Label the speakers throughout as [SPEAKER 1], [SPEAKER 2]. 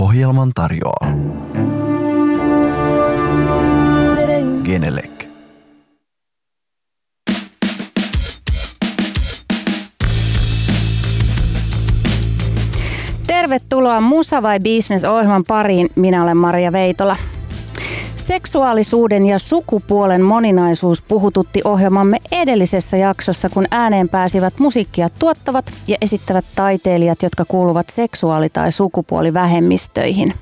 [SPEAKER 1] Ohjelman tarjoaa Genelec.
[SPEAKER 2] Tervetuloa Musa vai Business ohjelman pariin. Minä olen Maria Veitola. Seksuaalisuuden ja sukupuolen moninaisuus puhututti ohjelmamme edellisessä jaksossa, kun ääneen pääsivät musiikkia tuottavat ja esittävät taiteilijat, jotka kuuluvat seksuaali- tai sukupuolivähemmistöihin.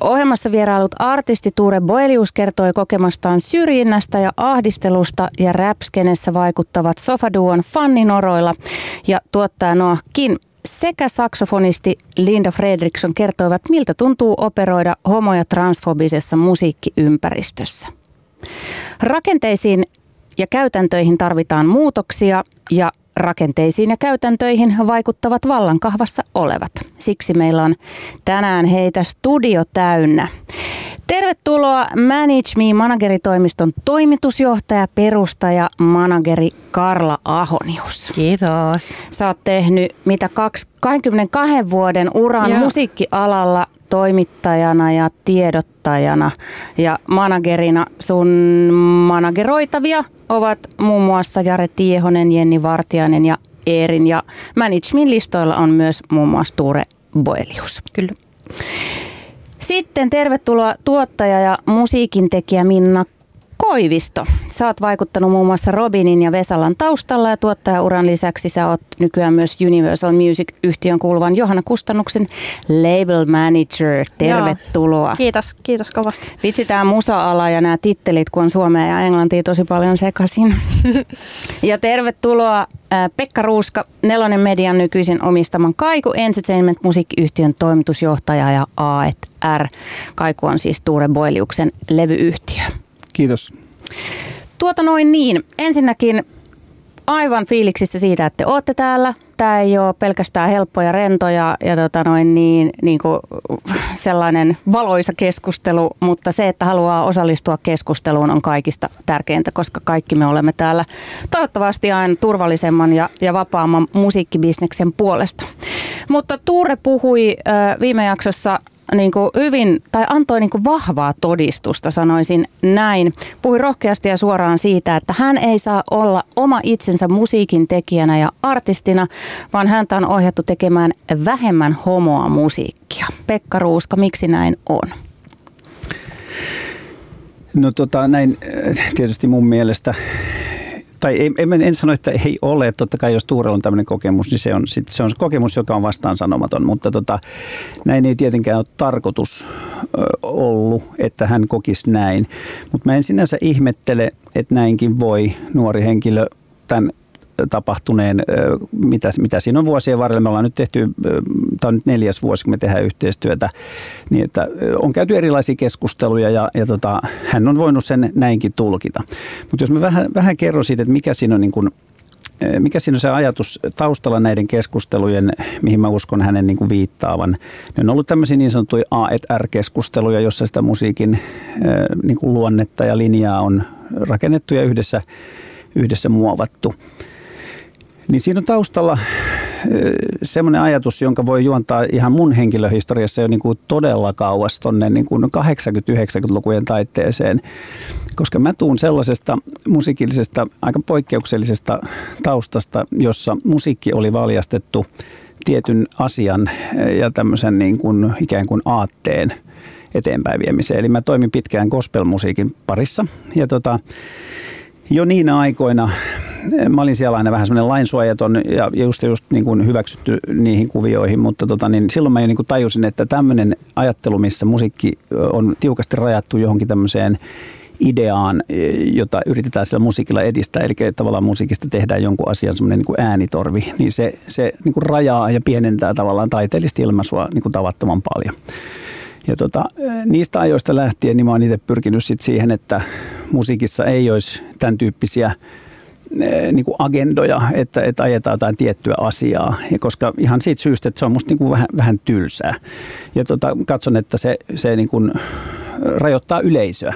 [SPEAKER 2] Ohjelmassa vierailut artisti Tuure Boelius kertoi kokemastaan syrjinnästä ja ahdistelusta ja räpskenessä vaikuttavat sofaduon fanninoroilla ja tuottaja Noah Kin sekä saksofonisti Linda Fredriksson kertoivat, miltä tuntuu operoida homo- ja transfobisessa musiikkiympäristössä. Rakenteisiin ja käytäntöihin tarvitaan muutoksia ja rakenteisiin ja käytäntöihin vaikuttavat vallankahvassa olevat. Siksi meillä on tänään heitä studio täynnä. Tervetuloa Manage Me manageritoimiston toimitusjohtaja, perustaja, manageri Karla Ahonius.
[SPEAKER 3] Kiitos.
[SPEAKER 2] Sä oot tehnyt mitä 22 vuoden uran Joo. musiikkialalla toimittajana ja tiedottajana ja managerina. Sun manageroitavia ovat muun muassa Jare Tiehonen, Jenni Vartiainen ja Eerin ja Managemin listoilla on myös muun muassa Tuure Boelius.
[SPEAKER 3] Kyllä.
[SPEAKER 2] Sitten tervetuloa tuottaja ja musiikintekijä Minna Koivisto. Sä oot vaikuttanut muun muassa Robinin ja Vesalan taustalla ja tuottajauran lisäksi sä oot nykyään myös Universal Music-yhtiön kuuluvan Johanna Kustannuksen label manager. Tervetuloa. Joo.
[SPEAKER 3] Kiitos, kiitos kovasti.
[SPEAKER 2] Vitsi tää musa-ala ja nämä tittelit, kun on suomea ja englantia tosi paljon sekaisin. ja tervetuloa Pekka Ruuska, Nelonen Median nykyisin omistaman Kaiku Entertainment musiikkiyhtiön toimitusjohtaja ja A&R. Kaiku on siis Tuure Boiliuksen levyyhtiö.
[SPEAKER 4] Kiitos.
[SPEAKER 2] Tuota noin niin. Ensinnäkin aivan fiiliksissä siitä, että te olette täällä. Tämä ei ole pelkästään helppo ja rento ja, ja tota noin niin, niin kuin sellainen valoisa keskustelu, mutta se, että haluaa osallistua keskusteluun on kaikista tärkeintä, koska kaikki me olemme täällä toivottavasti aina turvallisemman ja, ja vapaamman musiikkibisneksen puolesta. Mutta Tuure puhui äh, viime jaksossa niin kuin hyvin, tai antoi niin kuin vahvaa todistusta, sanoisin näin. Puhui rohkeasti ja suoraan siitä, että hän ei saa olla oma itsensä musiikin tekijänä ja artistina, vaan häntä on ohjattu tekemään vähemmän homoa musiikkia. Pekka Ruuska, miksi näin on?
[SPEAKER 4] No tota, näin tietysti mun mielestä tai en, en sano, että ei ole. Totta kai jos Tuurella on tämmöinen kokemus, niin se on, sit, se on kokemus, joka on vastaan sanomaton. Mutta tota, näin ei tietenkään ole tarkoitus ollut, että hän kokisi näin. Mutta mä en sinänsä ihmettele, että näinkin voi nuori henkilö tämän tapahtuneen, mitä, mitä siinä on vuosien varrella. Me ollaan nyt tehty, tämä on nyt neljäs vuosi, kun me tehdään yhteistyötä, niin että on käyty erilaisia keskusteluja ja, ja tota, hän on voinut sen näinkin tulkita. Mutta jos mä vähän, vähän kerron siitä, että mikä siinä on niin kuin, mikä siinä on se ajatus taustalla näiden keskustelujen, mihin mä uskon hänen niin kuin viittaavan? Ne on ollut tämmöisiä niin sanottuja A&R-keskusteluja, jossa sitä musiikin niin kuin luonnetta ja linjaa on rakennettu ja yhdessä, yhdessä muovattu. Niin siinä on taustalla semmoinen ajatus, jonka voi juontaa ihan mun henkilöhistoriassa jo niin kuin todella kauas tuonne niin 80-90-lukujen taitteeseen, koska mä tuun sellaisesta musiikillisesta, aika poikkeuksellisesta taustasta, jossa musiikki oli valjastettu tietyn asian ja tämmöisen niin kuin ikään kuin aatteen eteenpäin viemiseen. Eli mä toimin pitkään gospelmusiikin parissa ja tota, jo niinä aikoina mä olin siellä aina vähän semmoinen lainsuojaton ja just, just niin kuin hyväksytty niihin kuvioihin, mutta tota, niin silloin mä jo niin kuin tajusin, että tämmöinen ajattelu, missä musiikki on tiukasti rajattu johonkin tämmöiseen ideaan, eh, jota yritetään sillä musiikilla edistää, eli tavallaan musiikista tehdään jonkun asian semmoinen niin äänitorvi, niin se, se niin kuin rajaa ja pienentää tavallaan taiteellista ilmaisua niin kuin tavattoman paljon. Ja tota, niistä ajoista lähtien niin mä oon itse pyrkinyt sit siihen, että musiikissa ei olisi tämän tyyppisiä niin kuin agendoja, että, että ajetaan jotain tiettyä asiaa, ja koska ihan siitä syystä, että se on musta niin kuin vähän, vähän tylsää. Ja tota, katson, että se, se niin kuin rajoittaa yleisöä.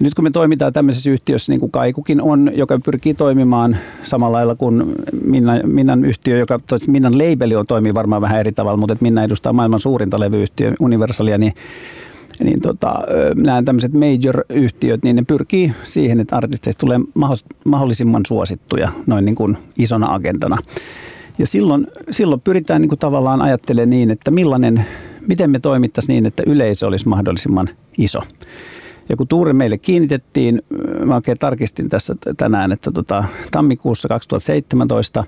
[SPEAKER 4] Ja nyt kun me toimitaan tämmöisessä yhtiössä, niin kuin Kaikukin on, joka pyrkii toimimaan samalla lailla kuin Minna, Minnan yhtiö, joka Minnan labeli on, toimii varmaan vähän eri tavalla, mutta Minna edustaa maailman suurinta levyyhtiö Universalia, niin niin tota, nämä tämmöiset major-yhtiöt, niin ne pyrkii siihen, että artisteista tulee mahdollisimman suosittuja noin niin kuin isona agendana. Ja silloin, silloin pyritään niin kuin tavallaan ajattelemaan niin, että millainen, miten me toimittaisiin niin, että yleisö olisi mahdollisimman iso. Ja kun Tuure meille kiinnitettiin, mä oikein tarkistin tässä tänään, että tota, tammikuussa 2017,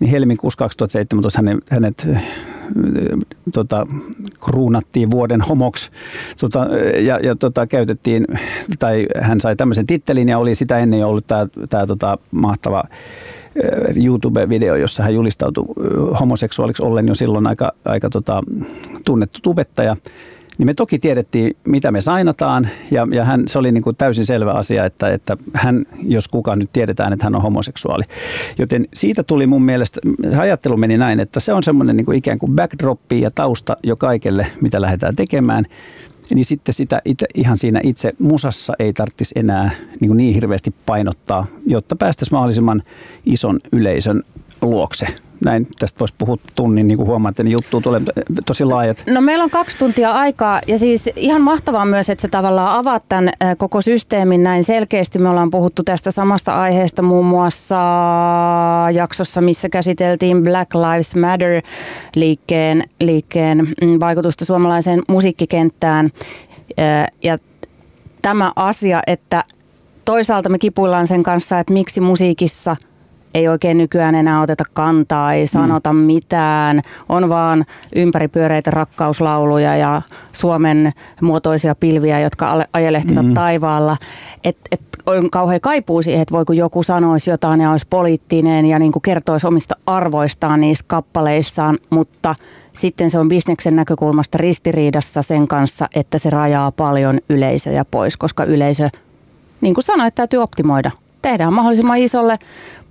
[SPEAKER 4] niin helmikuussa 2017 hänet, hänet tota, kruunattiin vuoden homoksi tota, ja, ja tota, käytettiin, tai hän sai tämmöisen tittelin ja oli sitä ennen jo ollut tämä tota, mahtava YouTube-video, jossa hän julistautui homoseksuaaliksi ollen jo silloin aika, aika tota, tunnettu tubettaja niin me toki tiedettiin, mitä me sainataan, ja, ja hän, se oli niin kuin täysin selvä asia, että, että hän, jos kukaan nyt tiedetään, että hän on homoseksuaali. Joten siitä tuli mun mielestä, ajattelu meni näin, että se on semmoinen niin kuin ikään kuin backdroppi ja tausta jo kaikelle, mitä lähdetään tekemään niin sitten sitä itse, ihan siinä itse musassa ei tarvitsisi enää niin, niin hirveästi painottaa, jotta päästäisiin mahdollisimman ison yleisön luokse näin tästä voisi puhua tunnin, niin kuin huomaatte, niin juttu tulee tosi laajat.
[SPEAKER 2] No meillä on kaksi tuntia aikaa ja siis ihan mahtavaa myös, että se tavallaan avaat tämän koko systeemin näin selkeästi. Me ollaan puhuttu tästä samasta aiheesta muun muassa jaksossa, missä käsiteltiin Black Lives Matter liikkeen, liikkeen mm, vaikutusta suomalaiseen musiikkikenttään. Ja tämä asia, että toisaalta me kipuillaan sen kanssa, että miksi musiikissa – ei oikein nykyään enää oteta kantaa, ei sanota mm. mitään, on vaan ympäripyöreitä rakkauslauluja ja Suomen muotoisia pilviä, jotka ajelehtivat mm. taivaalla. Et, et on kauhean kaipuu siihen, että voi kun joku sanoisi jotain ja olisi poliittinen ja niin kuin kertoisi omista arvoistaan niissä kappaleissaan, mutta sitten se on bisneksen näkökulmasta ristiriidassa sen kanssa, että se rajaa paljon yleisöjä pois, koska yleisö, niin kuin sanoit, täytyy optimoida tehdään mahdollisimman isolle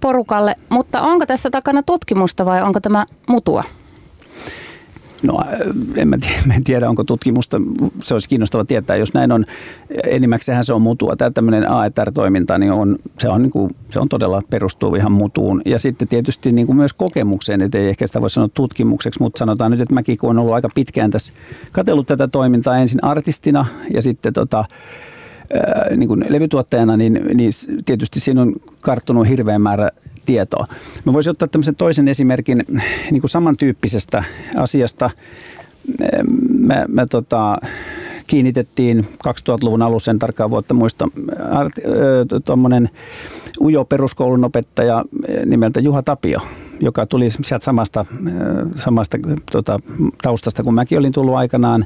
[SPEAKER 2] porukalle, mutta onko tässä takana tutkimusta vai onko tämä mutua?
[SPEAKER 4] No en mä tiedä, en tiedä, onko tutkimusta, se olisi kiinnostava tietää, jos näin on. Enimmäkseen se on mutua. Tämä tämmöinen AETR-toiminta, niin on, se, on, niin kuin, se on todella perustuu ihan mutuun. Ja sitten tietysti niin kuin myös kokemukseen, että ei ehkä sitä voi sanoa tutkimukseksi, mutta sanotaan nyt, että mäkin kun on ollut aika pitkään tässä katsellut tätä toimintaa ensin artistina ja sitten tota, niin kuin levytuottajana, niin, niin tietysti siinä on karttunut hirveän määrä tietoa. Mä voisin ottaa tämmöisen toisen esimerkin niin kuin samantyyppisestä asiasta. Mä, mä tota, kiinnitettiin 2000-luvun alussa, en tarkkaan vuotta muista, tuommoinen ujo peruskoulun opettaja nimeltä Juha Tapio, joka tuli sieltä samasta, samasta tota, taustasta kuin mäkin olin tullut aikanaan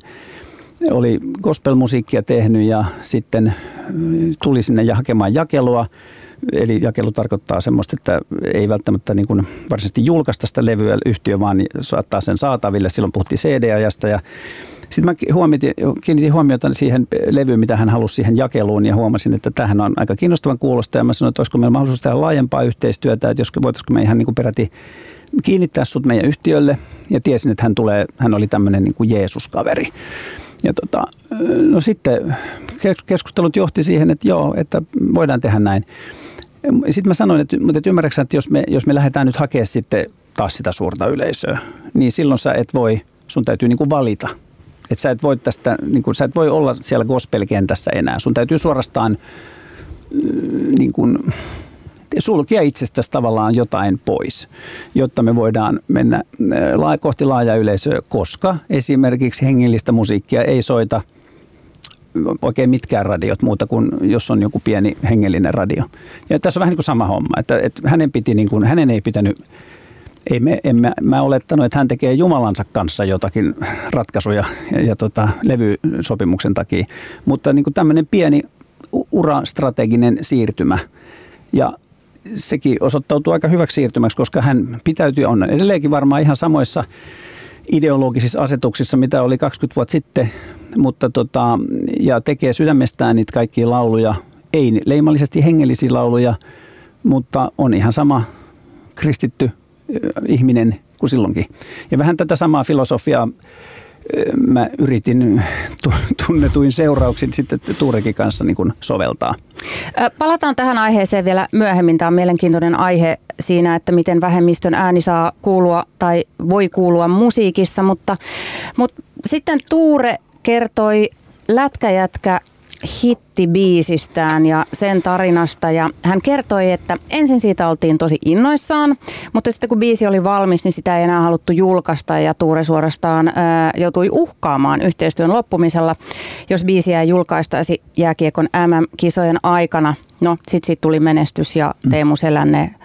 [SPEAKER 4] oli gospelmusiikkia tehnyt ja sitten tuli sinne ja hakemaan jakelua. Eli jakelu tarkoittaa semmoista, että ei välttämättä niin kuin varsinaisesti julkaista sitä levyä yhtiö, vaan saattaa sen saataville. Silloin puhuttiin CD-ajasta ja sitten mä kiinnitin huomiota siihen levyyn, mitä hän halusi siihen jakeluun ja huomasin, että tähän on aika kiinnostavan kuulosta ja mä sanoin, että olisiko meillä mahdollisuus tehdä laajempaa yhteistyötä, että jos voitaisiinko me ihan niin kuin peräti kiinnittää sut meidän yhtiölle ja tiesin, että hän, tulee, hän oli tämmöinen niin kuin Jeesus-kaveri. Ja tota, no sitten keskustelut johti siihen, että joo, että voidaan tehdä näin. Sitten mä sanoin, että, mutta ymmärrätkö, että jos me, jos me lähdetään nyt hakemaan sitten taas sitä suurta yleisöä, niin silloin sä et voi, sun täytyy niin kuin valita. Että sä et voi tästä, niin kuin, sä et voi olla siellä gospel-kentässä enää. Sun täytyy suorastaan niin kuin, sulkea itsestäsi tavallaan jotain pois, jotta me voidaan mennä äh, kohti laajaa yleisöä, koska esimerkiksi hengellistä musiikkia ei soita oikein mitkään radiot muuta kuin jos on joku pieni hengellinen radio. Ja tässä on vähän niin kuin sama homma, että, että hänen, piti niin kuin, hänen ei pitänyt ei me, en mä, mä olettanut, että hän tekee Jumalansa kanssa jotakin ratkaisuja ja, ja tota, levysopimuksen takia. Mutta niin kuin tämmöinen pieni urastrateginen siirtymä. Ja sekin osoittautuu aika hyväksi siirtymäksi, koska hän pitäytyy, on edelleenkin varmaan ihan samoissa ideologisissa asetuksissa, mitä oli 20 vuotta sitten, mutta tota, ja tekee sydämestään niitä kaikkia lauluja, ei leimallisesti hengellisiä lauluja, mutta on ihan sama kristitty ihminen kuin silloinkin. Ja vähän tätä samaa filosofiaa mä yritin tunnetuin seurauksin sitten Tuurekin kanssa niin soveltaa.
[SPEAKER 2] Palataan tähän aiheeseen vielä myöhemmin. Tämä on mielenkiintoinen aihe siinä, että miten vähemmistön ääni saa kuulua tai voi kuulua musiikissa, mutta, mutta sitten Tuure kertoi Lätkäjätkä hittibiisistään ja sen tarinasta. Ja hän kertoi, että ensin siitä oltiin tosi innoissaan, mutta sitten kun biisi oli valmis, niin sitä ei enää haluttu julkaista ja Tuure suorastaan ää, joutui uhkaamaan yhteistyön loppumisella, jos biisiä ei julkaistaisi jääkiekon MM-kisojen aikana. No, sitten siitä tuli menestys ja mm. Teemu Selänne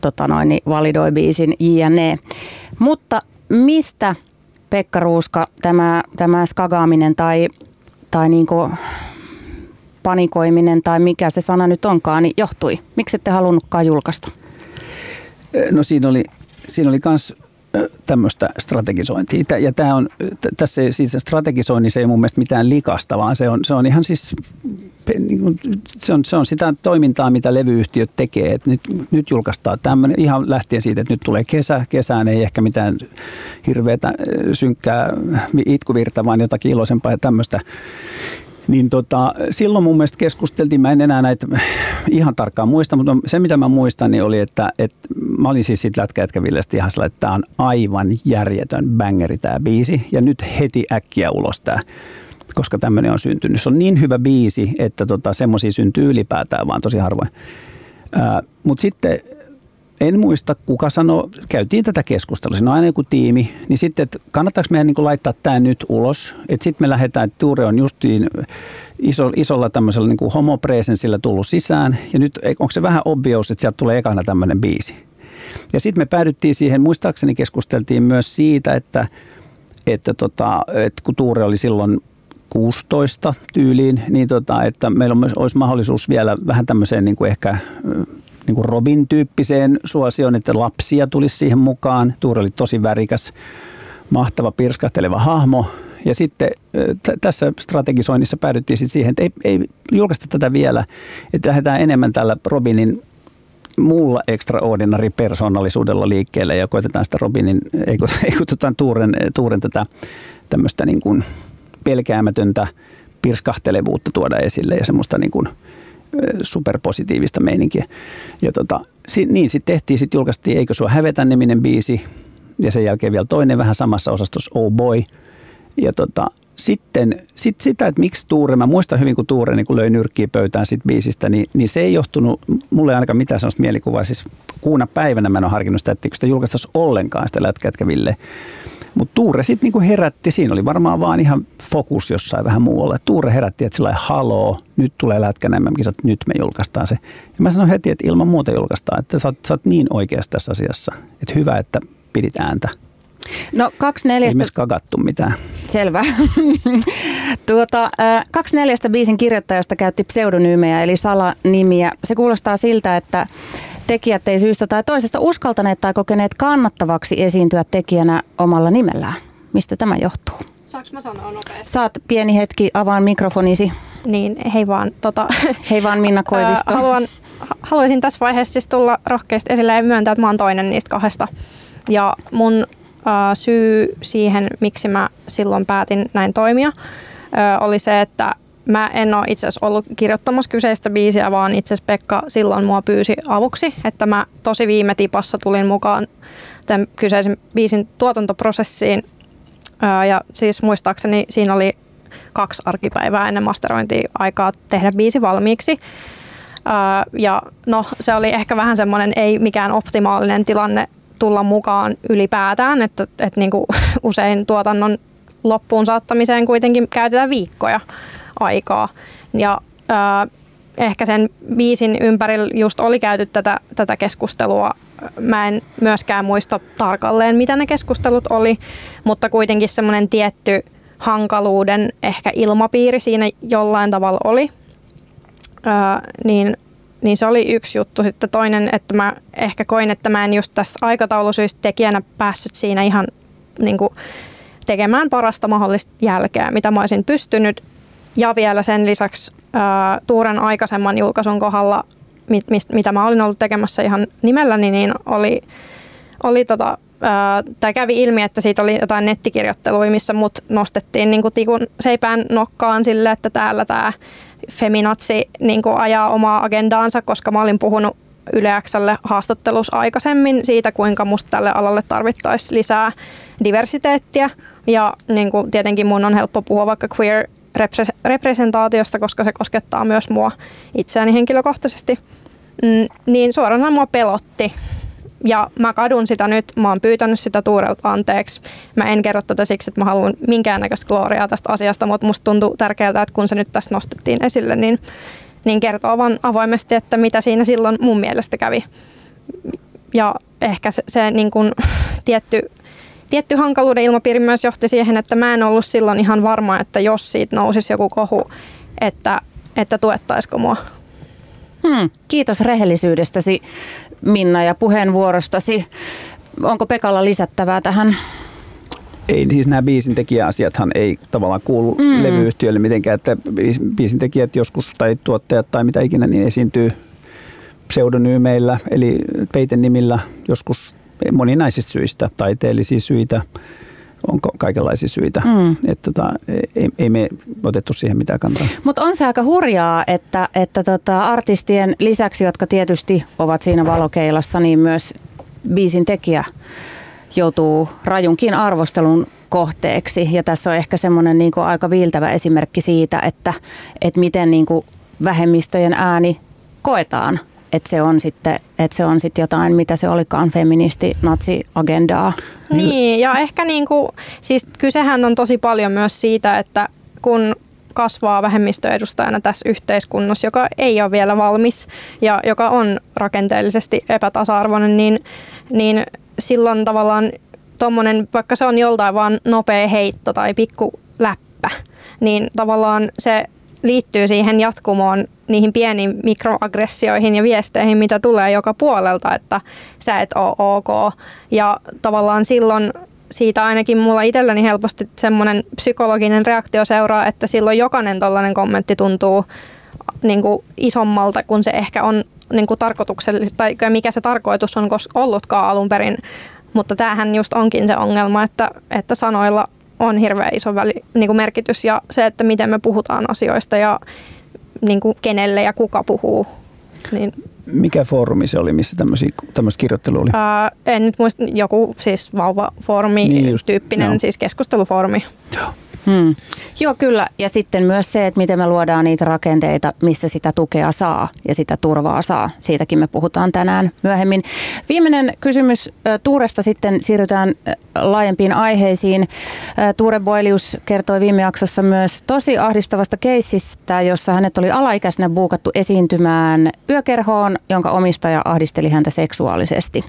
[SPEAKER 2] tota noin, niin validoi biisin JNE. Mutta mistä Pekka Ruuska tämä, tämä skagaaminen tai, tai niin kuin panikoiminen tai mikä se sana nyt onkaan, niin johtui? Miksi ette halunnutkaan julkaista?
[SPEAKER 4] No siinä oli, siinä oli kans tämmöistä strategisointia. Ja tämä on, tässä siis strategisoinnissa ei mun mielestä mitään likasta, vaan se on, se on ihan siis, niin se on, se on sitä toimintaa, mitä levyyhtiöt tekee. Et nyt, nyt julkaistaan tämmöinen, ihan lähtien siitä, että nyt tulee kesä, kesään ei ehkä mitään hirveätä synkkää itkuvirta, vaan jotakin iloisempaa ja tämmöistä. Niin tota, silloin mun mielestä keskusteltiin, mä en enää näitä ihan tarkkaan muista, mutta se mitä mä muistan niin oli, että, että mä olin siis siitä Lätkäjätkävillestä ihan sellainen, että tämä on aivan järjetön bangeri tämä biisi ja nyt heti äkkiä ulos tämä koska tämmöinen on syntynyt. Se on niin hyvä biisi, että tota, semmoisia syntyy ylipäätään vaan tosi harvoin. Mutta sitten en muista, kuka sanoi, käytiin tätä keskustelua, siinä on aina joku tiimi, niin sitten, että kannattaako meidän niin laittaa tämä nyt ulos, että sitten me lähdetään, että Tuure on justiin iso, isolla tämmöisellä niin homopresensillä tullut sisään, ja nyt onko se vähän obvious, että sieltä tulee ekana tämmöinen biisi. Ja sitten me päädyttiin siihen, muistaakseni keskusteltiin myös siitä, että, että, tota, että kun Tuure oli silloin 16 tyyliin, niin tota, että meillä olisi mahdollisuus vielä vähän tämmöiseen niin kuin ehkä niin kuin Robin-tyyppiseen suosioon, että lapsia tulisi siihen mukaan. Tuuri oli tosi värikäs, mahtava, pirskahteleva hahmo. Ja sitten t- tässä strategisoinnissa päädyttiin sitten siihen, että ei, ei julkaista tätä vielä, että lähdetään enemmän tällä Robinin muulla extraordinary persoonallisuudella liikkeelle ja koitetaan sitä Robinin, ei kun, ei kun tuota, Tuuren, Tuuren tätä tämmöistä niin kuin pelkäämätöntä pirskahtelevuutta tuoda esille ja semmoista niin kuin, superpositiivista meininkiä. Ja tota, niin sitten tehtiin, sitten julkaistiin Eikö sua hävetä niminen biisi ja sen jälkeen vielä toinen vähän samassa osastossa Oh Boy. Ja tota, sitten sit sitä, että miksi Tuure, mä muistan hyvin kun Tuure niin kun löi nyrkkiä pöytään siitä biisistä, niin, niin se ei johtunut, mulle ei ainakaan mitään sellaista mielikuvaa. Siis kuuna päivänä mä en ole harkinnut sitä, että sitä julkaistaisi ollenkaan sitä lätkätkäville. Mutta Tuure sitten niinku herätti, siinä oli varmaan vaan ihan fokus jossain vähän muualla. Tuure herätti, että sillä haloo, nyt tulee lätkän kisat nyt me julkaistaan se. Ja mä sanoin heti, että ilman muuta julkaistaan, että sä oot, sä oot niin oikeassa tässä asiassa. Että hyvä, että pidit ääntä.
[SPEAKER 2] No kaksi neljästä...
[SPEAKER 4] Ei kagattu mitään.
[SPEAKER 2] Selvä. tuota, kaksi neljästä biisin kirjoittajasta käytti pseudonyymejä eli salanimiä. Se kuulostaa siltä, että tekijät ei syystä tai toisesta uskaltaneet tai kokeneet kannattavaksi esiintyä tekijänä omalla nimellään. Mistä tämä johtuu?
[SPEAKER 1] Saanko mä sanoa nopeasti?
[SPEAKER 2] Saat pieni hetki, avaan mikrofonisi.
[SPEAKER 1] Niin, hei vaan. Tota,
[SPEAKER 2] hei vaan Minna Koivisto.
[SPEAKER 1] Haluan, haluaisin tässä vaiheessa siis tulla rohkeasti esille ja myöntää, että mä oon toinen niistä kahdesta. Ja mun äh, syy siihen, miksi mä silloin päätin näin toimia, äh, oli se, että Mä en ole itse asiassa ollut kirjoittamassa kyseistä biisiä, vaan itse asiassa Pekka silloin mua pyysi avuksi, että mä tosi viime tipassa tulin mukaan tämän kyseisen biisin tuotantoprosessiin. Ja siis muistaakseni siinä oli kaksi arkipäivää ennen masterointia aikaa tehdä biisi valmiiksi. Ja no se oli ehkä vähän semmoinen ei mikään optimaalinen tilanne tulla mukaan ylipäätään, että, että niin kuin usein tuotannon loppuun saattamiseen kuitenkin käytetään viikkoja aikaa. Ja äh, ehkä sen biisin ympärillä just oli käyty tätä, tätä keskustelua. Mä en myöskään muista tarkalleen, mitä ne keskustelut oli, mutta kuitenkin semmoinen tietty hankaluuden ehkä ilmapiiri siinä jollain tavalla oli. Äh, niin, niin se oli yksi juttu. Sitten toinen, että mä ehkä koin, että mä en just tästä aikataulusyistä tekijänä päässyt siinä ihan niin kuin, tekemään parasta mahdollista jälkeä, mitä mä olisin pystynyt. Ja vielä sen lisäksi ää, Tuuren aikaisemman julkaisun kohdalla, mit, mist, mitä mä olin ollut tekemässä ihan nimelläni, niin oli, oli tota, tai kävi ilmi, että siitä oli jotain nettikirjoittelua, missä mut nostettiin niin tikun seipään nokkaan sille, että täällä tämä feminatsi niin ajaa omaa agendaansa, koska mä olin puhunut Yleäkselle haastattelussa aikaisemmin siitä, kuinka musta tälle alalle tarvittaisiin lisää diversiteettiä. Ja niin kuin tietenkin mun on helppo puhua vaikka queer representaatiosta, koska se koskettaa myös mua itseäni henkilökohtaisesti. Mm, niin suoraan mua pelotti ja mä kadun sitä nyt, mä oon pyytänyt sitä Tuurelta anteeksi. Mä en kerro tätä siksi, että mä haluan minkäännäköistä gloriaa tästä asiasta, mutta musta tuntuu tärkeältä, että kun se nyt tässä nostettiin esille, niin, niin kertoo vaan avoimesti, että mitä siinä silloin mun mielestä kävi. Ja ehkä se, se niin kun, tietty, tietty hankaluuden ilmapiiri myös johti siihen, että mä en ollut silloin ihan varma, että jos siitä nousisi joku kohu, että, että tuettaisiko mua.
[SPEAKER 2] Hmm, kiitos rehellisyydestäsi Minna ja puheenvuorostasi. Onko Pekalla lisättävää tähän?
[SPEAKER 4] Ei, siis nämä biisintekijäasiathan ei tavallaan kuulu mm. levyyhtiölle mitenkään, että biisintekijät joskus tai tuottajat tai mitä ikinä niin esiintyy pseudonyymeillä eli peitenimillä joskus moninaisista syistä, taiteellisia syitä, on kaikenlaisia syitä. Mm. Että tota, ei, ei me otettu siihen mitään kantaa.
[SPEAKER 2] Mutta on se aika hurjaa, että, että tota, artistien lisäksi, jotka tietysti ovat siinä valokeilassa, niin myös biisin tekijä joutuu rajunkin arvostelun kohteeksi. Ja tässä on ehkä semmoinen niin aika viiltävä esimerkki siitä, että, että miten niin kuin vähemmistöjen ääni koetaan että se on sitten, että se on sitten jotain, mitä se olikaan feministi natsi-agendaa.
[SPEAKER 1] Niin, ja ehkä niinku, siis kysehän on tosi paljon myös siitä, että kun kasvaa vähemmistöedustajana tässä yhteiskunnassa, joka ei ole vielä valmis ja joka on rakenteellisesti epätasa-arvoinen, niin, niin silloin tavallaan tuommoinen, vaikka se on joltain vaan nopea heitto tai pikku läppä, niin tavallaan se liittyy siihen jatkumoon niihin pieniin mikroaggressioihin ja viesteihin, mitä tulee joka puolelta, että sä et ole ok. Ja tavallaan silloin siitä ainakin mulla itselläni helposti semmoinen psykologinen reaktio seuraa, että silloin jokainen tollainen kommentti tuntuu niin kuin isommalta kuin se ehkä on niin kuin tarkoituksellista, tai mikä se tarkoitus on ollutkaan alun perin. Mutta tämähän just onkin se ongelma, että, että sanoilla on hirveän iso väli, niin kuin merkitys ja se, että miten me puhutaan asioista ja niin kuin kenelle ja kuka puhuu. Niin.
[SPEAKER 4] Mikä foorumi se oli, missä tämmöistä kirjoittelua oli?
[SPEAKER 1] Ää, en nyt muista, joku siis vauvafoorumi niin tyyppinen, no. siis keskustelufoorumi.
[SPEAKER 2] Joo. Hmm. Joo, kyllä. Ja sitten myös se, että miten me luodaan niitä rakenteita, missä sitä tukea saa ja sitä turvaa saa. Siitäkin me puhutaan tänään myöhemmin. Viimeinen kysymys Tuuresta sitten siirrytään laajempiin aiheisiin. Tuure Boilius kertoi viime jaksossa myös tosi ahdistavasta keissistä, jossa hänet oli alaikäisenä buukattu esiintymään yökerhoon, jonka omistaja ahdisteli häntä seksuaalisesti.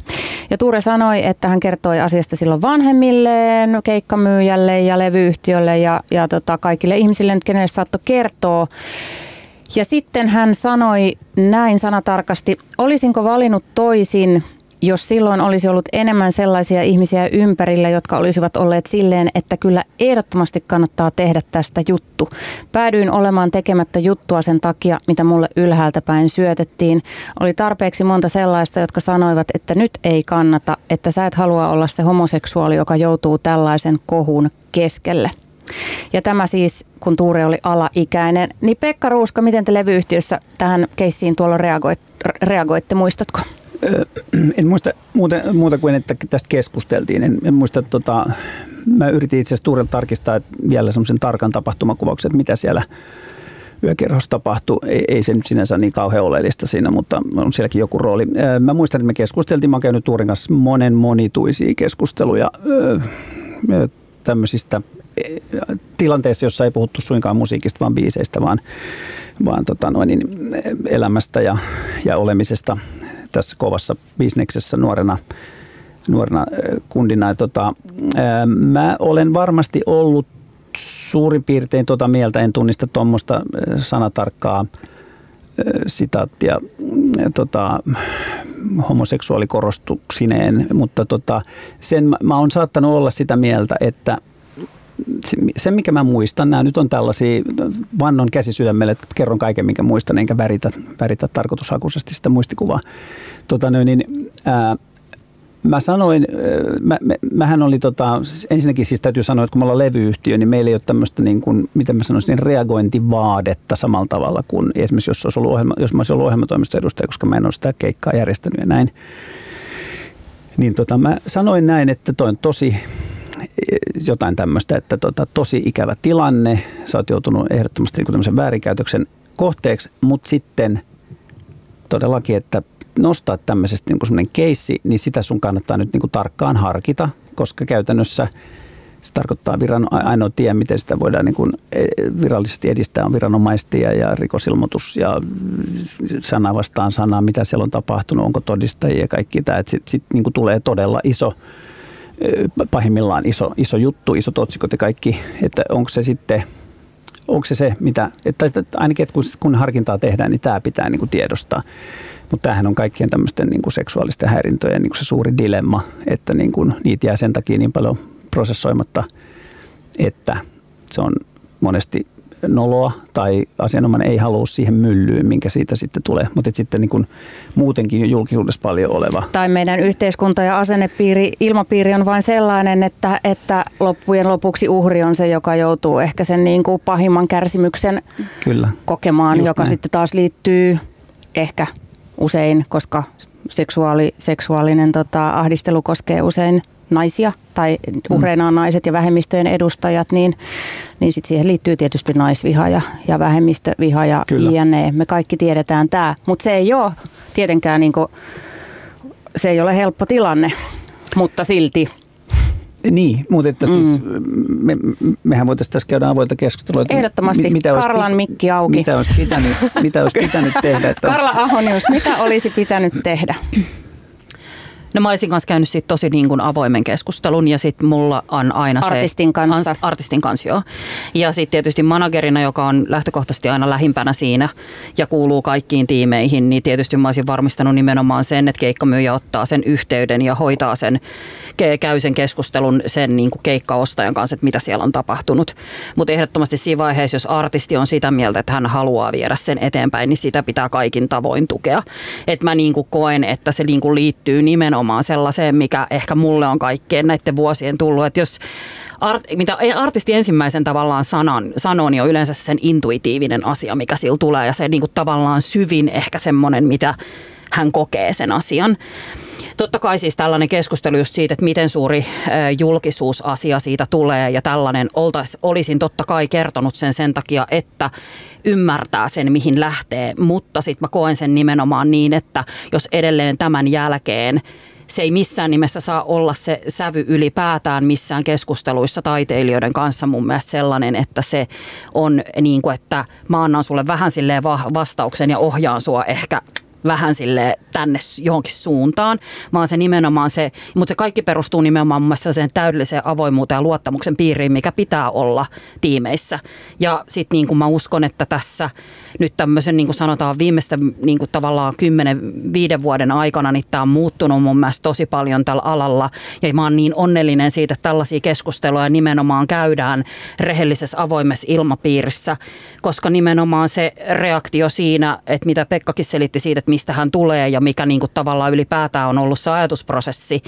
[SPEAKER 2] Ja Tuure sanoi, että hän kertoi asiasta silloin vanhemmilleen, keikkamyyjälle ja levyyhtiölle ja, ja tota, kaikille ihmisille, kenelle saattoi kertoa. Ja sitten hän sanoi näin sanatarkasti, olisinko valinnut toisin, jos silloin olisi ollut enemmän sellaisia ihmisiä ympärillä, jotka olisivat olleet silleen, että kyllä ehdottomasti kannattaa tehdä tästä juttu. Päädyin olemaan tekemättä juttua sen takia, mitä mulle ylhäältä päin syötettiin. Oli tarpeeksi monta sellaista, jotka sanoivat, että nyt ei kannata, että sä et halua olla se homoseksuaali, joka joutuu tällaisen kohun keskelle. Ja tämä siis, kun Tuure oli alaikäinen. Niin Pekka Ruuska, miten te levyyhtiössä tähän keissiin tuolla reagoit, reagoitte, muistatko?
[SPEAKER 4] En muista muuta, muuta kuin, että tästä keskusteltiin. En, en muista, tota, mä yritin itse asiassa Tuurelta tarkistaa että vielä semmoisen tarkan tapahtumakuvauksen, että mitä siellä yökerhossa tapahtui. Ei, ei se nyt sinänsä niin kauhean oleellista siinä, mutta on sielläkin joku rooli. Mä muistan, että me keskusteltiin, mä oon käynyt Tuurin kanssa monen monituisia keskusteluja tämmöisistä tilanteessa, jossa ei puhuttu suinkaan musiikista, vaan biiseistä, vaan, vaan tota noin, niin elämästä ja, ja olemisesta tässä kovassa bisneksessä nuorena, nuorena kundina. Ja tota, ää, mä olen varmasti ollut suurin piirtein tuota mieltä, en tunnista tuommoista sanatarkkaa sitaattia tota, homoseksuaalikorostuksineen, mutta tota, sen mä, mä oon saattanut olla sitä mieltä, että se, mikä mä muistan, nämä nyt on tällaisia, vannon käsi sydämelle, että kerron kaiken, minkä muistan, enkä väritä, väritä tarkoitushakuisesti sitä muistikuvaa. Tota, niin, ää, mä sanoin, mä, mä, mähän oli tota, ensinnäkin siis täytyy sanoa, että kun me ollaan levyyhtiö, niin meillä ei ole tämmöistä niin kuin, miten mä sanoisin, reagointivaadetta samalla tavalla kuin esimerkiksi jos, olisi ollut ohjelma, jos mä olisin ollut ohjelmatoimiston edustaja, koska mä en ole sitä keikkaa järjestänyt ja näin. Niin tota, mä sanoin näin, että toi on tosi jotain tämmöistä, että tota, tosi ikävä tilanne, sä oot joutunut ehdottomasti niin tämmöisen väärinkäytöksen kohteeksi, mutta sitten todellakin, että nostaa tämmöisestä niin semmoinen keissi, niin sitä sun kannattaa nyt niin tarkkaan harkita, koska käytännössä se tarkoittaa viran, ainoa tie, miten sitä voidaan niin kuin e, virallisesti edistää, on viranomaisesti ja, ja rikosilmoitus ja sana vastaan sanaa, mitä siellä on tapahtunut, onko todistajia ja kaikki tämä. Sitten sit, niin tulee todella iso, pahimmillaan iso, iso juttu, isot otsikot ja kaikki, että onko se sitten onko se se, mitä, että, että ainakin että kun, kun harkintaa tehdään, niin tämä pitää niin kuin tiedostaa. Mutta tämähän on kaikkien tämmöisten niin kuin seksuaalisten häirintöjen niin kuin se suuri dilemma, että niin kuin niitä jää sen takia niin paljon prosessoimatta, että se on monesti noloa tai asianomainen ei halua siihen myllyyn, minkä siitä sitten tulee. Mutta sitten niin kuin muutenkin jo julkisuudessa paljon oleva.
[SPEAKER 2] Tai meidän yhteiskunta ja asennepiiri, ilmapiiri on vain sellainen, että, että loppujen lopuksi uhri on se, joka joutuu ehkä sen niin kuin pahimman kärsimyksen Kyllä. kokemaan, Just joka näin. sitten taas liittyy ehkä usein, koska seksuaali, seksuaalinen tota, ahdistelu koskee usein naisia tai uhreina on naiset ja vähemmistöjen edustajat, niin, niin sit siihen liittyy tietysti naisviha ja, ja vähemmistöviha ja jne. Me kaikki tiedetään tämä, mutta se ei ole tietenkään niinku, se ei ole helppo tilanne, mutta silti
[SPEAKER 4] niin, mutta että siis mm. me, mehän voitaisiin tässä käydä avointa keskustelua.
[SPEAKER 2] Että Ehdottomasti. Mitä Karlan pit- mikki auki.
[SPEAKER 4] Mitä olisi pitänyt, mitä olisi pitänyt tehdä? Että
[SPEAKER 2] Karla Ahonius, mitä olisi pitänyt tehdä?
[SPEAKER 3] No mä olisin kanssa käynyt sit tosi niin kuin avoimen keskustelun ja sitten mulla on aina
[SPEAKER 2] artistin
[SPEAKER 3] se...
[SPEAKER 2] Kanssa.
[SPEAKER 3] Artistin kanssa. joo. Ja sitten tietysti managerina, joka on lähtökohtaisesti aina lähimpänä siinä ja kuuluu kaikkiin tiimeihin, niin tietysti mä olisin varmistanut nimenomaan sen, että keikkamyyjä ottaa sen yhteyden ja hoitaa sen, käy sen keskustelun sen niin kuin keikkaostajan kanssa, että mitä siellä on tapahtunut. Mutta ehdottomasti siinä vaiheessa, jos artisti on sitä mieltä, että hän haluaa viedä sen eteenpäin, niin sitä pitää kaikin tavoin tukea. Et mä niin kuin koen, että se niin kuin liittyy nimenomaan nimenomaan sellaiseen, mikä ehkä mulle on kaikkeen näiden vuosien tullut. Että jos art, mitä artisti ensimmäisen tavallaan sanan, sanoo, niin on yleensä sen intuitiivinen asia, mikä sillä tulee ja se niin kuin tavallaan syvin ehkä semmoinen, mitä hän kokee sen asian. Totta kai siis tällainen keskustelu just siitä, että miten suuri julkisuusasia siitä tulee ja tällainen oltais, olisin totta kai kertonut sen sen takia, että ymmärtää sen, mihin lähtee, mutta sitten mä koen sen nimenomaan niin, että jos edelleen tämän jälkeen se ei missään nimessä saa olla se sävy ylipäätään missään keskusteluissa taiteilijoiden kanssa mun mielestä sellainen, että se on niin kuin, että mä annan sulle vähän silleen vastauksen ja ohjaan sua ehkä vähän sille tänne johonkin suuntaan, vaan se nimenomaan se, mutta se kaikki perustuu nimenomaan mun mielestä sen täydelliseen avoimuuteen ja luottamuksen piiriin, mikä pitää olla tiimeissä. Ja sitten niin kuin mä uskon, että tässä nyt tämmöisen niin kuin sanotaan viimeistä niin kuin tavallaan 10-5 vuoden aikana, niin tämä on muuttunut mun mielestä tosi paljon tällä alalla. Ja mä oon niin onnellinen siitä, että tällaisia keskusteluja nimenomaan käydään rehellisessä avoimessa ilmapiirissä, koska nimenomaan se reaktio siinä, että mitä Pekkakin selitti siitä, että mistä hän tulee ja mikä niin kuin tavallaan ylipäätään on ollut se ajatusprosessi,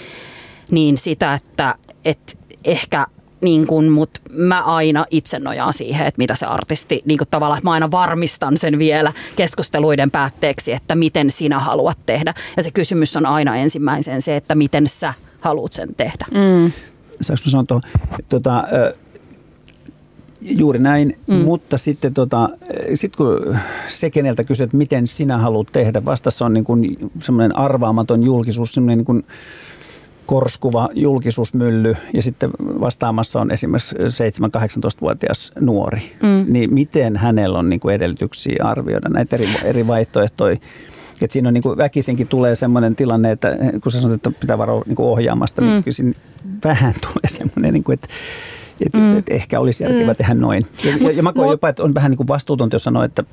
[SPEAKER 3] niin sitä, että, että ehkä niin kuin, mutta mä aina itse nojaan siihen, että mitä se artisti, niin kuin tavallaan, että mä aina varmistan sen vielä keskusteluiden päätteeksi, että miten sinä haluat tehdä. Ja se kysymys on aina ensimmäisen se, että miten sä haluat sen tehdä. Mm.
[SPEAKER 4] Saanko mä sanoa tuohon? Tuota, Juuri näin, mm. mutta sitten tota, sit kun se, keneltä kysyt, miten sinä haluat tehdä, vastassa on niin kuin semmoinen arvaamaton julkisuus, semmoinen niin kuin korskuva julkisuusmylly ja sitten vastaamassa on esimerkiksi 7-18-vuotias nuori. Mm. Niin miten hänellä on niin kuin edellytyksiä arvioida näitä eri, eri vaihtoehtoja? Et siinä on niin kuin väkisinkin tulee sellainen tilanne, että kun sä sanot, että pitää varoa niin kuin ohjaamasta, niin mm. niin kyllä vähän tulee semmoinen, niin kuin, että et, mm. et ehkä olisi järkevää mm. tehdä noin. Ja, ja, ja mä koen jopa, että on vähän niin kuin vastuutonta, jos sanoo, että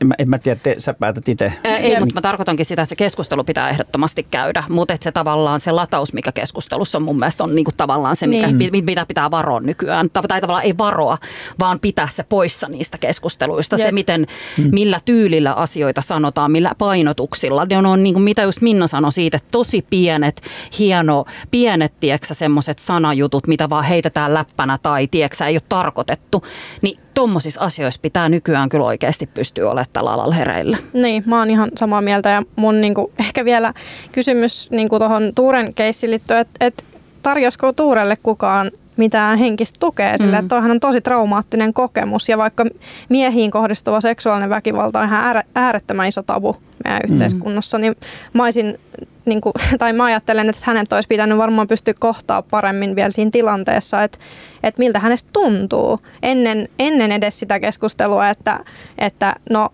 [SPEAKER 4] En mä, en mä tiedä, te, sä päätät itse.
[SPEAKER 3] Ei, mutta mä tarkoitankin sitä, että se keskustelu pitää ehdottomasti käydä, mutta että se tavallaan se lataus, mikä keskustelussa mun mielestä on niinku tavallaan se, mikä, niin. mitä pitää varoa nykyään. Tai tavallaan ei varoa, vaan pitää se poissa niistä keskusteluista. Jep. Se, miten, hmm. millä tyylillä asioita sanotaan, millä painotuksilla. Ne on, on niin kuin mitä just Minna sanoi siitä, että tosi pienet, hieno, pienet, tieksä, semmoiset sanajutut, mitä vaan heitetään läppänä tai tieksä, ei ole tarkoitettu. Niin tuommoisissa asioissa pitää nykyään kyllä oikeasti pystyä olemaan tällä alalla hereillä.
[SPEAKER 1] Niin, mä oon ihan samaa mieltä ja mun niinku, ehkä vielä kysymys niinku tuohon Tuuren keissiin liittyen, että et, tarjosko Tuurelle kukaan mitään henkistä tukea sille, mm. että toihan on tosi traumaattinen kokemus ja vaikka miehiin kohdistuva seksuaalinen väkivalta on ihan äärettömän iso tabu meidän mm. yhteiskunnassa, niin mä olisin niin kuin, tai mä ajattelen, että hänet olisi pitänyt varmaan pystyä kohtaa paremmin vielä siinä tilanteessa, että, että miltä hänestä tuntuu ennen, ennen edes sitä keskustelua, että, että no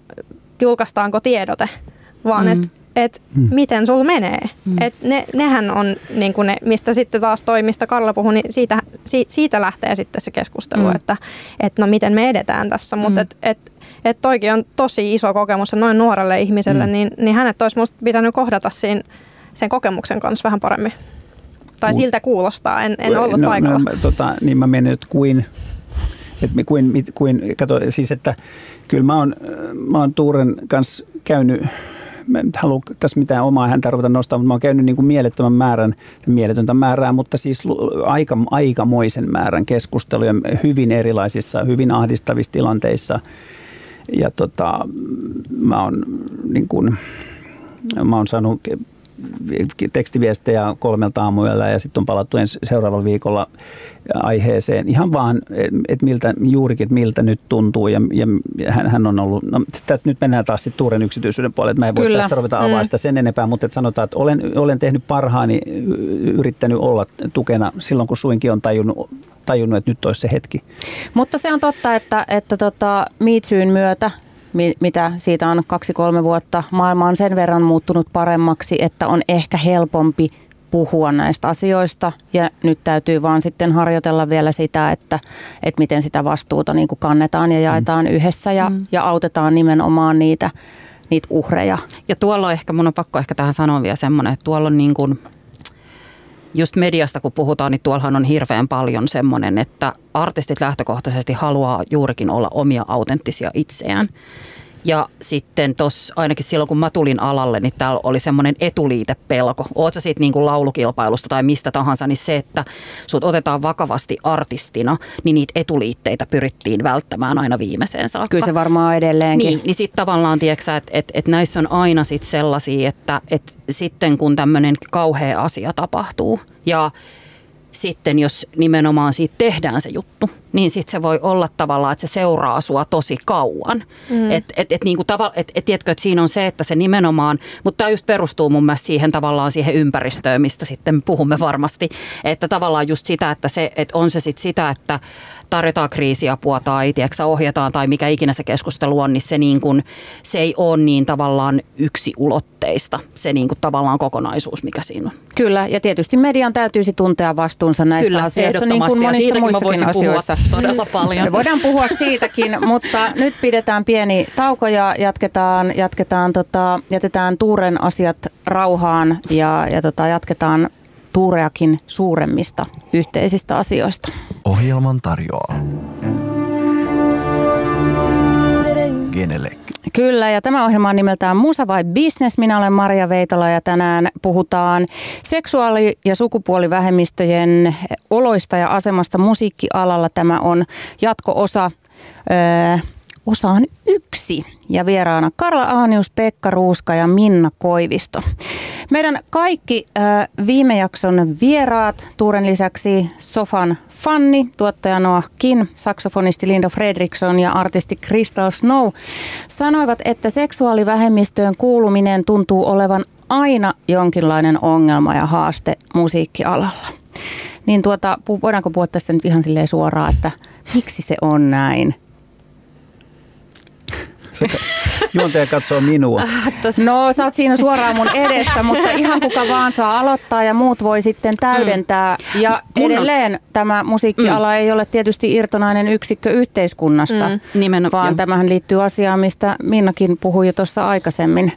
[SPEAKER 1] julkaistaanko tiedote, vaan mm. että et mm. miten sul menee. Mm. Et ne, nehän on niin ne, mistä sitten taas toi, mistä Karla puhui, niin siitä, si, siitä lähtee sitten se keskustelu, mm. että et no miten me edetään tässä. Mutta mm. et, et, et toikin on tosi iso kokemus noin nuorelle ihmiselle, mm. niin, niin hänet olisi musta pitänyt kohdata siinä sen kokemuksen kanssa vähän paremmin. Tai siltä kuulostaa, en, en ollut no, paikalla. No,
[SPEAKER 4] tota, niin mä menen nyt kuin, että kuin, kuin, kato, siis että kyllä mä oon, mä oon Tuuren kanssa käynyt mä en halua tässä mitään omaa häntä ruveta nostaa, mutta mä oon käynyt niin kuin mielettömän määrän, mieletöntä määrää, mutta siis aika, aikamoisen määrän keskusteluja hyvin erilaisissa, hyvin ahdistavissa tilanteissa. Ja tota, mä oon niin kuin, mä oon saanut tekstiviestejä kolmelta aamuyöllä ja sitten on palattu ensi, seuraavalla viikolla aiheeseen. Ihan vaan, että miltä, juurikin, että miltä nyt tuntuu ja, ja hän, hän on ollut, no tätä, nyt mennään taas sitten Tuuren yksityisyyden puolelle, että mä en voi Kyllä. tässä ruveta avaa mm. sitä sen enempää, mutta että sanotaan, että olen, olen tehnyt parhaani, yrittänyt olla tukena silloin, kun suinkin on tajunnut tajunnut, että nyt olisi se hetki.
[SPEAKER 2] Mutta se on totta, että, että tota, MeToon myötä mitä siitä on kaksi-kolme vuotta. Maailma on sen verran muuttunut paremmaksi, että on ehkä helpompi puhua näistä asioista ja nyt täytyy vaan sitten harjoitella vielä sitä, että, että miten sitä vastuuta niin kuin kannetaan ja jaetaan mm. yhdessä ja, mm. ja autetaan nimenomaan niitä, niitä uhreja.
[SPEAKER 3] Ja tuolla on ehkä, mun on pakko ehkä tähän sanoa vielä semmoinen, että tuolla on niin kuin just mediasta kun puhutaan, niin tuollahan on hirveän paljon semmoinen, että artistit lähtökohtaisesti haluaa juurikin olla omia autenttisia itseään. Ja sitten tos, ainakin silloin kun mä tulin alalle, niin täällä oli semmoinen etuliitepelko. Oot sä siitä niin kuin laulukilpailusta tai mistä tahansa, niin se, että sut otetaan vakavasti artistina, niin niitä etuliitteitä pyrittiin välttämään aina viimeiseen saakka.
[SPEAKER 2] Kyllä se varmaan edelleenkin.
[SPEAKER 3] Niin, niin sitten tavallaan, tiedätkö että et, et näissä on aina sit sellaisia, että et sitten kun tämmöinen kauhea asia tapahtuu ja sitten jos nimenomaan siitä tehdään se juttu, niin sitten se voi olla tavallaan, että se seuraa sua tosi kauan. Mm. Että et, et, niinku tava, et, et, tiedätkö, että siinä on se, että se nimenomaan, mutta tämä just perustuu mun mielestä siihen tavallaan siihen ympäristöön, mistä sitten puhumme varmasti, että tavallaan just sitä, että se, että on se sitten sitä, että tarjotaan kriisiapua tai tiedätkö, ohjataan tai mikä ikinä se keskustelu on, niin se, niin kuin, se ei ole niin tavallaan yksi ulotteista, se niin kuin tavallaan kokonaisuus, mikä siinä on.
[SPEAKER 2] Kyllä, ja tietysti median täytyisi tuntea vastuunsa näissä Kyllä, asioissa, niin kuin monissa muissakin asioissa.
[SPEAKER 3] todella paljon.
[SPEAKER 2] Me voidaan puhua siitäkin, mutta nyt pidetään pieni tauko ja jatketaan, jatketaan tota, jätetään Tuuren asiat rauhaan ja, ja tota, jatketaan Tuureakin suuremmista yhteisistä asioista.
[SPEAKER 5] Ohjelman tarjoaa. Genelec.
[SPEAKER 2] Kyllä, ja tämä ohjelma on nimeltään Musa vai Business. Minä olen Maria Veitola ja tänään puhutaan seksuaali- ja sukupuolivähemmistöjen oloista ja asemasta musiikkialalla. Tämä on jatko-osa öö, osaan yksi. Ja vieraana Karla Aanius, Pekka Ruuska ja Minna Koivisto. Meidän kaikki äh, viime jakson vieraat, Tuuren lisäksi Sofan Fanni, tuottaja Noah Kin, saksofonisti Linda Fredriksson ja artisti Crystal Snow sanoivat, että seksuaalivähemmistöön kuuluminen tuntuu olevan aina jonkinlainen ongelma ja haaste musiikkialalla. Niin tuota, voidaanko puhua tästä nyt ihan silleen suoraan, että miksi se on näin?
[SPEAKER 4] Juontaja katsoo minua.
[SPEAKER 2] No sä oot siinä suoraan mun edessä, mutta ihan kuka vaan saa aloittaa ja muut voi sitten täydentää. Ja
[SPEAKER 3] Mun on-
[SPEAKER 2] edelleen tämä musiikkiala ei ole tietysti irtonainen yksikkö yhteiskunnasta,
[SPEAKER 3] Nimenomaan.
[SPEAKER 2] vaan tämähän liittyy asiaan, mistä Minnakin puhui jo tuossa aikaisemmin.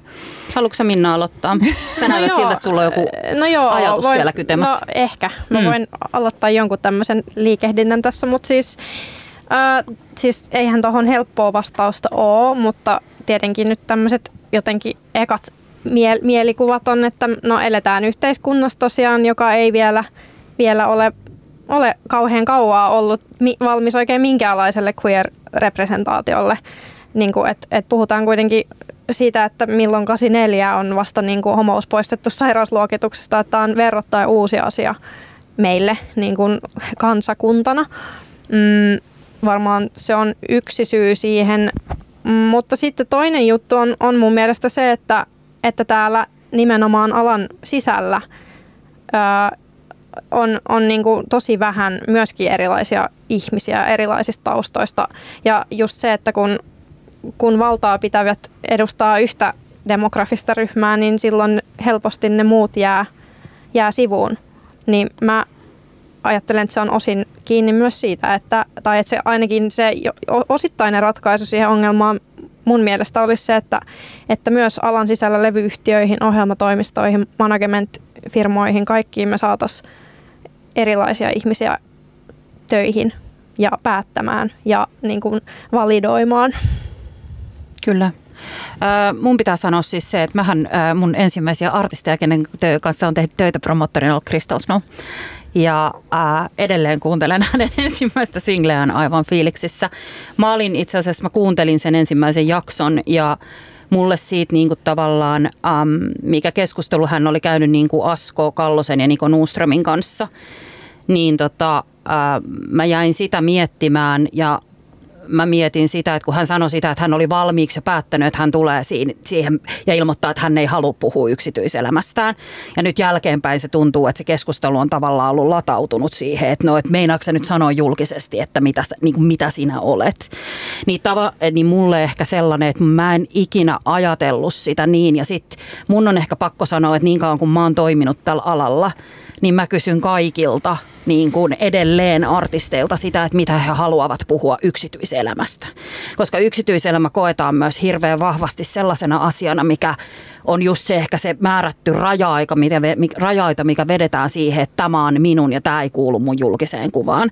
[SPEAKER 3] Haluatko Minna aloittaa? Sä näytät
[SPEAKER 1] joo.
[SPEAKER 3] siltä, että sulla on joku
[SPEAKER 1] no joo,
[SPEAKER 3] ajatus
[SPEAKER 1] voin,
[SPEAKER 3] siellä kytemässä.
[SPEAKER 1] No ehkä. Mä
[SPEAKER 3] Mm.
[SPEAKER 1] voin aloittaa jonkun tämmöisen liikehdinnän tässä, mutta siis, äh, siis eihän tuohon helppoa vastausta ole, mutta tietenkin nyt tämmöiset jotenkin ekat mie- mielikuvat on, että no eletään yhteiskunnassa tosiaan, joka ei vielä, vielä ole, ole kauhean kauaa ollut mi- valmis oikein minkäänlaiselle queer-representaatiolle. Niin kuin, et, et puhutaan kuitenkin siitä, että milloin 84 on vasta niin kuin homous poistettu sairausluokituksesta, että tämä on verrattain uusi asia meille niin kuin kansakuntana. Mm, varmaan se on yksi syy siihen, mutta sitten toinen juttu on, on mun mielestä se, että, että täällä nimenomaan alan sisällä ää, on, on niin kuin tosi vähän myöskin erilaisia ihmisiä erilaisista taustoista. Ja just se, että kun, kun valtaa pitävät edustaa yhtä demografista ryhmää, niin silloin helposti ne muut jää, jää sivuun. Niin mä ajattelen, että se on osin kiinni myös siitä, että, tai että se ainakin se osittainen ratkaisu siihen ongelmaan mun mielestä olisi se, että, että myös alan sisällä levyyhtiöihin, ohjelmatoimistoihin, management-firmoihin, kaikkiin me saataisiin erilaisia ihmisiä töihin ja päättämään ja niin kuin validoimaan.
[SPEAKER 3] Kyllä. Mun pitää sanoa siis se, että mähän mun ensimmäisiä artisteja, kenen kanssa on tehnyt töitä promottorina, on ollut Snow. Ja äh, edelleen kuuntelen hänen ensimmäistä singleään aivan fiiliksissä. Mä olin itse asiassa, mä kuuntelin sen ensimmäisen jakson ja mulle siitä niin kuin tavallaan, äm, mikä keskustelu hän oli käynyt niin kuin Asko Kallosen ja Niko Nuströmin kanssa, niin tota, ää, mä jäin sitä miettimään ja mä mietin sitä, että kun hän sanoi sitä, että hän oli valmiiksi jo päättänyt, että hän tulee siihen, ja ilmoittaa, että hän ei halua puhua yksityiselämästään. Ja nyt jälkeenpäin se tuntuu, että se keskustelu on tavallaan ollut latautunut siihen, että no, että meinaatko nyt sanoa julkisesti, että mitä, niin kuin mitä sinä olet. Niin, tava, niin mulle ehkä sellainen, että mä en ikinä ajatellut sitä niin. Ja sitten mun on ehkä pakko sanoa, että niin kauan kun mä oon toiminut tällä alalla, niin mä kysyn kaikilta niin kuin edelleen artisteilta sitä, että mitä he haluavat puhua yksityiselämästä. Koska yksityiselämä koetaan myös hirveän vahvasti sellaisena asiana, mikä on just se ehkä se määrätty raja-aika, mitä, ve- mi- raja-aita, mikä vedetään siihen, että tämä on minun ja tämä ei kuulu mun julkiseen kuvaan.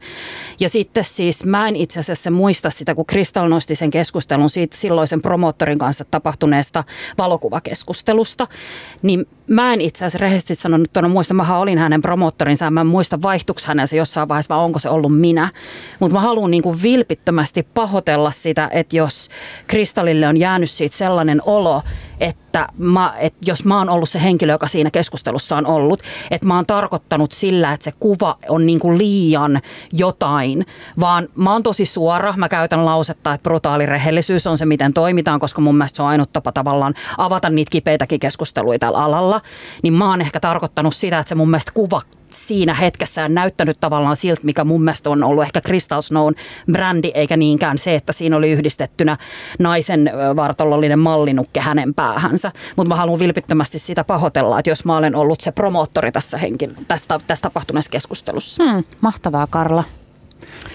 [SPEAKER 3] Ja sitten siis mä en itse asiassa muista sitä, kun Kristal nosti sen keskustelun siitä silloisen promoottorin kanssa tapahtuneesta valokuvakeskustelusta, niin mä en itse asiassa rehellisesti sanottuna muista, mä olin hänen promoottorinsa mä en muista vaihtuksi hänellä se jossain vaiheessa vai onko se ollut minä. Mutta mä haluan kuin vilpittömästi pahoitella sitä, että jos Kristallille on jäänyt siitä sellainen olo, että mä, et jos mä oon ollut se henkilö, joka siinä keskustelussa on ollut, että mä oon tarkoittanut sillä, että se kuva on niin kuin liian jotain, vaan mä oon tosi suora. Mä käytän lausetta, että brutaali rehellisyys on se, miten toimitaan, koska mun mielestä se on ainut tapa tavallaan avata niitä kipeitäkin keskusteluja tällä alalla. Niin mä oon ehkä tarkoittanut sitä, että se mun mielestä kuva siinä hetkessä on näyttänyt tavallaan siltä, mikä mun mielestä on ollut ehkä Crystal Snown brändi, eikä niinkään se, että siinä oli yhdistettynä naisen vartalollinen mallinukke hänen päähänsä. Mutta mä haluan vilpittömästi sitä pahoitella, että jos mä olen ollut se promoottori tässä, henkilö, tästä, tässä tapahtuneessa keskustelussa.
[SPEAKER 2] Hmm, mahtavaa Karla.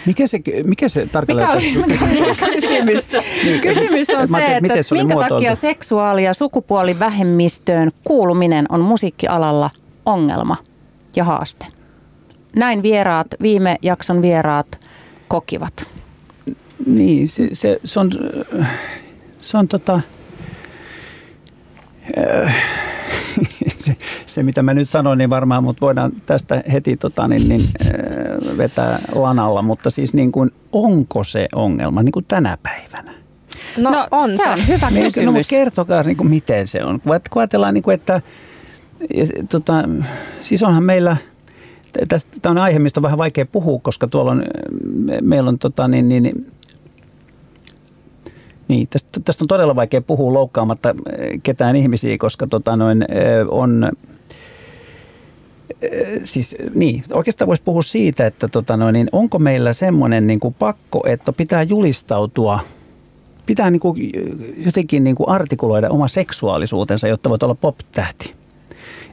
[SPEAKER 4] Mikä se, mikä se tarkalleen
[SPEAKER 2] Mikä oli, mikä oli se kysymys? Kysymys on se, että
[SPEAKER 4] miten se
[SPEAKER 2] minkä
[SPEAKER 4] muotoiltu.
[SPEAKER 2] takia seksuaali- ja sukupuolivähemmistöön kuuluminen on musiikkialalla ongelma ja haaste. Näin vieraat, viime jakson vieraat kokivat.
[SPEAKER 4] Niin, se, se, se on, se on tota, äh, se, se, mitä mä nyt sanon, niin varmaan, mutta voidaan tästä heti tota, niin, niin, äh, vetää lanalla, mutta siis niin kuin, onko se ongelma niin kuin tänä päivänä?
[SPEAKER 1] No, no on
[SPEAKER 2] se,
[SPEAKER 1] se.
[SPEAKER 2] on hyvä
[SPEAKER 4] Niin, no,
[SPEAKER 2] kysymys.
[SPEAKER 4] mutta kertokaa, niin kuin, miten se on. Kun ajatellaan, niin kuin, että ja, tota, siis onhan meillä, tämä on aihe, mistä on vähän vaikea puhua, koska tuolla on, me, meillä on tota, niin, niin, niin, niin, tästä, tästä on todella vaikea puhua loukkaamatta ketään ihmisiä, koska tota, noin, on, siis niin, oikeastaan voisi puhua siitä, että tota, noin, niin onko meillä semmoinen niin kuin pakko, että pitää julistautua pitää niin kuin jotenkin niin kuin artikuloida oma seksuaalisuutensa, jotta voit olla pop-tähti.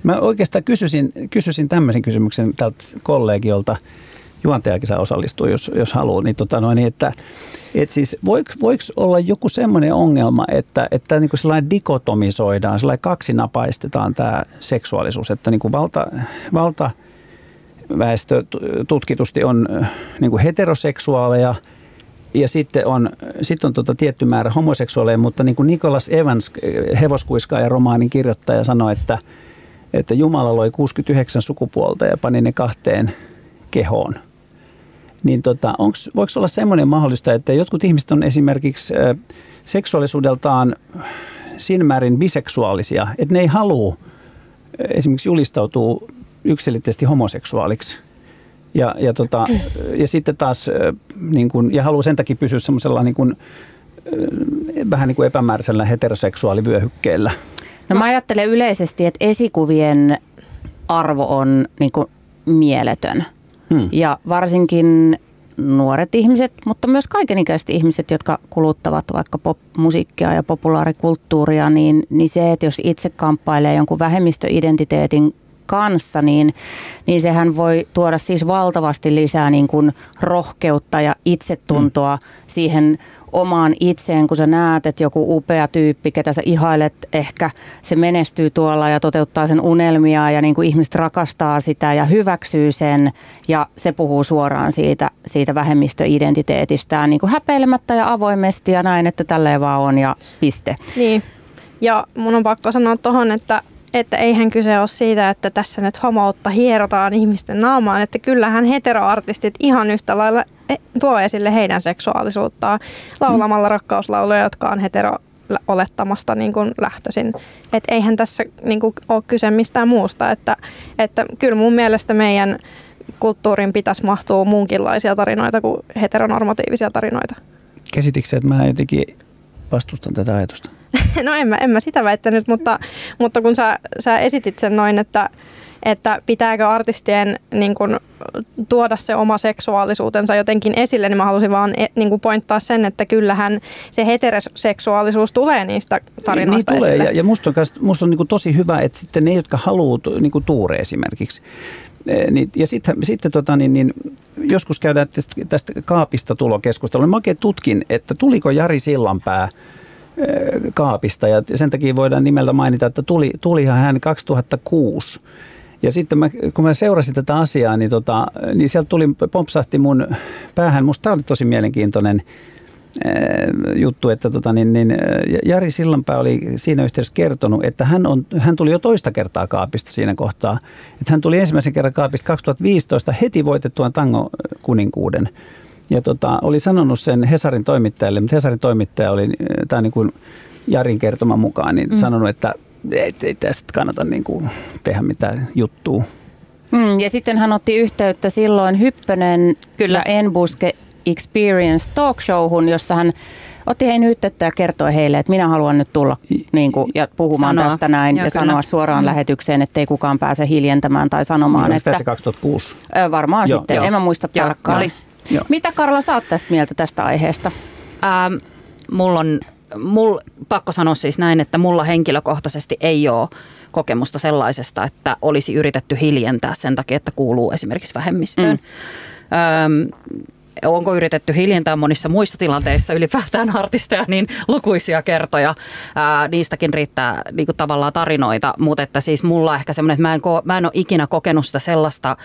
[SPEAKER 4] Mä oikeastaan kysyisin, kysyisin tämmöisen kysymyksen tältä kollegiolta, juontajakin saa osallistua, jos, jos haluaa, niin, tota noin, niin että et siis voiko, voiko olla joku semmoinen ongelma, että, että niin kuin sellainen dikotomisoidaan, sellainen kaksinapaistetaan tämä seksuaalisuus, että niin kuin valta, valta väestö tutkitusti on niin kuin heteroseksuaaleja ja sitten on, sitten on tota tietty määrä homoseksuaaleja, mutta niin kuin Nicholas Evans, hevoskuiskaaja romaanin kirjoittaja, sanoi, että, että Jumala loi 69 sukupuolta ja pani ne kahteen kehoon. Niin tota, onks, voiko olla semmoinen mahdollista, että jotkut ihmiset on esimerkiksi seksuaalisuudeltaan siinä määrin biseksuaalisia, että ne ei halua esimerkiksi julistautua yksilitteisesti homoseksuaaliksi. Ja, ja, tota, ja sitten taas, niin kun, ja haluaa sen takia pysyä semmoisella niin kun, vähän niin kuin epämääräisellä heteroseksuaalivyöhykkeellä.
[SPEAKER 2] No mä ajattelen yleisesti, että esikuvien arvo on niin kuin mieletön. Hmm. Ja varsinkin nuoret ihmiset, mutta myös kaikenikäiset ihmiset, jotka kuluttavat vaikka pop-musiikkia ja populaarikulttuuria, niin, niin se, että jos itse kamppailee jonkun vähemmistöidentiteetin kanssa, niin, niin sehän voi tuoda siis valtavasti lisää niin kuin rohkeutta ja itsetuntoa mm. siihen omaan itseen, kun sä näet, että joku upea tyyppi, ketä sä ihailet, ehkä se menestyy tuolla ja toteuttaa sen unelmia ja niin kuin ihmiset rakastaa sitä ja hyväksyy sen ja se puhuu suoraan siitä, siitä vähemmistöidentiteetistään niin kuin häpeilemättä ja avoimesti ja näin, että tälleen vaan on ja piste.
[SPEAKER 1] Niin. Ja mun on pakko sanoa tuohon, että että eihän kyse ole siitä, että tässä nyt homoutta hierotaan ihmisten naamaan, että kyllähän heteroartistit ihan yhtä lailla tuo esille heidän seksuaalisuuttaan laulamalla rakkauslauluja, jotka on hetero olettamasta niin kuin lähtöisin. Et eihän tässä niin kuin, ole kyse mistään muusta. Että, että kyllä mun mielestä meidän kulttuurin pitäisi mahtua muunkinlaisia tarinoita kuin heteronormatiivisia tarinoita.
[SPEAKER 4] Käsitikö että mä jotenkin vastustan tätä ajatusta?
[SPEAKER 1] no en mä, en mä sitä väittänyt, mutta, mutta kun sä, sä esitit sen noin, että, että pitääkö artistien niin kun, tuoda se oma seksuaalisuutensa jotenkin esille, niin mä halusin vaan e, niin kun pointtaa sen, että kyllähän se heteroseksuaalisuus tulee niistä tarinoista
[SPEAKER 4] niin,
[SPEAKER 1] esille.
[SPEAKER 4] tulee, ja, ja musta on, musta on niin tosi hyvä, että sitten ne, jotka haluaa, niin kuin Tuure esimerkiksi, e, niin, ja sitten, sitten tota, niin, niin, joskus käydään tästä, tästä kaapista tulokeskustelua. Mä oikein tutkin, että tuliko Jari Sillanpää – kaapista ja sen takia voidaan nimeltä mainita, että tuli, tulihan hän 2006. Ja sitten mä, kun mä seurasin tätä asiaa, niin, tota, niin sieltä tuli, pompsahti mun päähän, musta tämä oli tosi mielenkiintoinen juttu, että tota, niin, niin, Jari Sillanpää oli siinä yhteydessä kertonut, että hän, on, hän tuli jo toista kertaa kaapista siinä kohtaa. Että hän tuli ensimmäisen kerran kaapista 2015 heti voitettuaan tango kuninkuuden ja tota, oli sanonut sen Hesarin toimittajalle, mutta Hesarin toimittaja oli, tämä niin kuin Jarin kertoman mukaan, niin mm. sanonut, että ei, ei tästä kannata niin kuin tehdä mitään juttua.
[SPEAKER 2] Mm, ja sitten hän otti yhteyttä silloin Hyppönen Kyllä. ja Enbuske Experience Talk Showhun, jossa hän otti heihin yhteyttä ja kertoi heille, että minä haluan nyt tulla niin kuin, ja puhumaan sanoa. tästä näin Joo, ja kyllä. sanoa suoraan mm. lähetykseen, ettei kukaan pääse hiljentämään tai sanomaan.
[SPEAKER 4] Niin,
[SPEAKER 2] että,
[SPEAKER 4] tässä 2006?
[SPEAKER 2] Varmaan Joo, sitten, jo. en mä muista Joo, tarkkaan. Joo. Mitä Karla sä oot tästä mieltä tästä aiheesta?
[SPEAKER 3] Ähm, mulla on mul, pakko sanoa siis näin, että mulla henkilökohtaisesti ei ole kokemusta sellaisesta, että olisi yritetty hiljentää sen takia, että kuuluu esimerkiksi vähemmistöön. Mm. Öm, onko yritetty hiljentää monissa muissa tilanteissa ylipäätään artisteja, niin lukuisia kertoja. Ää, niistäkin riittää niin kuin tavallaan tarinoita, mutta että siis mulla ehkä semmoinen, että mä en, ko- mä en ole ikinä kokenut sitä sellaista,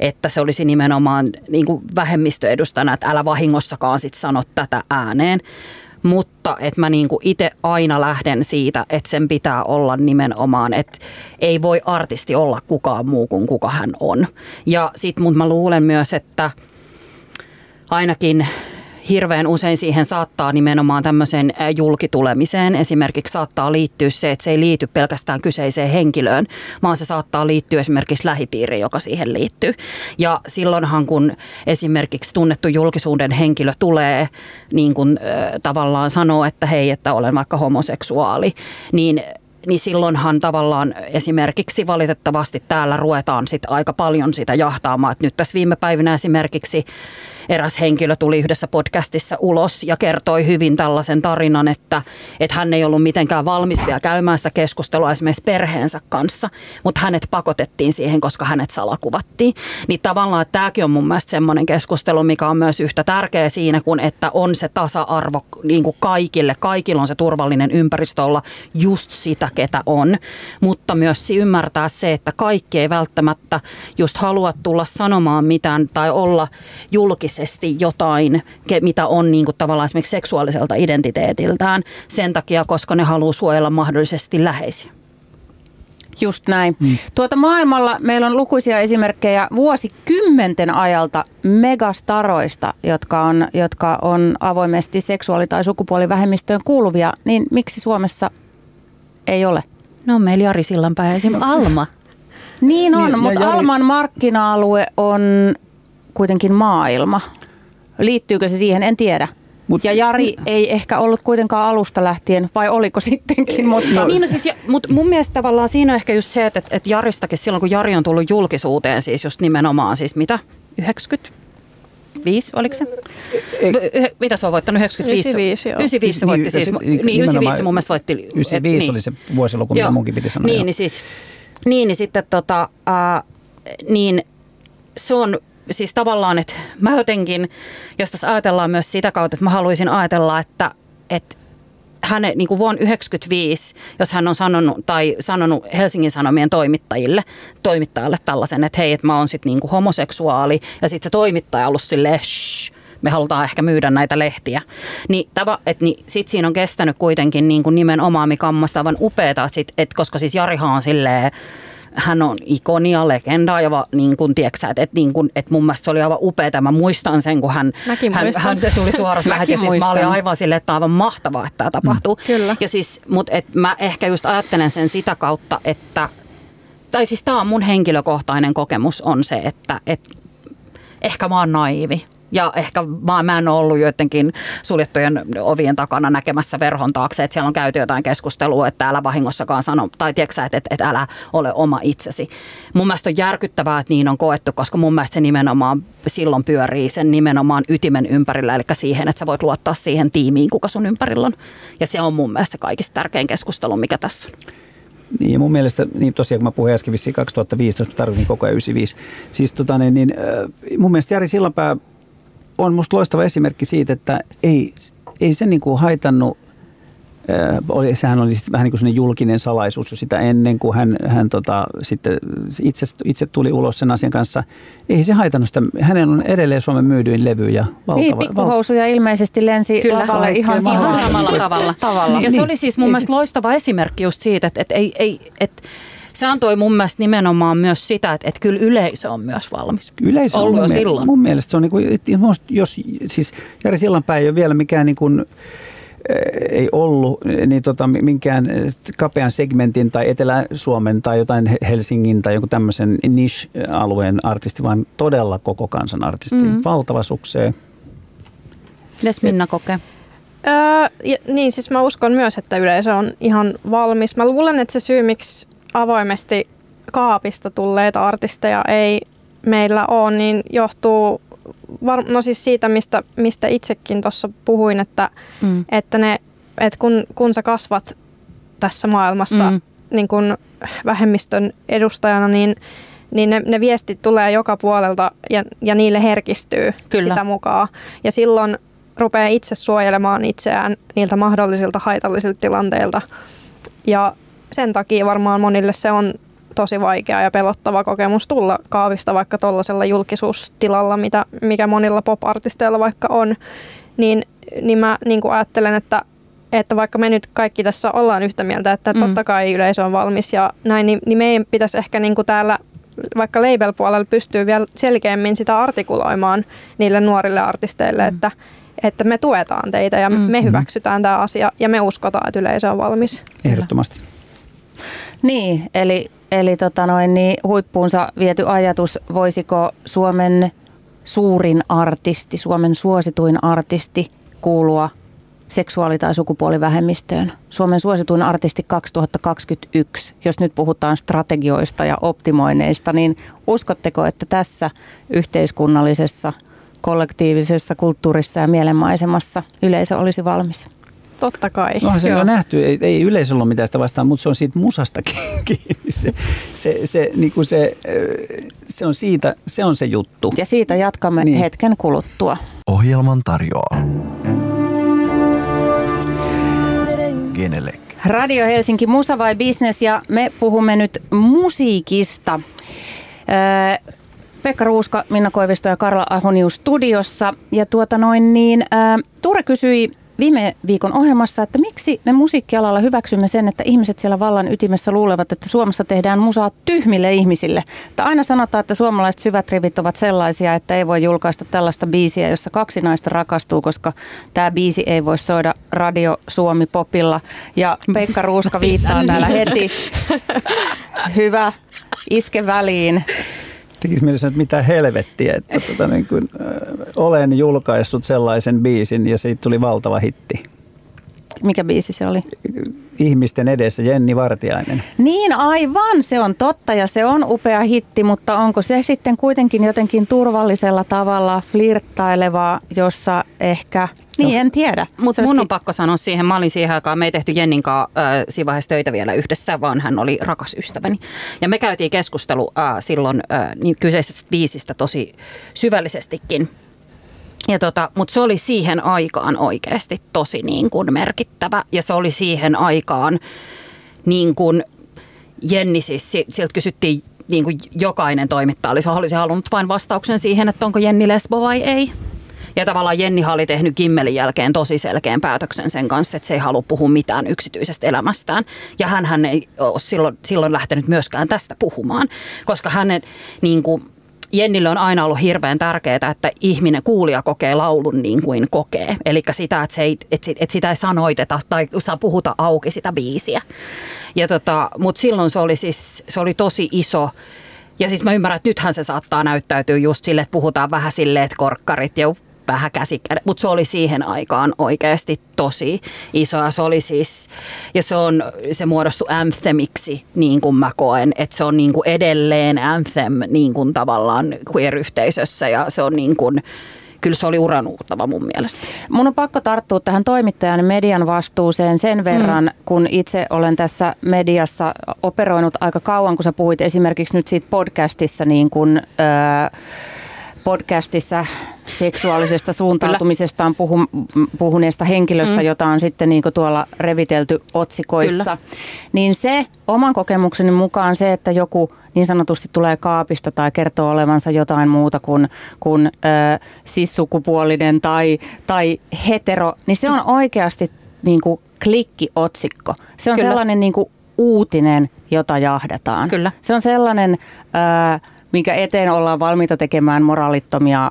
[SPEAKER 3] että se olisi nimenomaan niin kuin vähemmistöedustajana, että älä vahingossakaan sit sano tätä ääneen. Mutta että mä niin itse aina lähden siitä, että sen pitää olla nimenomaan, että ei voi artisti olla kukaan muu kuin kuka hän on. Ja sitten mutta mä luulen myös, että ainakin hirveän usein siihen saattaa nimenomaan tämmöiseen julkitulemiseen esimerkiksi saattaa liittyä se, että se ei liity pelkästään kyseiseen henkilöön, vaan se saattaa liittyä esimerkiksi lähipiiriin, joka siihen liittyy. Ja silloinhan kun esimerkiksi tunnettu julkisuuden henkilö tulee niin kuin äh, tavallaan sanoo, että hei, että olen vaikka homoseksuaali, niin niin silloinhan tavallaan esimerkiksi valitettavasti täällä ruvetaan sit aika paljon sitä jahtaamaan. Et nyt tässä viime päivinä esimerkiksi eräs henkilö tuli yhdessä podcastissa ulos ja kertoi hyvin tällaisen tarinan, että, että hän ei ollut mitenkään valmis vielä käymään sitä keskustelua esimerkiksi perheensä kanssa, mutta hänet pakotettiin siihen, koska hänet salakuvattiin. Niin tavallaan että tämäkin on mun mielestä semmoinen keskustelu, mikä on myös yhtä tärkeä siinä, kuin että on se tasa-arvo niin kuin kaikille. Kaikilla on se turvallinen ympäristö olla just sitä, ketä on. Mutta myös ymmärtää se, että kaikki ei välttämättä just halua tulla sanomaan mitään tai olla julkisesti jotain, mitä on niin kuin tavallaan esimerkiksi seksuaaliselta identiteetiltään sen takia, koska ne haluaa suojella mahdollisesti läheisiä.
[SPEAKER 2] Just näin. Mm. Tuota maailmalla meillä on lukuisia esimerkkejä vuosikymmenten ajalta megastaroista, jotka on, jotka on avoimesti seksuaali- tai sukupuolivähemmistöön kuuluvia, niin miksi Suomessa ei ole?
[SPEAKER 3] No meillä Jari Sillanpää esim. Alma.
[SPEAKER 2] Niin on, niin, mutta Jari... Alman markkina-alue on kuitenkin maailma. Liittyykö se siihen, en tiedä. Mut, ja Jari ei ehkä ollut kuitenkaan alusta lähtien, vai oliko sittenkin? Mutta...
[SPEAKER 3] No, niin, no siis, mutta mun mielestä tavallaan siinä on ehkä just se, että, että Jaristakin silloin, kun Jari on tullut julkisuuteen, siis just nimenomaan siis mitä, 90? 95, oliko se? Ei. Mitä se on voittanut? 95?
[SPEAKER 1] 95, joo.
[SPEAKER 3] 95 se voitti niin, siis. Niin, 95 se mun mielestä voitti.
[SPEAKER 4] 95 et, niin. oli se vuosiluku, mitä munkin piti sanoa.
[SPEAKER 3] Niin, niin, siis, niin, niin sitten tota, äh, niin se on siis tavallaan, että mä jotenkin, jos tässä ajatellaan myös sitä kautta, että mä haluaisin ajatella, että, että hänen niin kuin vuonna 1995, jos hän on sanonut, tai sanonut Helsingin Sanomien toimittajille, toimittajalle tällaisen, että hei, että mä oon sitten niin homoseksuaali, ja sitten se toimittaja ollut silleen, me halutaan ehkä myydä näitä lehtiä. Niin, tava, et, niin sit siinä on kestänyt kuitenkin niin kuin nimenomaan, mikä on aivan upeeta, sit, koska siis Jarihan on silleen, hän on ikonia, legendaa ja niin kuin, tiedätkö, että, että, niin kuin, että mun mielestä se oli aivan upeaa. Mä muistan sen, kun hän, hän, hän tuli suorassa lähet ja siis mä olin aivan silleen, että aivan mahtavaa, että tämä tapahtuu.
[SPEAKER 1] Mm, kyllä.
[SPEAKER 3] Ja siis, mutta et mä ehkä just ajattelen sen sitä kautta, että tai siis tämä on mun henkilökohtainen kokemus on se, että, että ehkä mä oon naivi ja ehkä vaan mä en ole ollut joidenkin suljettujen ovien takana näkemässä verhon taakse, että siellä on käyty jotain keskustelua, että älä vahingossakaan sano, tai tiedätkö että, että, että älä ole oma itsesi. Mun mielestä on järkyttävää, että niin on koettu, koska mun mielestä se nimenomaan silloin pyörii sen nimenomaan ytimen ympärillä, eli siihen, että sä voit luottaa siihen tiimiin, kuka sun ympärillä on. Ja se on mun mielestä kaikista tärkein keskustelu, mikä tässä on.
[SPEAKER 4] Niin, ja mun mielestä, niin tosiaan kun mä puhuin äsken vissiin 2015, tarkoitin koko ajan 95. Siis tota, niin, niin, mun mielestä Jari Sillanpää on musta loistava esimerkki siitä, että ei, ei se niin kuin haitannut oli, sehän oli vähän niin kuin julkinen salaisuus jo sitä ennen kuin hän, hän tota, sitten itse, itse tuli ulos sen asian kanssa. Ei se haitannut sitä. Hänen on edelleen Suomen myydyin levy ja valtava.
[SPEAKER 2] Niin, pikkuhousuja val... ilmeisesti lensi Kyllä, lavalle ihan
[SPEAKER 3] samalla, samalla tavalla. tavalla. Ja se oli siis mun mielestä loistava esimerkki just siitä, että, että ei, ei, että se antoi mun mielestä nimenomaan myös sitä, että, että kyllä yleisö on myös valmis.
[SPEAKER 4] Yleisö
[SPEAKER 3] on
[SPEAKER 4] mun,
[SPEAKER 3] silloin.
[SPEAKER 4] mun mielestä se on niin kuin, jos siis Jari Sillanpää ei ole vielä mikään niin kuin, ei ollut niin tota, minkään kapean segmentin tai Etelä-Suomen tai jotain Helsingin tai jonkun tämmöisen niche-alueen artisti, vaan todella koko kansan artisti. Mm-hmm. Valtava sukseen.
[SPEAKER 3] Mitäs Minna kokee?
[SPEAKER 1] Öö, ja, niin, siis mä uskon myös, että yleisö on ihan valmis. Mä luulen, että se syy, miksi avoimesti kaapista tulleita artisteja ei meillä ole, niin johtuu var- no siis siitä, mistä, mistä itsekin tuossa puhuin, että, mm. että, ne, että kun, kun sä kasvat tässä maailmassa mm. niin kun vähemmistön edustajana, niin, niin ne, ne viestit tulee joka puolelta ja, ja niille herkistyy Kyllä. sitä mukaan. Ja silloin rupeaa itse suojelemaan itseään niiltä mahdollisilta haitallisilta tilanteilta. Ja sen takia varmaan monille se on tosi vaikea ja pelottava kokemus tulla kaavista vaikka tuollaisella julkisuustilalla, mitä, mikä monilla pop-artisteilla vaikka on, niin, niin mä niin kuin ajattelen, että, että vaikka me nyt kaikki tässä ollaan yhtä mieltä, että mm. totta kai yleisö on valmis ja näin, niin, niin meidän pitäisi ehkä niin kuin täällä vaikka label-puolella pystyy vielä selkeämmin sitä artikuloimaan niille nuorille artisteille, mm. että, että me tuetaan teitä ja mm. me hyväksytään tämä asia ja me uskotaan, että yleisö on valmis.
[SPEAKER 4] Ehdottomasti.
[SPEAKER 2] Niin, eli, eli tota noin, niin huippuunsa viety ajatus, voisiko Suomen suurin artisti, Suomen suosituin artisti kuulua seksuaali- tai sukupuolivähemmistöön. Suomen suosituin artisti 2021, jos nyt puhutaan strategioista ja optimoineista, niin uskotteko, että tässä yhteiskunnallisessa kollektiivisessa kulttuurissa ja mielenmaisemassa yleisö olisi valmis.
[SPEAKER 1] Totta kai.
[SPEAKER 4] Onhan se
[SPEAKER 1] Joo.
[SPEAKER 4] jo nähty, ei, ei yleisöllä ole mitään sitä vastaan, mutta se on siitä musasta kiinni. Se, se, se, niin kuin se, se, on siitä, se on se juttu.
[SPEAKER 2] Ja siitä jatkamme
[SPEAKER 4] Niin.
[SPEAKER 2] hetken kuluttua.
[SPEAKER 5] Ohjelman tarjoaa Genelec.
[SPEAKER 2] Radio Helsinki Musa vai Business ja me puhumme nyt musiikista. Öö, Pekka Ruuska, Minna Koivisto ja Karla Ahonius studiossa. Ja tuota noin niin, Ture kysyi viime viikon ohjelmassa, että miksi me musiikkialalla hyväksymme sen, että ihmiset siellä vallan ytimessä luulevat, että Suomessa tehdään musaa tyhmille ihmisille. Että aina sanotaan, että suomalaiset syvät rivit ovat sellaisia, että ei voi julkaista tällaista biisiä, jossa kaksi naista rakastuu, koska tämä biisi ei voi soida Radio Suomi Popilla. Ja Pekka Ruuska viittaa täällä heti. Hyvä, iske väliin.
[SPEAKER 4] Tekisi mieli sanoa, että mitä helvettiä, että tota, niin kuin, ö, olen julkaissut sellaisen biisin ja siitä tuli valtava hitti.
[SPEAKER 2] Mikä biisi se oli?
[SPEAKER 4] Ihmisten edessä Jenni Vartiainen.
[SPEAKER 2] Niin aivan, se on totta ja se on upea hitti, mutta onko se sitten kuitenkin jotenkin turvallisella tavalla flirttailevaa, jossa ehkä, niin en tiedä.
[SPEAKER 3] Mutta mun on pakko sanoa siihen, mä olin siihen aikaan, me ei tehty Jennin kanssa äh, siinä vaiheessa töitä vielä yhdessä, vaan hän oli rakas ystäväni. Ja me käytiin keskustelu äh, silloin äh, niin kyseisestä biisistä tosi syvällisestikin. Ja tota, mutta se oli siihen aikaan oikeasti tosi niin kuin merkittävä ja se oli siihen aikaan niin kuin Jenni siis, si- siltä kysyttiin niin kuin jokainen toimittaja olisi, olisi halunnut vain vastauksen siihen, että onko Jenni lesbo vai ei. Ja tavallaan Jenni oli tehnyt Kimmelin jälkeen tosi selkeän päätöksen sen kanssa, että se ei halua puhua mitään yksityisestä elämästään. Ja hän ei ole silloin, silloin lähtenyt myöskään tästä puhumaan, koska hänen niin kuin, Jennille on aina ollut hirveän tärkeää, että ihminen kuulija kokee laulun niin kuin kokee. Eli sitä, että, se ei, että, että sitä ei sanoiteta tai saa puhuta auki sitä biisiä. Ja tota, Mutta silloin se oli, siis, se oli tosi iso. Ja siis mä ymmärrän, että nythän se saattaa näyttäytyä just sille, että puhutaan vähän silleen, että korkkarit ja vähän käsikädä. Mutta se oli siihen aikaan oikeasti tosi iso. Ja se oli siis, ja se, on, se muodostui anthemiksi, niin kuin mä koen. Että se on niin kuin edelleen anthem niin kuin tavallaan queer-yhteisössä. Ja se on niin kuin, kyllä se oli uranuurtava mun mielestä.
[SPEAKER 2] Mun on pakko tarttua tähän toimittajan median vastuuseen sen verran, mm. kun itse olen tässä mediassa operoinut aika kauan, kun sä puhuit esimerkiksi nyt siitä podcastissa niin kuin, öö, podcastissa seksuaalisesta suuntautumisestaan puhu, puhuneesta henkilöstä, mm. jota on sitten niin tuolla revitelty otsikoissa.
[SPEAKER 3] Kyllä.
[SPEAKER 2] Niin se oman kokemukseni mukaan se, että joku niin sanotusti tulee kaapista tai kertoo olevansa jotain muuta kuin, kuin ö, sissukupuolinen tai, tai hetero, niin se on oikeasti niin kuin klikkiotsikko. Se on
[SPEAKER 3] Kyllä.
[SPEAKER 2] sellainen niin kuin uutinen, jota jahdataan.
[SPEAKER 3] Kyllä.
[SPEAKER 2] Se on sellainen, ö, minkä eteen ollaan valmiita tekemään moraalittomia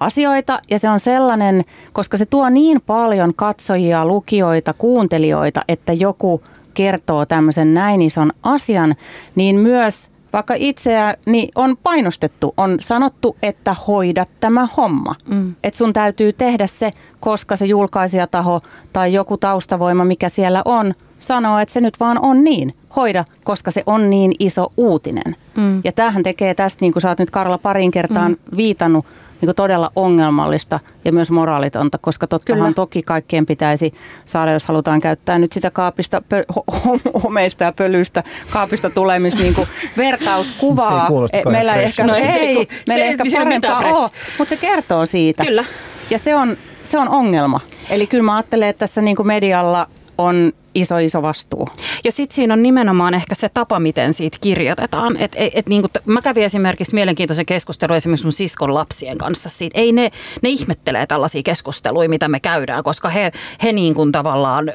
[SPEAKER 2] asioita. Ja se on sellainen, koska se tuo niin paljon katsojia, lukijoita, kuuntelijoita, että joku kertoo tämmöisen näin ison asian, niin myös vaikka itseäni on painostettu, on sanottu, että hoida tämä homma. Mm. Että sun täytyy tehdä se, koska se julkaisijataho tai joku taustavoima, mikä siellä on, sanoo, että se nyt vaan on niin. Hoida, koska se on niin iso uutinen. Mm. Ja tämähän tekee tästä, niin kuin sä oot nyt Karla parin kertaan mm. viitannut, niin kuin todella ongelmallista ja myös moraalitonta, koska tottahan
[SPEAKER 3] Kyllä.
[SPEAKER 2] toki kaikkien pitäisi saada, jos halutaan käyttää nyt sitä kaapista, pö, ho- homeista ja pölystä kaapista tulemista niin kuin vertauskuvaa.
[SPEAKER 4] Se ei
[SPEAKER 2] E, meillä
[SPEAKER 4] fresh.
[SPEAKER 2] ehkä,
[SPEAKER 3] No ei se
[SPEAKER 2] ei, meillä
[SPEAKER 3] se
[SPEAKER 2] ehkä
[SPEAKER 3] mitään
[SPEAKER 2] parempaa ole, mutta se kertoo siitä.
[SPEAKER 3] Kyllä.
[SPEAKER 2] Ja se on, se on ongelma. Eli kyllä mä ajattelen, että tässä niin kuin medialla on iso, iso vastuu.
[SPEAKER 3] Ja sitten siinä on nimenomaan ehkä se tapa, miten siitä kirjoitetaan. Et, et, et niinku, t- mä kävin esimerkiksi mielenkiintoisen keskustelun esimerkiksi mun siskon lapsien kanssa siitä. Ei ne, ne ihmettelee tällaisia keskusteluja, mitä me käydään, koska he, he niin kuin tavallaan,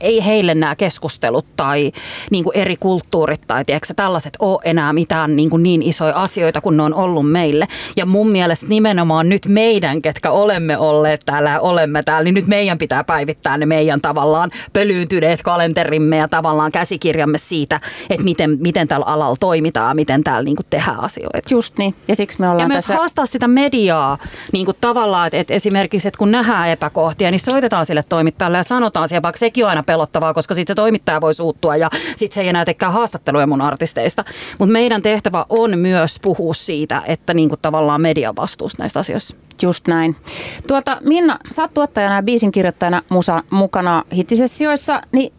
[SPEAKER 3] ei heille nämä keskustelut tai niin eri kulttuurit tai tiedätkö, tällaiset ole enää mitään niin, niin isoja asioita kuin ne on ollut meille. Ja mun mielestä nimenomaan nyt meidän, ketkä olemme olleet täällä ja olemme täällä, niin nyt meidän pitää päivittää ne meidän tavallaan pölyyntyneet omat kalenterimme ja tavallaan käsikirjamme siitä, että miten, miten tällä alalla toimitaan, miten täällä niin kuin tehdään asioita.
[SPEAKER 2] Just niin, ja siksi me ollaan
[SPEAKER 3] Ja myös
[SPEAKER 2] tässä...
[SPEAKER 3] haastaa sitä mediaa niin kuin tavallaan, että, että esimerkiksi, että kun nähdään epäkohtia, niin soitetaan sille toimittajalle ja sanotaan siihen, vaikka sekin on aina pelottavaa, koska sitten se toimittaja voi suuttua ja sitten se ei enää tekään haastatteluja mun artisteista. Mutta meidän tehtävä on myös puhua siitä, että niin kuin tavallaan media vastuussa näistä asioista.
[SPEAKER 2] Just näin. Tuota, Minna, sä oot tuottajana ja biisin kirjoittajana musa, mukana hittisessioissa, niin,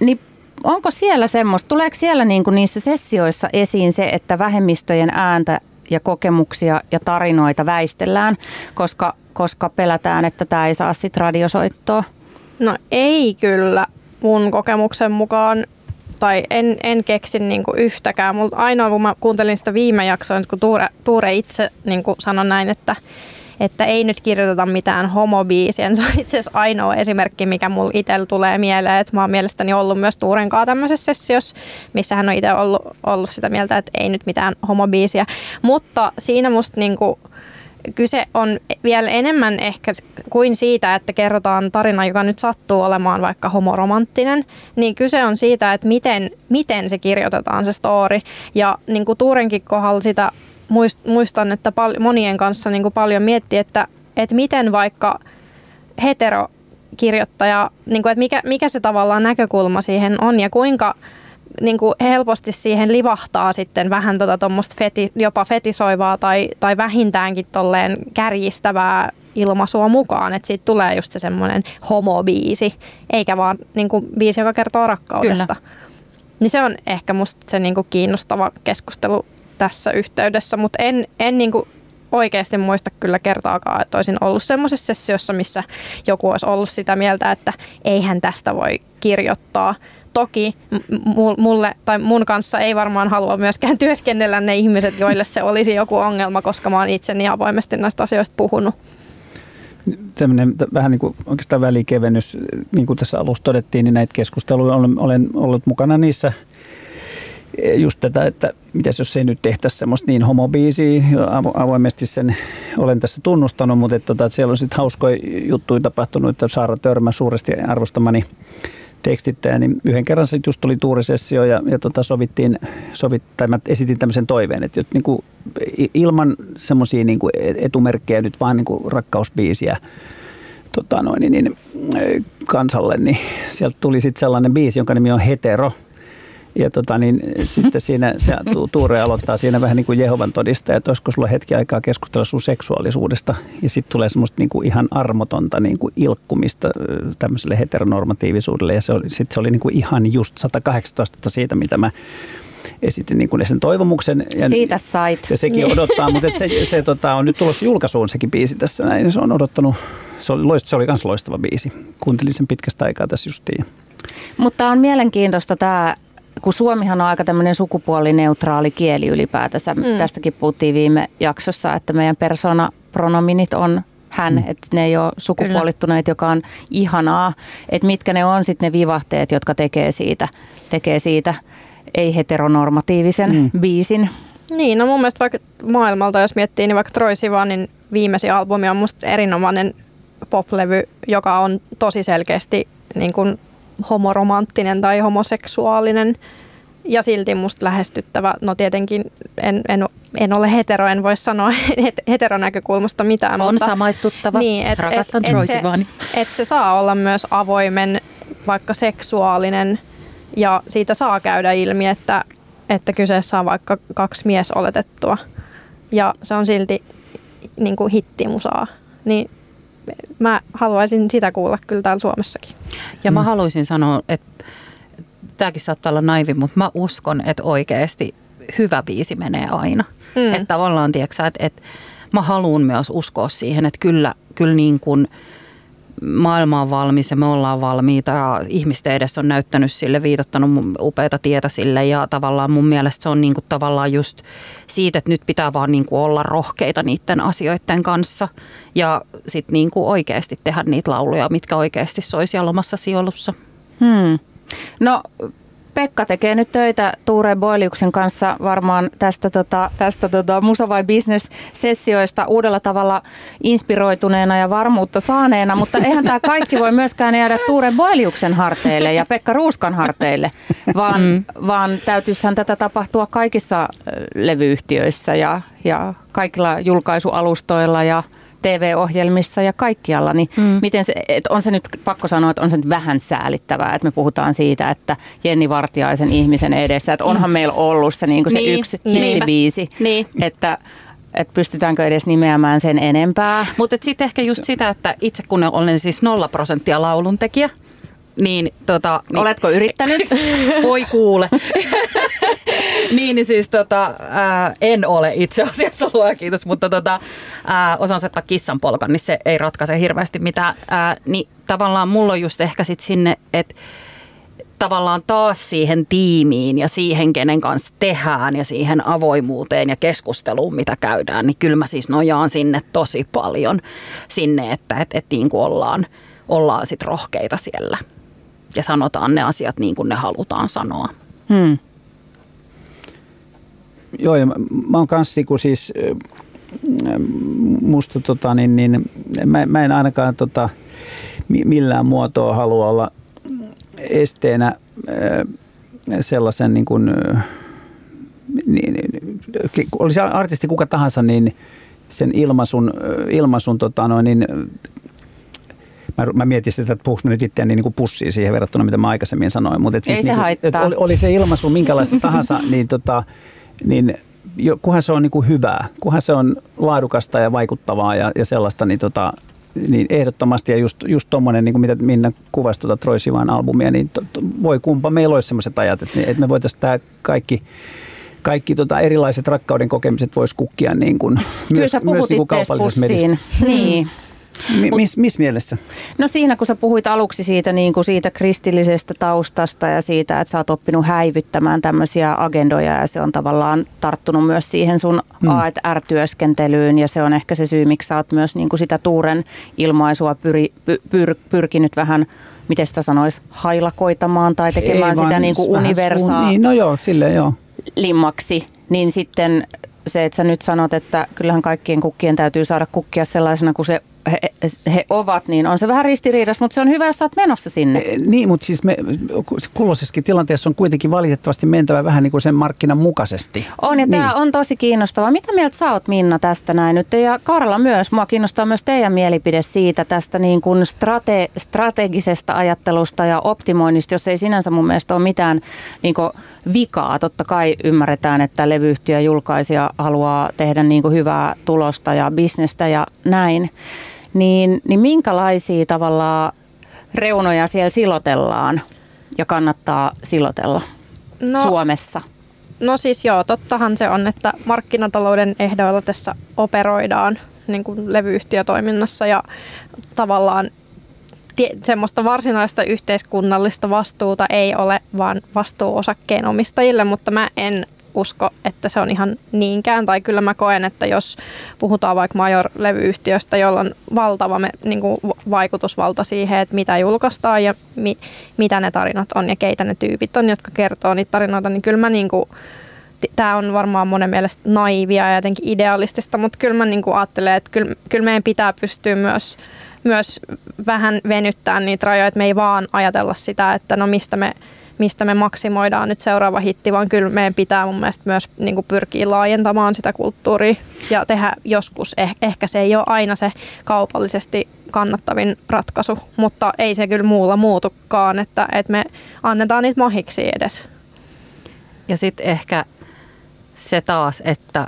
[SPEAKER 2] niin onko siellä semmoista, tuleeko siellä niinku niissä sessioissa esiin se, että vähemmistöjen ääntä ja kokemuksia ja tarinoita väistellään, koska, koska pelätään, että tämä ei saa sitten radiosoittoa?
[SPEAKER 1] No ei kyllä mun kokemuksen mukaan, tai en, en keksi niinku yhtäkään, mutta ainoa kun mä kuuntelin sitä viime jaksoa, kun Tuure, Tuure itse niinku sanoi näin, että, että ei nyt kirjoiteta mitään homobiisiä. Se on itse asiassa ainoa esimerkki, mikä mulla itsellä tulee mieleen, että mä oon mielestäni ollut myös Tuuren kanssa tämmöisessä sessiossa, missä hän on itse ollut, ollut sitä mieltä, että ei nyt mitään homobiisiä. Mutta siinä musta niinku, kyse on vielä enemmän ehkä kuin siitä, että kerrotaan tarina, joka nyt sattuu olemaan vaikka homoromanttinen, niin kyse on siitä, että miten, miten se kirjoitetaan se story. Ja niin kuin Tuurenkin kohdalla sitä muistan, että pal- monien kanssa niin kuin paljon miettii, että, että miten vaikka heterokirjoittaja, niin kuin, että mikä, mikä se tavallaan näkökulma siihen on ja kuinka niin kuin helposti siihen livahtaa sitten vähän tota feti, jopa fetisoivaa tai, tai vähintäänkin tolleen kärjistävää ilmaisua mukaan, että siitä tulee just se semmoinen homobiisi, eikä vaan niin kuin biisi, joka kertoo rakkaudesta. Kyllä. Niin se on ehkä musta se niin kuin kiinnostava keskustelu tässä yhteydessä, mutta en, en niin kuin oikeasti muista kyllä kertaakaan, että olisin ollut semmoisessa sessiossa, missä joku olisi ollut sitä mieltä, että eihän tästä voi kirjoittaa toki mulle tai mun kanssa ei varmaan halua myöskään työskennellä ne ihmiset, joille se olisi joku ongelma, koska mä oon itse niin avoimesti näistä asioista puhunut.
[SPEAKER 4] Tämmöinen vähän niin kuin oikeastaan välikevennys, niin kuin tässä alussa todettiin, niin näitä keskusteluja olen, olen ollut mukana niissä just tätä, että mitäs jos ei nyt tehtäisi semmoista niin homobiisiä, avoimesti sen olen tässä tunnustanut, mutta että, että siellä on sitten hauskoja juttuja tapahtunut, että Saara Törmä suuresti arvostamani tekstittäjä, niin yhden kerran sitten just tuli tuurisessio ja, ja tota sovittiin, sovit, tai mä esitin tämmöisen toiveen, että niin kuin ilman semmoisia niin etumerkkejä nyt vaan niin kuin rakkausbiisiä tota noin, niin, niin, kansalle, niin sieltä tuli sitten sellainen biisi, jonka nimi on Hetero – ja tota, niin, sitten siinä se, Tuure aloittaa siinä vähän niin kuin Jehovan todistaja, että olisiko sulla hetki aikaa keskustella sun seksuaalisuudesta. Ja sitten tulee semmoista niin kuin ihan armotonta niin kuin ilkkumista tämmöiselle heteronormatiivisuudelle. Ja se oli, sit se oli niin kuin ihan just 118 siitä, mitä mä esitin niin kuin sen toivomuksen.
[SPEAKER 2] Ja, Siitä sait.
[SPEAKER 4] Ja sekin odottaa, mutta se, se tota, on nyt tulossa julkaisuun sekin biisi tässä näin. Se on odottanut, se oli, loist, se oli myös loistava biisi. Kuuntelin sen pitkästä aikaa tässä justiin.
[SPEAKER 2] Mutta on mielenkiintoista tämä kun Suomihan on aika tämmöinen sukupuolineutraali kieli ylipäätänsä. Mm. Tästäkin puhuttiin viime jaksossa, että meidän persoonapronominit on hän, mm. että ne ei ole sukupuolittuneet, joka on ihanaa. Että mitkä ne on sitten ne vivahteet, jotka tekee siitä, tekee siitä ei-heteronormatiivisen mm. biisin.
[SPEAKER 1] Niin, no mun mielestä vaikka maailmalta, jos miettii, niin vaikka Troy Sivanin viimeisin albumi on musta erinomainen poplevy, joka on tosi selkeästi niin kuin homoromanttinen tai homoseksuaalinen ja silti musta lähestyttävä. No tietenkin en, en, en ole hetero, en voi sanoa heteronäkökulmasta mitään.
[SPEAKER 3] On
[SPEAKER 1] mutta,
[SPEAKER 3] samaistuttava, niin, et, rakastan et, et, se,
[SPEAKER 1] et se saa olla myös avoimen, vaikka seksuaalinen ja siitä saa käydä ilmi, että, että kyseessä on vaikka kaksi mies oletettua ja se on silti niin kuin hittimusaa. Niin mä haluaisin sitä kuulla kyllä täällä Suomessakin.
[SPEAKER 3] Ja mä mm. haluaisin sanoa, että tämäkin saattaa olla naivi, mutta mä uskon, että oikeasti hyvä biisi menee aina. Mm. Että tavallaan, tiedätkö, että, että mä haluan myös uskoa siihen, että kyllä, kyllä niin kuin – maailma on valmis ja me ollaan valmiita ja ihmisten edessä on näyttänyt sille, viitottanut upeita tietä sille ja tavallaan mun mielestä se on niin kuin tavallaan just siitä, että nyt pitää vaan niin kuin olla rohkeita niiden asioiden kanssa ja sitten niin kuin oikeasti tehdä niitä lauluja, mitkä oikeasti soi siellä omassa sijoilussa.
[SPEAKER 2] Hmm. No Pekka tekee nyt töitä Tuure Boiliuksen kanssa varmaan tästä, tota, tästä tota Musa vai Business sessioista uudella tavalla inspiroituneena ja varmuutta saaneena, mutta eihän tämä kaikki voi myöskään jäädä Tuure Boiliuksen harteille ja Pekka Ruuskan harteille, vaan, mm. vaan täytyisihän tätä tapahtua kaikissa levyyhtiöissä ja, ja kaikilla julkaisualustoilla ja TV-ohjelmissa ja kaikkialla, niin mm. miten se, et on se nyt pakko sanoa, että on se nyt vähän säälittävää, että me puhutaan siitä, että Jenni Vartiaisen ihmisen edessä, että onhan mm. meillä ollut se, niin kuin se niin, yksi hittibiisi, niin. että että pystytäänkö edes nimeämään sen enempää.
[SPEAKER 3] Mutta sitten ehkä just sitä, että itse kun olen siis nolla prosenttia lauluntekijä, niin, tota,
[SPEAKER 2] niin, Oletko yrittänyt?
[SPEAKER 3] Voi kuule. niin, niin siis tota, ää, en ole itse asiassa, luoja kiitos, mutta tota, ää, osaan soittaa kissan polkan, niin se ei ratkaise hirveästi mitään. Ää, niin tavallaan mulla on just ehkä sit sinne, että tavallaan taas siihen tiimiin ja siihen, kenen kanssa tehdään ja siihen avoimuuteen ja keskusteluun, mitä käydään, niin kyllä mä siis nojaan sinne tosi paljon sinne, että et, et niin kuin ollaan, ollaan sit rohkeita siellä ja sanotaan ne asiat niin kuin ne halutaan sanoa. Hmm.
[SPEAKER 4] Joo, ja mä, mä oon kanssa niin siis, musta tota, niin, niin, mä, mä en ainakaan tota, millään muotoa halua olla esteenä sellaisen niin kuin, niin, olisi artisti kuka tahansa, niin sen ilmaisun, ilmaisun tota noin, niin mä, mä mietin sitä, että puhuks nyt itseäni niin kuin pussiin siihen verrattuna, mitä mä aikaisemmin sanoin. Mutta
[SPEAKER 2] siis Ei se niin kuin,
[SPEAKER 4] oli, oli, se ilmaisu minkälaista tahansa, niin, tota, niin jo, kunhan se on niin kuin hyvää, kunhan se on laadukasta ja vaikuttavaa ja, ja sellaista, niin, tota, niin ehdottomasti ja just, just tuommoinen, niin kuin mitä Minna kuvasi tuota Troy Sivan albumia, niin to, to, voi kumpa meillä olisi sellaiset ajat, että, että me voitaisiin tämä kaikki kaikki tota erilaiset rakkauden kokemiset voisi kukkia niin kuin,
[SPEAKER 2] Kyllä myös, sä puhut myös niin kaupallisessa mediassa. Niin.
[SPEAKER 4] Missä mis mielessä?
[SPEAKER 2] No siinä, kun sä puhuit aluksi siitä, niin kuin siitä kristillisestä taustasta ja siitä, että sä oot oppinut häivyttämään tämmöisiä agendoja ja se on tavallaan tarttunut myös siihen sun hmm. A R-työskentelyyn ja se on ehkä se syy, miksi sä oot myös niin kuin sitä Tuuren ilmaisua pyri, pyr, pyr, pyrkinyt vähän miten sitä sanoisi, hailakoitamaan tai tekemään Ei, sitä niin kuin universaa.
[SPEAKER 4] Niin, no joo, silleen joo.
[SPEAKER 2] Limmaksi, niin sitten se, että sä nyt sanot, että kyllähän kaikkien kukkien täytyy saada kukkia sellaisena kuin se he, he ovat, niin on se vähän ristiriidassa, mutta se on hyvä, jos olet menossa sinne.
[SPEAKER 4] E, niin, mutta siis me, kulloisessakin tilanteessa on kuitenkin valitettavasti mentävä vähän niin kuin sen markkinan mukaisesti.
[SPEAKER 2] On, ja niin. tämä on tosi kiinnostavaa. Mitä mieltä sä oot, Minna, tästä näin nyt? Ja Karla myös, mua kiinnostaa myös teidän mielipide siitä tästä niin kuin strate, strategisesta ajattelusta ja optimoinnista, jos ei sinänsä mun mielestä ole mitään niin kuin vikaa. Totta kai ymmärretään, että levyyhtiö julkaisija haluaa tehdä niin kuin hyvää tulosta ja bisnestä ja näin niin, niin minkälaisia tavallaan reunoja siellä silotellaan ja kannattaa silotella no, Suomessa?
[SPEAKER 1] No siis joo, tottahan se on, että markkinatalouden ehdoilla tässä operoidaan niin kuin levyyhtiötoiminnassa ja tavallaan semmoista varsinaista yhteiskunnallista vastuuta ei ole, vaan vastuu osakkeenomistajille, mutta mä en usko, että se on ihan niinkään. Tai kyllä mä koen, että jos puhutaan vaikka Major-levyyhtiöstä, jolla on valtava me, niin kuin vaikutusvalta siihen, että mitä julkaistaan ja mi, mitä ne tarinat on ja keitä ne tyypit on, jotka kertoo niitä tarinoita, niin kyllä mä niin kuin, tämä on varmaan monen mielestä naivia ja jotenkin idealistista, mutta kyllä mä niin kuin ajattelen, että kyllä, kyllä meidän pitää pystyä myös myös vähän venyttää niitä rajoja, että me ei vaan ajatella sitä, että no mistä me mistä me maksimoidaan nyt seuraava hitti, vaan kyllä meidän pitää mun mielestä myös niin kuin pyrkiä laajentamaan sitä kulttuuria ja tehdä joskus. Eh, ehkä se ei ole aina se kaupallisesti kannattavin ratkaisu, mutta ei se kyllä muulla muutukaan, että, että me annetaan niitä mahiksi edes.
[SPEAKER 3] Ja sitten ehkä se taas, että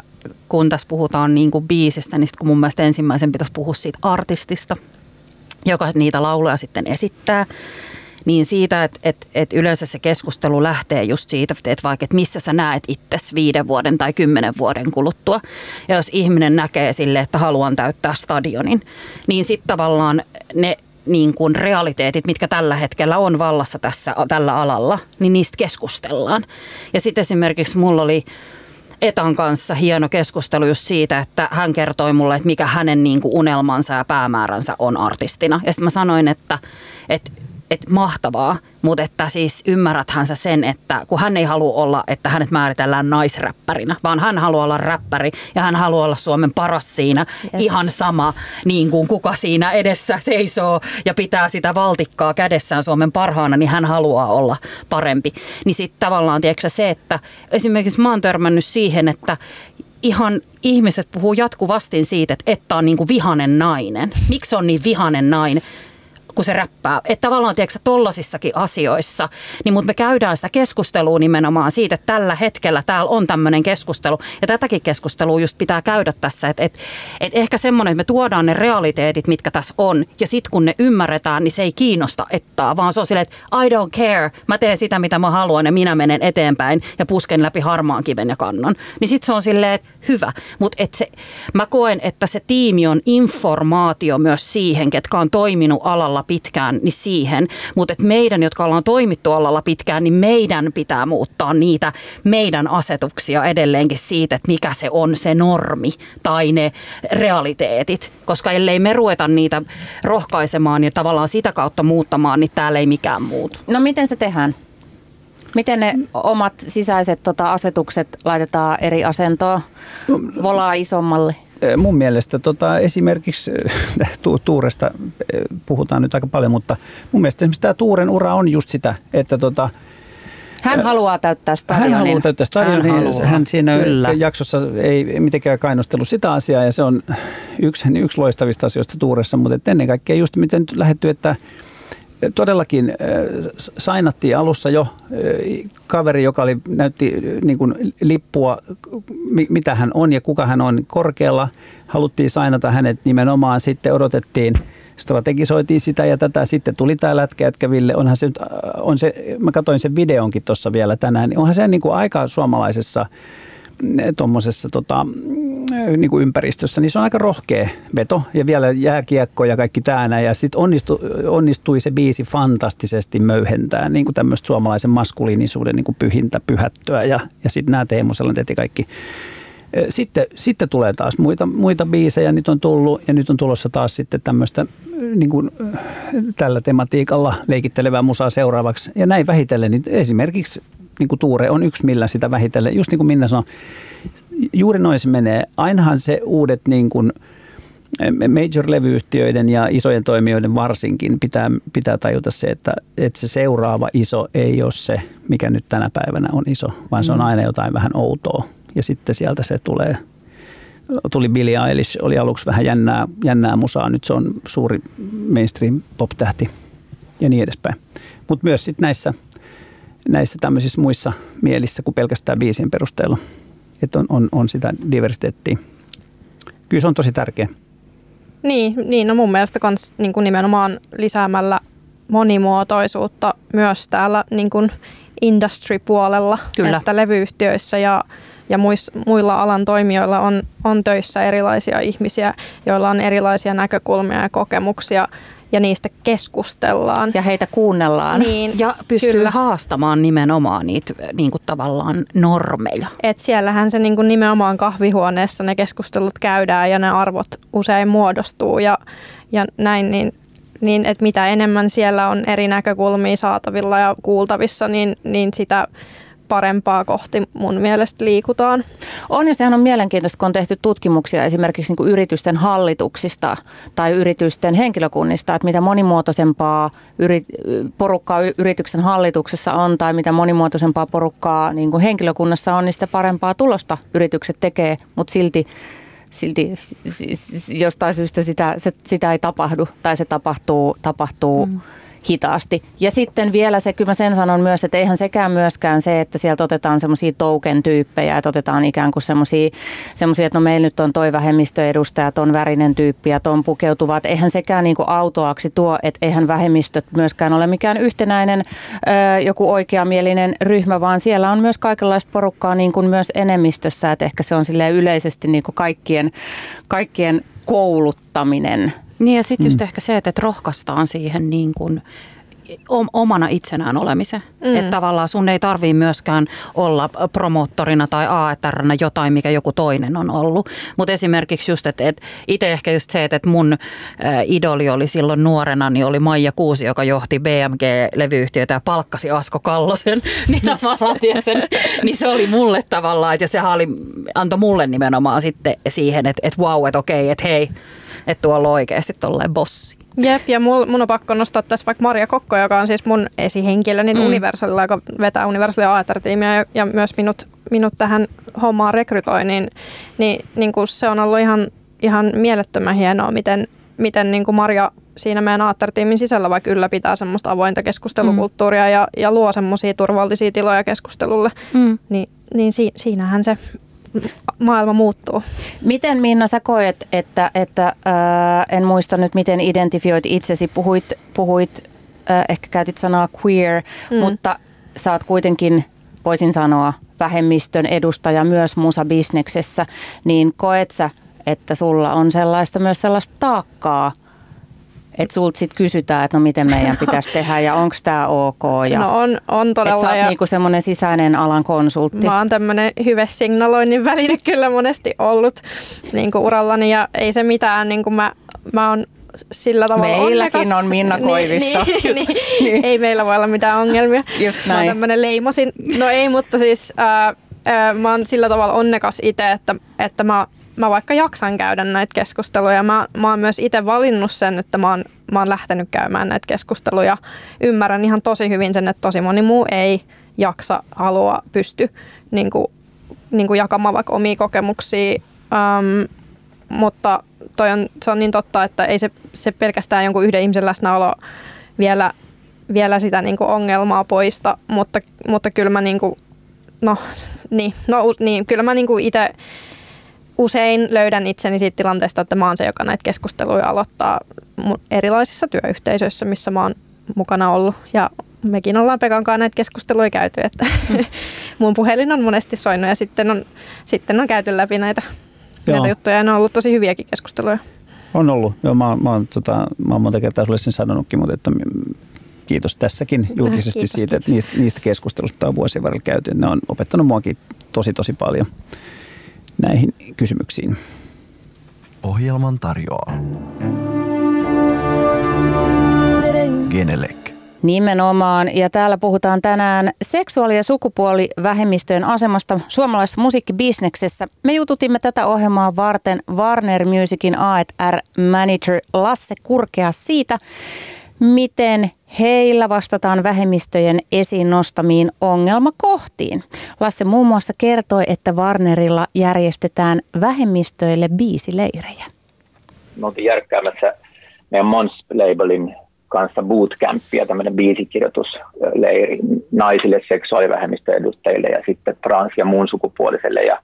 [SPEAKER 3] kun tässä puhutaan niin kuin biisistä, niin kun mun mielestä ensimmäisen pitäisi puhua siitä artistista, joka niitä lauluja sitten esittää niin siitä, että, että, että yleensä se keskustelu lähtee just siitä, että vaikka että missä sä näet itsesi viiden vuoden tai kymmenen vuoden kuluttua. Ja jos ihminen näkee sille, että haluan täyttää stadionin, niin sitten tavallaan ne niin kuin realiteetit, mitkä tällä hetkellä on vallassa tässä, tällä alalla, niin niistä keskustellaan. Ja sitten esimerkiksi mulla oli Etan kanssa hieno keskustelu just siitä, että hän kertoi mulle, että mikä hänen niin kuin unelmansa ja päämääränsä on artistina. Ja sitten mä sanoin, että, että että mahtavaa, mutta että siis ymmärräthän sä sen, että kun hän ei halua olla, että hänet määritellään naisräppärinä, vaan hän haluaa olla räppäri ja hän haluaa olla Suomen paras siinä, yes. ihan sama niin kuin kuka siinä edessä seisoo ja pitää sitä valtikkaa kädessään Suomen parhaana, niin hän haluaa olla parempi. Niin sitten tavallaan tiedätkö se, että esimerkiksi mä oon törmännyt siihen, että ihan ihmiset puhuu jatkuvasti siitä, että että on niin kuin vihanen nainen. Miksi on niin vihanen nainen? Kun se räppää. Että tavallaan, tiedätkö, tollasissakin asioissa, niin mutta me käydään sitä keskustelua nimenomaan siitä, että tällä hetkellä täällä on tämmöinen keskustelu. Ja tätäkin keskustelua just pitää käydä tässä, että, että, että ehkä semmoinen, että me tuodaan ne realiteetit, mitkä tässä on, ja sitten kun ne ymmärretään, niin se ei kiinnosta ettaa, vaan se on silleen, että I don't care, mä teen sitä, mitä mä haluan, ja minä menen eteenpäin ja pusken läpi harmaan kiven ja kannon. Niin sitten se on silleen, että hyvä. Mutta se, mä koen, että se tiimi on informaatio myös siihen, ketkä on toiminut alalla pitkään, niin siihen. Mutta meidän, jotka ollaan toimittu alalla pitkään, niin meidän pitää muuttaa niitä meidän asetuksia edelleenkin siitä, että mikä se on se normi tai ne realiteetit. Koska ellei me ruveta niitä rohkaisemaan ja tavallaan sitä kautta muuttamaan, niin täällä ei mikään muutu.
[SPEAKER 2] No miten se tehdään? Miten ne omat sisäiset tota, asetukset laitetaan eri asentoon? Volaa isommalle?
[SPEAKER 4] Mun mielestä tota, esimerkiksi tu, Tuuresta puhutaan nyt aika paljon, mutta mun mielestä esimerkiksi tämä Tuuren ura on just sitä, että tota,
[SPEAKER 2] hän haluaa täyttää stadionin.
[SPEAKER 4] Hän haluaa täyttää stadionin. Hän, haluaa. hän siinä Kyllä. jaksossa ei mitenkään kainostellut sitä asiaa ja se on yksi, yksi loistavista asioista Tuuressa, mutta ennen kaikkea just miten nyt lähetty, että todellakin sainattiin alussa jo kaveri, joka oli, näytti niin kuin lippua, mitä hän on ja kuka hän on korkealla. Haluttiin sainata hänet nimenomaan, sitten odotettiin strategisoitiin sitä ja tätä. Sitten tuli tämä lätkä Ville. Onhan se, on se, mä katsoin sen videonkin tuossa vielä tänään. Onhan se niin kuin aika suomalaisessa tuommoisessa tota, niin kuin ympäristössä, niin se on aika rohkea veto ja vielä jääkiekko ja kaikki tämä ja sitten onnistu, onnistui se biisi fantastisesti möyhentää niin kuin tämmöistä suomalaisen maskuliinisuuden niin kuin pyhintä pyhättöä ja, ja sitten nämä Teemu Selänteet kaikki. Sitten, sitten tulee taas muita, muita biisejä, nyt on tullut ja nyt on tulossa taas sitten tämmöistä niin kuin, tällä tematiikalla leikittelevää musaa seuraavaksi. Ja näin vähitellen, niin esimerkiksi niin kuin Tuure on yksi, millä sitä vähitellen, just niin kuin Minna sanoi, juuri noin se menee. Ainahan se uudet niin kuin major-levyyhtiöiden ja isojen toimijoiden varsinkin pitää, pitää tajuta se, että, että se seuraava iso ei ole se, mikä nyt tänä päivänä on iso, vaan se on mm. aina jotain vähän outoa. Ja sitten sieltä se tulee tuli Billie Eilish, oli aluksi vähän jännää, jännää musaa, nyt se on suuri mainstream pop-tähti ja niin edespäin. Mutta myös sitten näissä, näissä tämmöisissä muissa mielissä kuin pelkästään biisien perusteella että on, on, on sitä diversiteettiä. Kyllä se on tosi tärkeä.
[SPEAKER 1] Niin, niin no mun mielestä kans, niin kuin nimenomaan lisäämällä monimuotoisuutta myös täällä niin kuin industry-puolella, Kyllä. että levyyhtiöissä ja, ja muis, muilla alan toimijoilla on, on töissä erilaisia ihmisiä, joilla on erilaisia näkökulmia ja kokemuksia ja niistä keskustellaan.
[SPEAKER 2] Ja heitä kuunnellaan.
[SPEAKER 3] Niin, ja pystyy kyllä. haastamaan nimenomaan niitä niin kuin tavallaan normeja.
[SPEAKER 1] Et siellähän se niin kuin nimenomaan kahvihuoneessa ne keskustelut käydään ja ne arvot usein muodostuu ja, ja näin, niin niin että mitä enemmän siellä on eri näkökulmia saatavilla ja kuultavissa, niin, niin sitä parempaa kohti mun mielestä liikutaan.
[SPEAKER 2] On ja sehän on mielenkiintoista, kun on tehty tutkimuksia esimerkiksi niin kuin yritysten hallituksista tai yritysten henkilökunnista, että mitä monimuotoisempaa yri, porukkaa yrityksen hallituksessa on tai mitä monimuotoisempaa porukkaa niin kuin henkilökunnassa on, niin sitä parempaa tulosta yritykset tekee, mutta silti silti jostain syystä sitä, se, sitä ei tapahdu tai se tapahtuu, tapahtuu mm hitaasti. Ja sitten vielä se, kyllä mä sen sanon myös, että eihän sekään myöskään se, että sieltä otetaan semmoisia token-tyyppejä, että otetaan ikään kuin semmoisia, että no meillä nyt on toi vähemmistöedustaja, ton värinen tyyppi ja ton pukeutuvat. Eihän sekään niin kuin autoaksi tuo, että eihän vähemmistöt myöskään ole mikään yhtenäinen ö, joku oikeamielinen ryhmä, vaan siellä on myös kaikenlaista porukkaa niin kuin myös enemmistössä, että ehkä se on sille yleisesti niin kuin kaikkien, kaikkien kouluttaminen –
[SPEAKER 3] niin ja sitten just mm. ehkä se, että, että rohkaistaan siihen niin kuin omana itsenään olemisen. Mm. Että tavallaan sun ei tarvii myöskään olla promoottorina tai AETRnä jotain, mikä joku toinen on ollut. Mutta esimerkiksi just, että et itse ehkä just se, että et mun ä, idoli oli silloin nuorena, niin oli Maija Kuusi, joka johti BMG-levyyhtiötä ja palkkasi Asko Kallosen. niin, sen, niin se oli mulle tavallaan, että se oli, antoi mulle nimenomaan sitten siihen, että, että wow, että okei, että hei, että tuolla on oikeasti tolleen bossi.
[SPEAKER 1] Jep, ja mul, mun on pakko nostaa tässä vaikka Maria Kokko, joka on siis mun esihenkilö, niin mm. Universalilla, joka vetää Universalia Aetar-tiimiä ja, ja myös minut, minut tähän hommaan rekrytoi, niin, niin, niin kuin se on ollut ihan, ihan mielettömän hienoa, miten, miten niin kuin Maria siinä meidän Aattar-tiimin sisällä vaikka ylläpitää semmoista avointa keskustelukulttuuria mm. ja, ja luo semmoisia turvallisia tiloja keskustelulle, mm. niin, niin si, siinähän se maailma muuttuu.
[SPEAKER 2] Miten Minna sä koet, että, että äh, en muista nyt miten identifioit itsesi, puhuit, puhuit äh, ehkä käytit sanaa queer, mm. mutta sä oot kuitenkin, voisin sanoa, vähemmistön edustaja myös musabisneksessä, niin koet sä, että sulla on sellaista myös sellaista taakkaa – että sulta sitten kysytään, että no miten meidän pitäisi tehdä ja onko tämä ok. Ja,
[SPEAKER 1] no on, on todella. Että
[SPEAKER 2] sä oot niinku semmoinen sisäinen alan konsultti.
[SPEAKER 1] Mä oon tämmöinen signaloinnin väline kyllä monesti ollut niinku urallani ja ei se mitään, niinku mä, mä oon sillä tavalla
[SPEAKER 2] Meilläkin
[SPEAKER 1] onnekas.
[SPEAKER 2] on Minna niin, Koivisto.
[SPEAKER 1] niin, niin, niin. Ei meillä voi olla mitään ongelmia.
[SPEAKER 2] Just näin.
[SPEAKER 1] Mä oon leimosin. No ei, mutta siis äh, äh, mä oon sillä tavalla onnekas itse, että, että mä mä vaikka jaksan käydä näitä keskusteluja. Mä, mä oon myös itse valinnut sen, että mä oon, mä oon lähtenyt käymään näitä keskusteluja. Ymmärrän ihan tosi hyvin sen, että tosi moni muu ei jaksa, halua, pysty niin kuin, niin kuin jakamaan vaikka omia kokemuksia. Um, mutta toi on, se on niin totta, että ei se, se pelkästään jonkun yhden ihmisen läsnäolo vielä, vielä sitä niin kuin ongelmaa poista, mutta, mutta kyllä mä niin kuin, no, niin, no, niin, kyllä mä niin kuin itse usein löydän itseni siitä tilanteesta, että mä oon se, joka näitä keskusteluja aloittaa erilaisissa työyhteisöissä, missä mä oon mukana ollut. Ja mekin ollaan Pekan kanssa näitä keskusteluja käyty, että mm. mun puhelin on monesti soinut ja sitten on, sitten on käyty läpi näitä, näitä juttuja ja ne on ollut tosi hyviäkin keskusteluja.
[SPEAKER 4] On ollut. Joo, mä, mä, oon, tota, mä oon monta kertaa sulle sen sanonutkin, mutta että kiitos tässäkin julkisesti kiitos, siitä, kiitos. että niistä, niistä keskustelusta on vuosien varrella käyty. Ne on opettanut muakin tosi tosi paljon näihin kysymyksiin.
[SPEAKER 5] Ohjelman tarjoaa Genelec.
[SPEAKER 2] Nimenomaan, ja täällä puhutaan tänään seksuaali- ja sukupuolivähemmistöjen asemasta suomalaisessa musiikkibisneksessä. Me jututimme tätä ohjelmaa varten Warner Musicin A&R Manager Lasse Kurkea siitä, miten heillä vastataan vähemmistöjen esiin nostamiin ongelmakohtiin. Lasse muun muassa kertoi, että Warnerilla järjestetään vähemmistöille biisileirejä.
[SPEAKER 6] Me oltiin järkkäämässä meidän Mons-labelin kanssa bootcampia, tämmöinen biisikirjoitusleiri naisille, seksuaalivähemmistöedustajille ja sitten trans- ja muun sukupuoliselle. Ja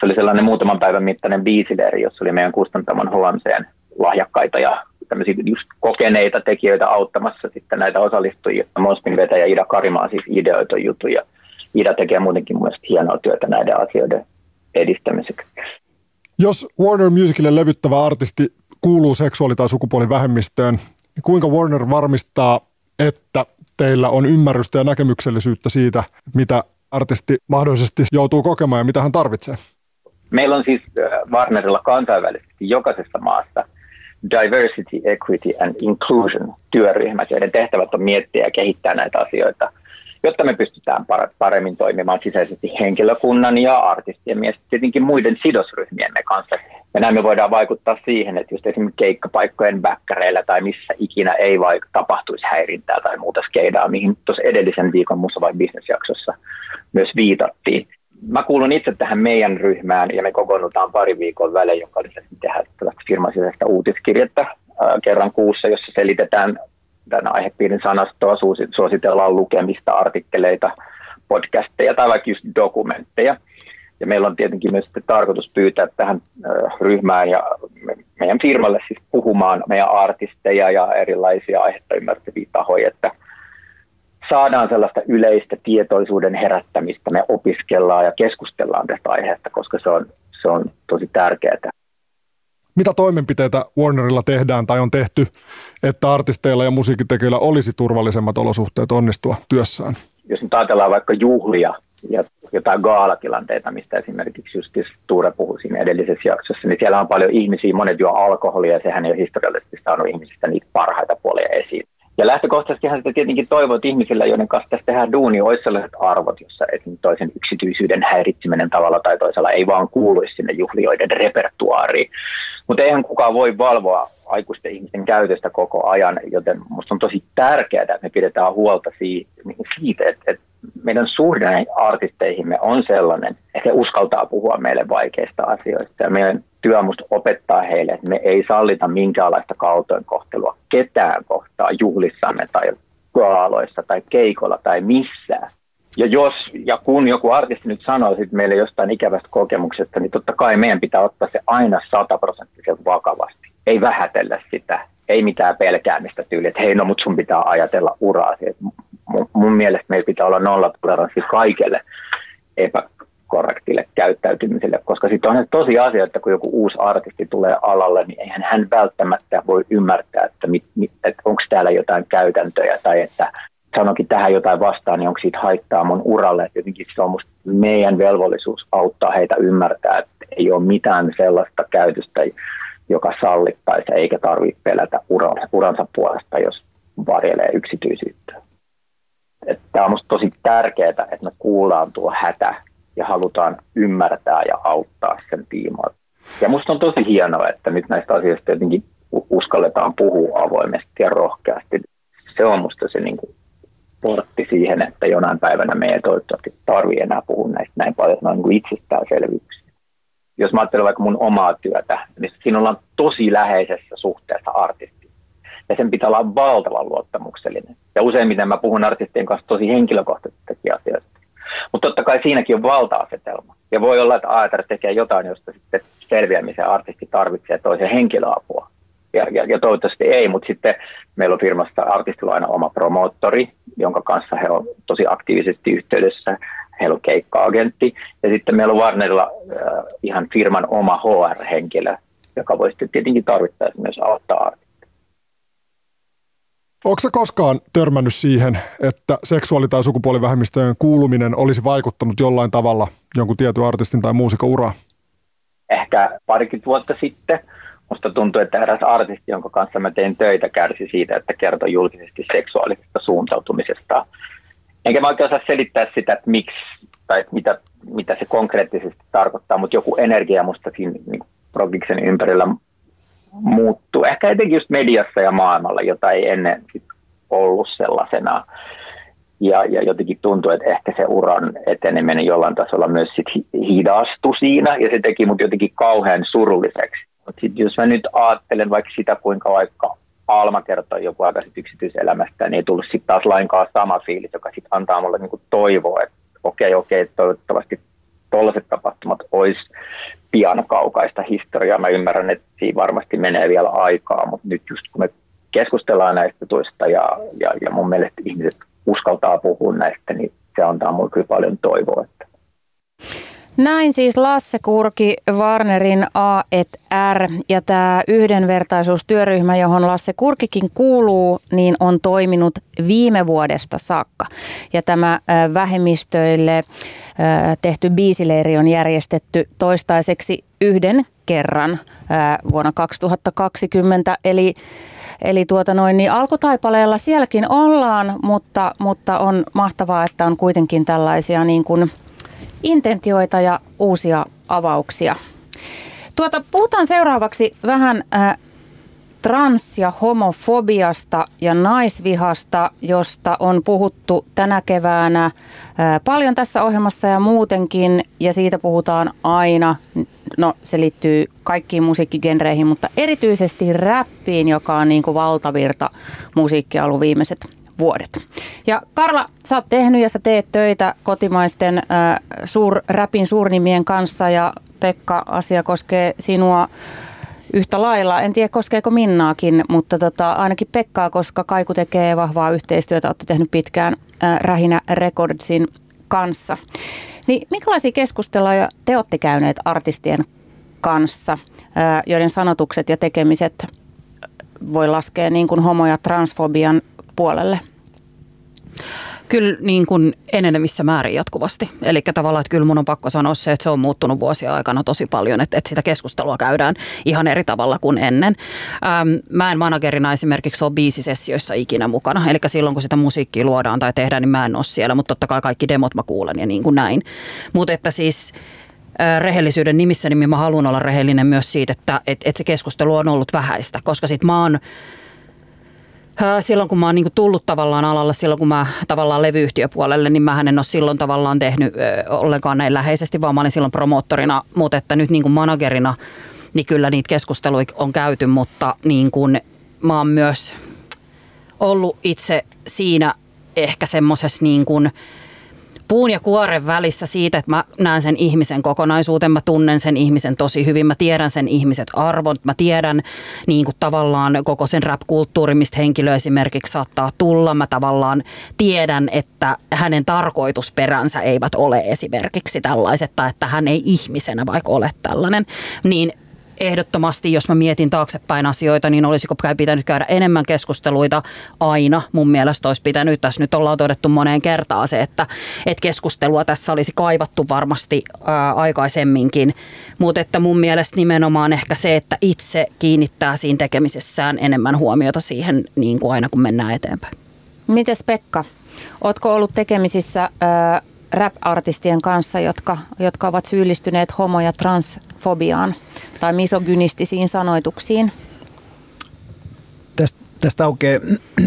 [SPEAKER 6] se oli sellainen muutaman päivän mittainen biisileiri, jossa oli meidän kustantamon HMCn lahjakkaita ja tämmöisiä just kokeneita tekijöitä auttamassa sitten näitä osallistujia. Mospin vetäjä Ida Karimaa siis ideoita jutuja. Ida tekee muutenkin mun mielestä hienoa työtä näiden asioiden edistämiseksi.
[SPEAKER 7] Jos Warner Musicille levyttävä artisti kuuluu seksuaali- tai sukupuolivähemmistöön, niin kuinka Warner varmistaa, että teillä on ymmärrystä ja näkemyksellisyyttä siitä, mitä artisti mahdollisesti joutuu kokemaan ja mitä hän tarvitsee?
[SPEAKER 6] Meillä on siis äh, Warnerilla kansainvälisesti jokaisessa maassa – Diversity, Equity and Inclusion työryhmät, joiden tehtävät on miettiä ja kehittää näitä asioita, jotta me pystytään paremmin toimimaan sisäisesti henkilökunnan ja artistien ja tietenkin muiden sidosryhmiemme kanssa. Ja näin me voidaan vaikuttaa siihen, että just esimerkiksi keikkapaikkojen bäkkäreillä tai missä ikinä ei vaik- tapahtuisi häirintää tai muuta skeidaa, mihin tuossa edellisen viikon Musa vai Business-jaksossa myös viitattiin mä kuulun itse tähän meidän ryhmään ja me kokoonnutaan pari viikon välein, joka oli tehdä tällaista firman sisäistä uutiskirjettä kerran kuussa, jossa selitetään tämän aihepiirin sanastoa, suositellaan lukemista, artikkeleita, podcasteja tai vaikka just dokumentteja. Ja meillä on tietenkin myös tarkoitus pyytää tähän ryhmään ja meidän firmalle siis puhumaan meidän artisteja ja erilaisia aihetta ymmärtäviä tahoja, että saadaan sellaista yleistä tietoisuuden herättämistä, me opiskellaan ja keskustellaan tästä aiheesta, koska se on, se on tosi tärkeää.
[SPEAKER 7] Mitä toimenpiteitä Warnerilla tehdään tai on tehty, että artisteilla ja musiikitekijöillä olisi turvallisemmat olosuhteet onnistua työssään?
[SPEAKER 6] Jos nyt ajatellaan vaikka juhlia ja jotain gaalatilanteita, mistä esimerkiksi just Tuure puhui siinä edellisessä jaksossa, niin siellä on paljon ihmisiä, monet juo alkoholia ja sehän ei ole historiallisesti saanut ihmisistä niitä parhaita puolia esiin. Ja lähtökohtaisestihan sitä tietenkin toivoo, että ihmisillä, joiden kanssa tässä tehdään duuni, olisi sellaiset arvot, jossa toisen yksityisyyden häiritseminen tavalla tai toisella ei vaan kuuluisi sinne juhlioiden repertuaariin. Mutta eihän kukaan voi valvoa aikuisten ihmisten käytöstä koko ajan, joten minusta on tosi tärkeää, että me pidetään huolta siitä, että, meidän suhde artisteihimme on sellainen, että he uskaltaa puhua meille vaikeista asioista. Ja meidän työ musta opettaa heille, että me ei sallita minkäänlaista kaltoinkohtelua ketään kohtaa juhlissamme tai kaaloissa tai keikolla tai missään. Ja jos ja kun joku artisti nyt sanoo sit meille jostain ikävästä kokemuksesta, niin totta kai meidän pitää ottaa se aina sataprosenttisen vakavasti. Ei vähätellä sitä, ei mitään pelkäämistä tyyliä, että hei no mut sun pitää ajatella uraa. Mun, mun mielestä meillä pitää olla nollatoleranssi kaikelle epäkorrektille käyttäytymiselle, koska sitten on tosi asia, että kun joku uusi artisti tulee alalle, niin eihän hän välttämättä voi ymmärtää, että, että onko täällä jotain käytäntöjä tai että sanokin tähän jotain vastaan, niin onko siitä haittaa mun uralle. Että jotenkin se on musta meidän velvollisuus auttaa heitä ymmärtää, että ei ole mitään sellaista käytöstä, joka sallittaisi eikä tarvitse pelätä uransa puolesta, jos varjelee yksityisyyttä. Tämä on minusta tosi tärkeää, että me kuullaan tuo hätä ja halutaan ymmärtää ja auttaa sen tiimoilta. Ja minusta on tosi hienoa, että nyt näistä asioista jotenkin uskalletaan puhua avoimesti ja rohkeasti. Se on minusta se niin kuin portti siihen, että jonain päivänä me ei toivottavasti tarvitse enää puhua näistä näin paljon, että ne on niin itsestäänselvyyksiä. Jos mä ajattelen vaikka mun omaa työtä, niin siinä ollaan tosi läheisessä suhteessa artistiin. Ja sen pitää olla valtavan luottamuksellinen. Ja useimmiten mä puhun artistien kanssa tosi henkilökohtaisista asioista. Mutta totta kai siinäkin on valta-asetelma. Ja voi olla, että AETR tekee jotain, josta sitten selviämisen artisti tarvitsee toisen henkilöapua ja, ja, ja toivottavasti ei, mutta sitten meillä on firmasta artistilla aina oma promoottori, jonka kanssa he on tosi aktiivisesti yhteydessä. Heillä on keikka-agentti ja sitten meillä on Warnerilla äh, ihan firman oma HR-henkilö, joka voi sitten tietenkin tarvittaessa myös auttaa artistia.
[SPEAKER 7] Onko se koskaan törmännyt siihen, että seksuaali- tai sukupuolivähemmistöjen kuuluminen olisi vaikuttanut jollain tavalla jonkun tietyn artistin tai muusikon uraan?
[SPEAKER 6] Ehkä parikymmentä vuotta sitten – Musta tuntuu, että eräs artisti, jonka kanssa mä tein töitä, kärsi siitä, että kertoi julkisesti seksuaalisesta suuntautumisesta. Enkä mä oikein osaa selittää sitä, että miksi tai mitä, mitä se konkreettisesti tarkoittaa, mutta joku energia musta siinä niin progiksen ympärillä muuttuu. Ehkä etenkin just mediassa ja maailmalla, jota ei ennen ollut sellaisena. Ja, ja jotenkin tuntuu, että ehkä se uran eteneminen jollain tasolla myös sit hidastui siinä, ja se teki mut jotenkin kauhean surulliseksi. Mutta sitten jos mä nyt ajattelen vaikka sitä, kuinka vaikka Alma kertoi joku aika sit yksityiselämästä, niin ei tullut sitten taas lainkaan sama fiilis, joka sitten antaa mulle niinku toivoa, että okei, okei, toivottavasti tuollaiset tapahtumat olisi pian kaukaista historiaa. Mä ymmärrän, että siinä varmasti menee vielä aikaa, mutta nyt just kun me keskustellaan näistä tuista ja, ja, ja mun mielestä ihmiset uskaltaa puhua näistä, niin se antaa mulle kyllä paljon toivoa. Että
[SPEAKER 2] näin siis Lasse Kurki, Warnerin A et R ja tämä yhdenvertaisuustyöryhmä, johon Lasse Kurkikin kuuluu, niin on toiminut viime vuodesta saakka. Ja tämä vähemmistöille tehty biisileiri on järjestetty toistaiseksi yhden kerran vuonna 2020, eli Eli tuota noin, niin alkutaipaleella sielläkin ollaan, mutta, mutta on mahtavaa, että on kuitenkin tällaisia niin kuin intentioita ja uusia avauksia. Tuota, puhutaan seuraavaksi vähän äh, trans- ja homofobiasta ja naisvihasta, josta on puhuttu tänä keväänä äh, paljon tässä ohjelmassa ja muutenkin, ja siitä puhutaan aina. No, se liittyy kaikkiin musiikkigenreihin, mutta erityisesti räppiin, joka on niin kuin valtavirta musiikkia ollut viimeiset vuodet. Ja Karla, sä oot tehnyt ja sä teet töitä kotimaisten äh, suur, räpin suurnimien kanssa ja Pekka, asia koskee sinua yhtä lailla. En tiedä koskeeko Minnaakin, mutta tota, ainakin Pekkaa, koska Kaiku tekee vahvaa yhteistyötä, olette tehnyt pitkään äh, Rähinä Recordsin kanssa. Niin minkälaisia keskusteluja te olette käyneet artistien kanssa, joiden sanotukset ja tekemiset voi laskea niin kuin homo- ja transfobian puolelle?
[SPEAKER 3] Kyllä niin kuin enenevissä määrin jatkuvasti. Eli tavallaan, että kyllä mun on pakko sanoa se, että se on muuttunut vuosia aikana tosi paljon, että, että sitä keskustelua käydään ihan eri tavalla kuin ennen. Ähm, mä en managerina esimerkiksi ole biisisessioissa ikinä mukana. Eli silloin, kun sitä musiikkia luodaan tai tehdään, niin mä en ole siellä, mutta totta kai kaikki demot mä kuulen ja niin kuin näin. Mutta että siis rehellisyyden nimissä, niin mä haluan olla rehellinen myös siitä, että, että, että se keskustelu on ollut vähäistä, koska sit mä oon silloin kun mä oon niin tullut tavallaan alalle, silloin kun mä tavallaan levyyhtiöpuolelle, niin mä en ole silloin tavallaan tehnyt ollenkaan näin läheisesti, vaan mä olin silloin promoottorina, mutta että nyt niin kuin managerina, niin kyllä niitä keskusteluja on käyty, mutta niin kuin mä oon myös ollut itse siinä ehkä semmoisessa niin kuin, puun ja kuoren välissä siitä, että mä näen sen ihmisen kokonaisuuden, mä tunnen sen ihmisen tosi hyvin, mä tiedän sen ihmiset arvot, mä tiedän niin kuin tavallaan koko sen rap-kulttuuri, mistä henkilö esimerkiksi saattaa tulla, mä tavallaan tiedän, että hänen tarkoitusperänsä eivät ole esimerkiksi tällaiset, tai että hän ei ihmisenä vaikka ole tällainen, niin ehdottomasti, jos mä mietin taaksepäin asioita, niin olisiko pitänyt käydä enemmän keskusteluita aina. Mun mielestä olisi pitänyt, tässä nyt ollaan todettu moneen kertaan se, että, että keskustelua tässä olisi kaivattu varmasti ää, aikaisemminkin. Mutta että mun mielestä nimenomaan ehkä se, että itse kiinnittää siinä tekemisessään enemmän huomiota siihen niin kuin aina kun mennään eteenpäin.
[SPEAKER 2] Mites Pekka, ootko ollut tekemisissä rap-artistien kanssa, jotka, jotka ovat syyllistyneet homo- ja transfobiaan tai misogynistisiin sanoituksiin?
[SPEAKER 4] Tästä, tästä aukeaa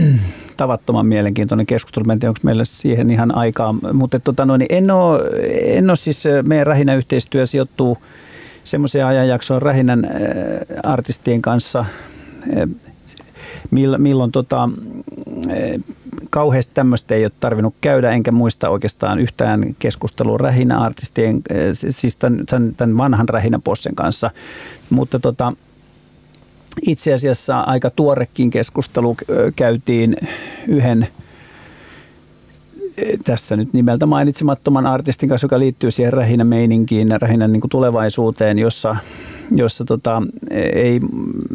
[SPEAKER 4] tavattoman mielenkiintoinen keskustelu. en tiedä, onko meillä siihen ihan aikaa, mutta tota, no, niin en, ole, en ole siis, meidän rähinä-yhteistyö sijoittuu semmoiseen ajanjaksoon rähinän artistien kanssa, milloin tota, kauheasti tämmöistä ei ole tarvinnut käydä, enkä muista oikeastaan yhtään keskustelua rähinä-artistien, siis tämän, tämän vanhan rähinäpossen kanssa. Mutta tota, itse asiassa aika tuorekin keskustelu käytiin yhden tässä nyt nimeltä mainitsemattoman artistin kanssa, joka liittyy siihen rähinä-meininkiin, rähinän niin tulevaisuuteen, jossa jossa tota, ei,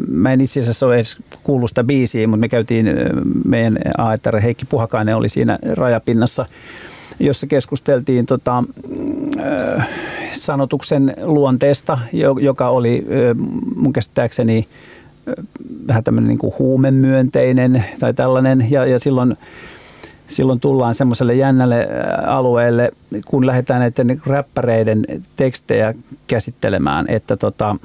[SPEAKER 4] mä en itse asiassa ole edes kuullut sitä biisiä, mutta me käytiin, meidän AETR Heikki Puhakainen oli siinä rajapinnassa, jossa keskusteltiin tota, sanotuksen luonteesta, joka oli mun käsittääkseni äh, vähän tämmöinen niin kuin huumemyönteinen tai tällainen, ja, ja silloin silloin tullaan semmoiselle jännälle alueelle, kun lähdetään näiden räppäreiden tekstejä käsittelemään, että tota,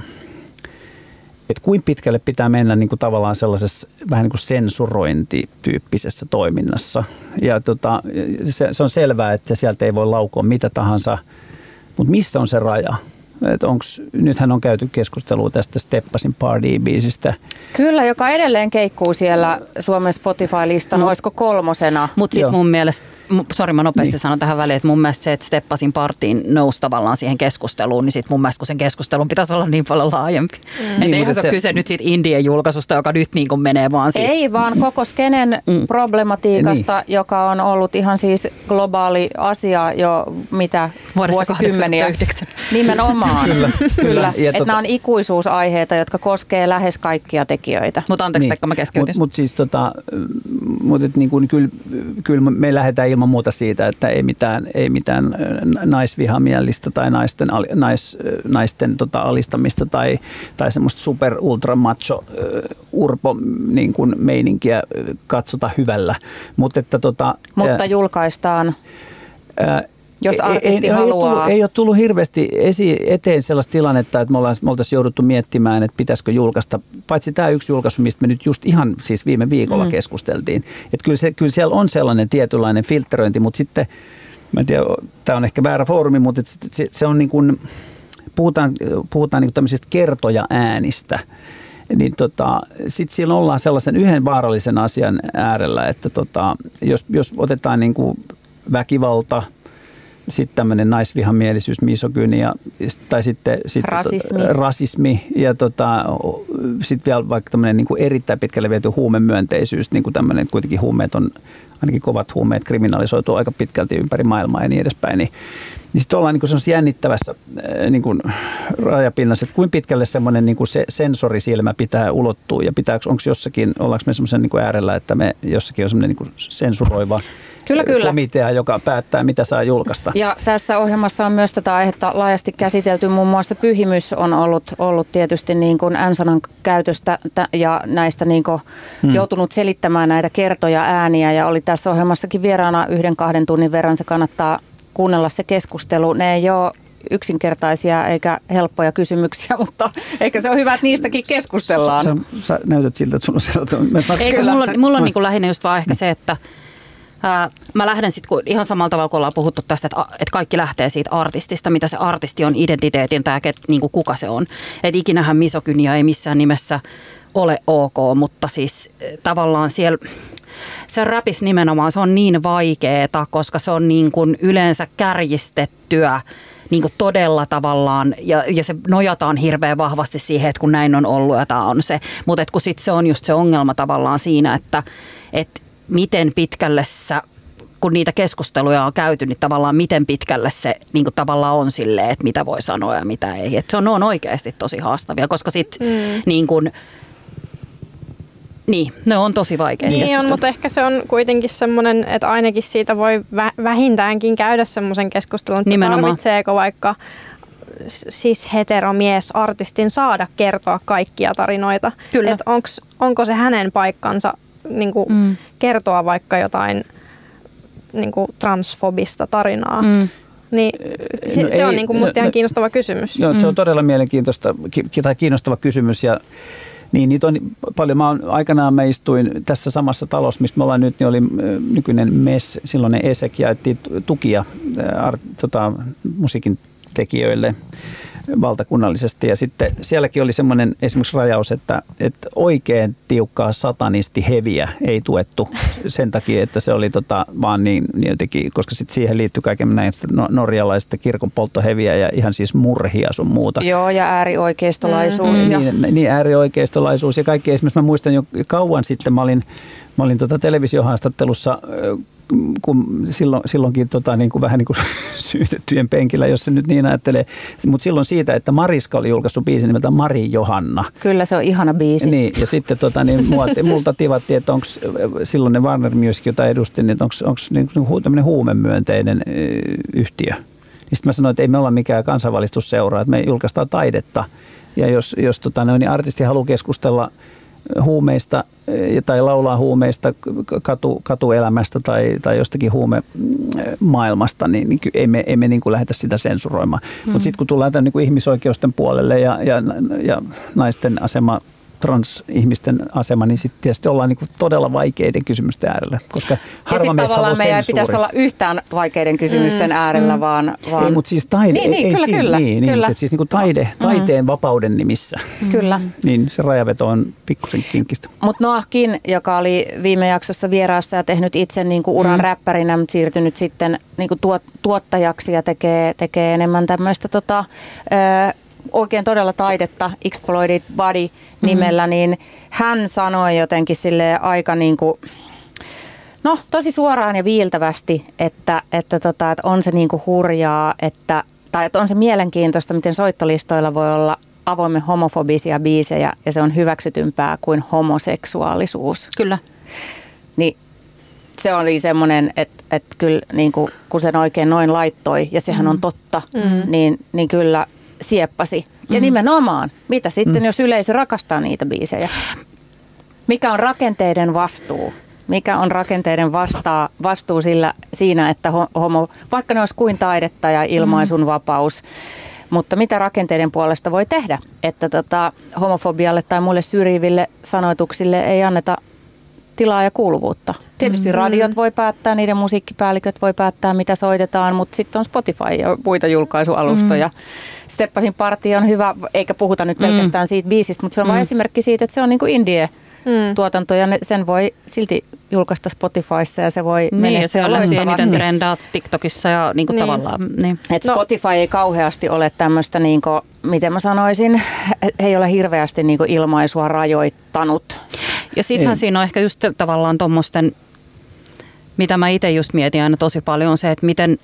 [SPEAKER 4] että kuinka pitkälle pitää mennä niin kuin tavallaan sellaisessa vähän niin kuin sensurointityyppisessä toiminnassa. Ja tota, se, se on selvää, että sieltä ei voi laukoa mitä tahansa, mutta missä on se raja? Onks, nythän on käyty keskustelua tästä Steppasin Party-biisistä.
[SPEAKER 2] Kyllä, joka edelleen keikkuu siellä Suomen Spotify-listan, mm. olisiko kolmosena?
[SPEAKER 3] Mutta sitten mun mielestä, sori mä nopeasti niin. sanon tähän väliin, että mun mielestä se, että Steppasin Partiin nousi tavallaan siihen keskusteluun, niin sitten mun mielestä kun sen keskustelun pitäisi olla niin paljon laajempi. Mm. Niin, eihän se ole kyse nyt siitä Indien julkaisusta, joka nyt niin kuin menee vaan siis.
[SPEAKER 2] Ei vaan koko skenen mm. problematiikasta, niin. joka on ollut ihan siis globaali asia jo mitä
[SPEAKER 3] Vuodesta vuosikymmeniä.
[SPEAKER 2] Nimenomaan Nimenomaan. kyllä. kyllä. Että tota... nämä on ikuisuusaiheita, jotka koskee lähes kaikkia tekijöitä.
[SPEAKER 3] Mutta anteeksi niin. Pekka, mä keskeytin.
[SPEAKER 4] Mutta mut siis tota, mut et niin kuin, kyllä, kyllä me lähdetään ilman muuta siitä, että ei mitään, ei mitään naisvihamielistä tai naisten, nais, naisten tota, alistamista tai, tai semmoista super ultra macho urpo niin kuin meininkiä katsota hyvällä. Mut että, tota,
[SPEAKER 2] Mutta julkaistaan jos artisti
[SPEAKER 4] ei,
[SPEAKER 2] haluaa.
[SPEAKER 4] Ei ole, tullut, ei ole tullut hirveästi esi- eteen sellaista tilannetta, että me, ollaan, me oltaisiin jouduttu miettimään, että pitäisikö julkaista, paitsi tämä yksi julkaisu, mistä me nyt just ihan siis viime viikolla mm. keskusteltiin. Että kyllä, se, kyllä siellä on sellainen tietynlainen filtteröinti, mutta sitten, mä en tiedä, tämä on ehkä väärä foorumi, mutta se, se on niin kuin, puhutaan, puhutaan niin kuin tämmöisistä kertoja äänistä niin tota, sitten siellä ollaan sellaisen yhden vaarallisen asian äärellä, että tota, jos, jos otetaan niin kuin väkivalta – sitten tämmöinen naisvihamielisyys, misogynia tai sitten, sitten
[SPEAKER 2] rasismi.
[SPEAKER 4] Tota, rasismi ja tota, sitten vielä vaikka tämmöinen niin kuin erittäin pitkälle viety huumemyönteisyys, niin kuin tämmöinen kuitenkin huumeet on, ainakin kovat huumeet kriminalisoitu aika pitkälti ympäri maailmaa ja niin edespäin, niin niin sitten ollaan niin jännittävässä niin kuin rajapinnassa, että kuinka pitkälle semmoinen niin kuin se sensorisilmä pitää ulottua ja pitääkö, onko jossakin, ollaanko me semmoisen niin äärellä, että me jossakin on semmoinen niin sensuroiva Kyllä, kyllä. komitea, joka päättää, mitä saa julkaista.
[SPEAKER 2] Ja tässä ohjelmassa on myös tätä aihetta laajasti käsitelty. Muun muassa pyhimys on ollut, ollut tietysti niin kuin N-sanan käytöstä ja näistä niin kuin hmm. joutunut selittämään näitä kertoja ääniä. Ja oli tässä ohjelmassakin vieraana yhden kahden tunnin verran. Se kannattaa kuunnella se keskustelu. Ne ei ole yksinkertaisia eikä helppoja kysymyksiä, mutta ehkä se on hyvä, että niistäkin keskustellaan. Sä,
[SPEAKER 4] sä, sä näytät siltä, että sulla
[SPEAKER 3] on Eikö, mulla, mulla on niin kuin lähinnä just vaan ehkä se, että mä lähden sitten ihan samalla tavalla, kun ollaan puhuttu tästä, että, että kaikki lähtee siitä artistista, mitä se artisti on, identiteetin tai niin kuin kuka se on. Että ikinähän misokynia ei missään nimessä ole ok, mutta siis tavallaan siellä se rapis nimenomaan, se on niin vaikeeta, koska se on niin kuin yleensä kärjistettyä niin kuin todella tavallaan, ja, ja se nojataan hirveän vahvasti siihen, että kun näin on ollut ja tämä on se. Mutta kun sitten se on just se ongelma tavallaan siinä, että, että miten pitkälle sä kun niitä keskusteluja on käyty, niin tavallaan miten pitkälle se niin kuin tavallaan on silleen, että mitä voi sanoa ja mitä ei. Et se on, on oikeasti tosi haastavia, koska sitten mm. niin kuin, niin, ne on tosi vaikeita
[SPEAKER 1] Niin on, mutta ehkä se on kuitenkin semmoinen, että ainakin siitä voi vähintäänkin käydä semmoisen keskustelun, että Nimenomaan. tarvitseeko vaikka siis heteromies artistin saada kertoa kaikkia tarinoita. Kyllä. Et onks, onko se hänen paikkansa niin kuin mm. kertoa vaikka jotain niin kuin transfobista tarinaa. Mm. Niin se, no se ei, on niin kuin musta no, ihan kiinnostava kysymys.
[SPEAKER 4] Joo, mm. se on mm. todella mielenkiintoista tai kiinnostava kysymys ja niin, niitä on paljon. Mä on, aikanaan mä istuin tässä samassa talossa, mistä me ollaan nyt, niin oli nykyinen MES, silloin ESEK jaettiin tukia art, tota, musiikin tekijöille valtakunnallisesti. Ja sitten sielläkin oli semmoinen esimerkiksi rajaus, että, että oikein tiukkaa satanisti heviä ei tuettu sen takia, että se oli tota, vaan niin, niin jotenkin, koska sitten siihen liittyy kaiken näistä no, norjalaisista kirkon polttoheviä ja ihan siis murhia sun muuta.
[SPEAKER 2] Joo, ja äärioikeistolaisuus. Mm.
[SPEAKER 4] Ja... Niin, niin, äärioikeistolaisuus ja kaikki. Esimerkiksi mä muistan jo kauan sitten, mä olin, mä olin tota televisiohaastattelussa kun silloin, silloinkin tota, niin kuin vähän niin kuin syytettyjen penkillä, jos se nyt niin ajattelee. Mutta silloin siitä, että Mariska oli julkaissut biisin nimeltä Mari Johanna.
[SPEAKER 2] Kyllä se on ihana biisi.
[SPEAKER 4] Niin, ja sitten tota, niin, mua, multa tivattiin, että onko silloin ne Warner Music, jota edustin, niin onko niin, tämmöinen huumemyönteinen yhtiö. Niin sitten mä sanoin, että ei me olla mikään kansanvalistusseura, että me julkaistaan taidetta. Ja jos, jos tota, niin artisti haluaa keskustella – huumeista eh, tai laulaa huumeista, katu, katuelämästä tai, tai jostakin huumemaailmasta, niin, niin ei me, ei me niin kuin lähdetä sitä sensuroimaan. Mm. Mutta sitten kun tullaan tämän niin kuin ihmisoikeusten puolelle ja, ja, ja naisten asema transihmisten asema, niin sitten tietysti ollaan niin todella vaikeiden kysymysten äärellä, koska harva meistä tavallaan
[SPEAKER 2] meidän ei pitäisi olla yhtään vaikeiden kysymysten mm, äärellä, mm. vaan, vaan...
[SPEAKER 4] Ei, mutta siis taide, niin, niin, ei, kyllä, ei, kyllä, niin, niin, kyllä. Mutta siis niin kuin taide, mm. taiteen mm. vapauden nimissä,
[SPEAKER 2] mm. kyllä.
[SPEAKER 4] niin se rajaveto on pikkusen kinkistä.
[SPEAKER 2] Mutta Noahkin, joka oli viime jaksossa vieraassa ja tehnyt itse niin kuin uran mm. räppärinä, mutta siirtynyt sitten niin kuin tuot, tuottajaksi ja tekee, tekee enemmän tämmöistä tota, oikein todella taidetta, Exploited Body nimellä, mm. niin hän sanoi jotenkin sille aika niin kuin, no tosi suoraan ja viiltävästi, että, että, tota, että on se niin kuin hurjaa, että, tai että on se mielenkiintoista, miten soittolistoilla voi olla avoimen homofobisia biisejä ja se on hyväksytympää kuin homoseksuaalisuus.
[SPEAKER 3] Kyllä.
[SPEAKER 2] Niin se oli semmoinen, että, että kyllä niin kuin, kun sen oikein noin laittoi, ja sehän mm. on totta, mm. niin, niin kyllä sieppasi. Ja mm. nimenomaan, mitä sitten, mm. jos yleisö rakastaa niitä biisejä? Mikä on rakenteiden vastuu? Mikä on rakenteiden vastaa, vastuu sillä, siinä, että homo, vaikka ne olisi kuin taidetta ja ilmaisun mm. vapaus, mutta mitä rakenteiden puolesta voi tehdä, että tota, homofobialle tai muille syrjiville sanoituksille ei anneta tilaa ja kuuluvuutta. Tietysti mm-hmm. radiot voi päättää, niiden musiikkipäälliköt voi päättää, mitä soitetaan, mutta sitten on Spotify ja muita julkaisualustoja. Mm-hmm. Steppasin parti on hyvä, eikä puhuta nyt mm. pelkästään mm-hmm. siitä biisistä, mutta se on mm-hmm. vain esimerkki siitä, että se on niin kuin indie-tuotanto mm. ja sen voi silti julkaista Spotifyssa ja se voi
[SPEAKER 3] Niin, ja se on lähti eniten trendaa TikTokissa ja niin kuin
[SPEAKER 1] Niin.
[SPEAKER 3] tavallaan. Niin.
[SPEAKER 2] Et
[SPEAKER 1] No-
[SPEAKER 2] Spotify ei kauheasti ole tämmöistä, niinku, miten mä sanoisin, ei ole hirveästi niinku ilmaisua rajoittanut.
[SPEAKER 3] Ja sittenhän
[SPEAKER 4] Ei.
[SPEAKER 3] siinä on ehkä just tavallaan tuommoisten, mitä mä itse just mietin aina tosi paljon, on se, että miten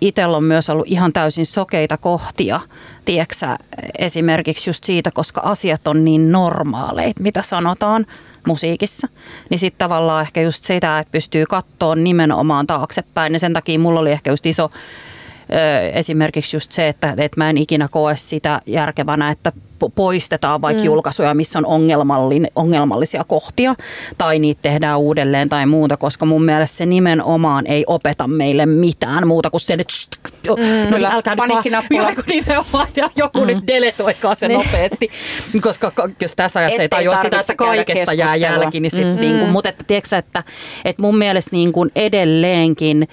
[SPEAKER 3] itsellä on myös ollut ihan täysin sokeita kohtia, tieksä, esimerkiksi just siitä, koska asiat on niin normaaleita, mitä sanotaan musiikissa. Niin sitten tavallaan ehkä just sitä, että pystyy kattoon nimenomaan taaksepäin. Ja sen takia mulla oli ehkä just iso esimerkiksi just se, että, että mä en ikinä koe sitä järkevänä, että po- poistetaan vaikka mm. julkaisuja, missä on ongelmallin, ongelmallisia kohtia tai niitä tehdään uudelleen tai muuta, koska mun mielestä se nimenomaan ei opeta meille mitään muuta kuin sen, että jo, no,
[SPEAKER 2] kyllä,
[SPEAKER 3] älkää nyt nimenomaan, ja joku mm. nyt deletoikaa se
[SPEAKER 1] Niin.
[SPEAKER 3] nopeasti, koska ka- jos tässä ajassa ei
[SPEAKER 2] Ettei
[SPEAKER 3] tajua sitä, että kaikesta jää jälki, niin sit, mm. niin kuin, mutta että, tiedätkö, että, että mun mielestä niin kuin edelleenkin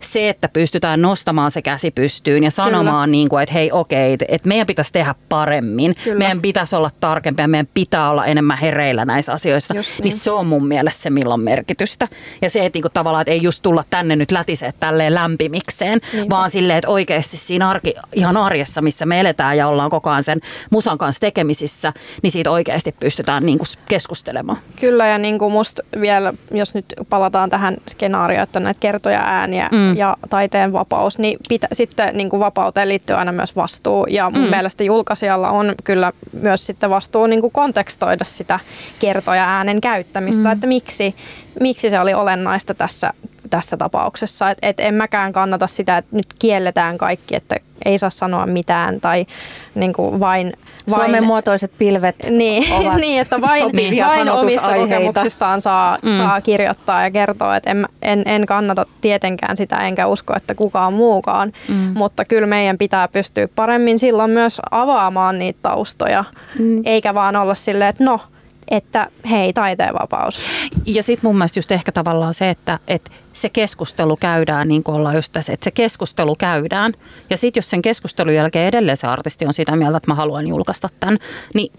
[SPEAKER 3] se, että pystytään nostamaan se käsi pystyyn ja sanomaan, niin kuin, että hei okei, että, että meidän pitäisi tehdä paremmin,
[SPEAKER 1] Kyllä.
[SPEAKER 3] meidän pitäisi olla tarkempia, meidän pitää olla enemmän hereillä näissä asioissa,
[SPEAKER 1] Just
[SPEAKER 3] niin.
[SPEAKER 1] niin.
[SPEAKER 3] niin se on mun mielestä se, milloin merkitystä. Ja se, että niin kuin, tavallaan, että ei just tulla tänne nyt lätisee tälleen lämpimikseen,
[SPEAKER 1] Niinpä.
[SPEAKER 3] vaan silleen, että oikeasti siinä arki, ihan arjessa, missä me eletään ja ollaan koko ajan sen musan kanssa tekemisissä, niin siitä oikeasti pystytään niin kuin keskustelemaan.
[SPEAKER 1] Kyllä ja niin kuin musta vielä, jos nyt palataan tähän skenaarioon, että on näitä kertoja ääniä mm. Ja taiteen vapaus, niin pitä, sitten niin kuin vapauteen liittyy aina myös vastuu ja mun mm. mielestä julkaisijalla on kyllä myös sitten vastuu niin kuin kontekstoida sitä kertoja äänen käyttämistä, mm. että miksi, miksi se oli olennaista tässä, tässä tapauksessa. Et, et en mäkään kannata sitä, että nyt kielletään kaikki, että ei saa sanoa mitään tai niin kuin vain, vain
[SPEAKER 2] Suomen muotoiset pilvet
[SPEAKER 1] niin,
[SPEAKER 2] ovat
[SPEAKER 1] niin, että vain,
[SPEAKER 2] sopivia
[SPEAKER 1] vain omista kokemuksistaan saa, mm. saa kirjoittaa ja kertoa. Että en, en, en kannata tietenkään sitä, enkä usko, että kukaan muukaan. Mm. Mutta kyllä meidän pitää pystyä paremmin silloin myös avaamaan niitä taustoja, mm. eikä vaan olla silleen, että no, että hei, taiteenvapaus.
[SPEAKER 3] Ja sitten mun mielestä just ehkä tavallaan se, että, että se keskustelu käydään, niin kuin ollaan just tässä, että se keskustelu käydään. Ja sitten jos sen keskustelun jälkeen edelleen se artisti on sitä mieltä, että mä haluan julkaista tämän, niin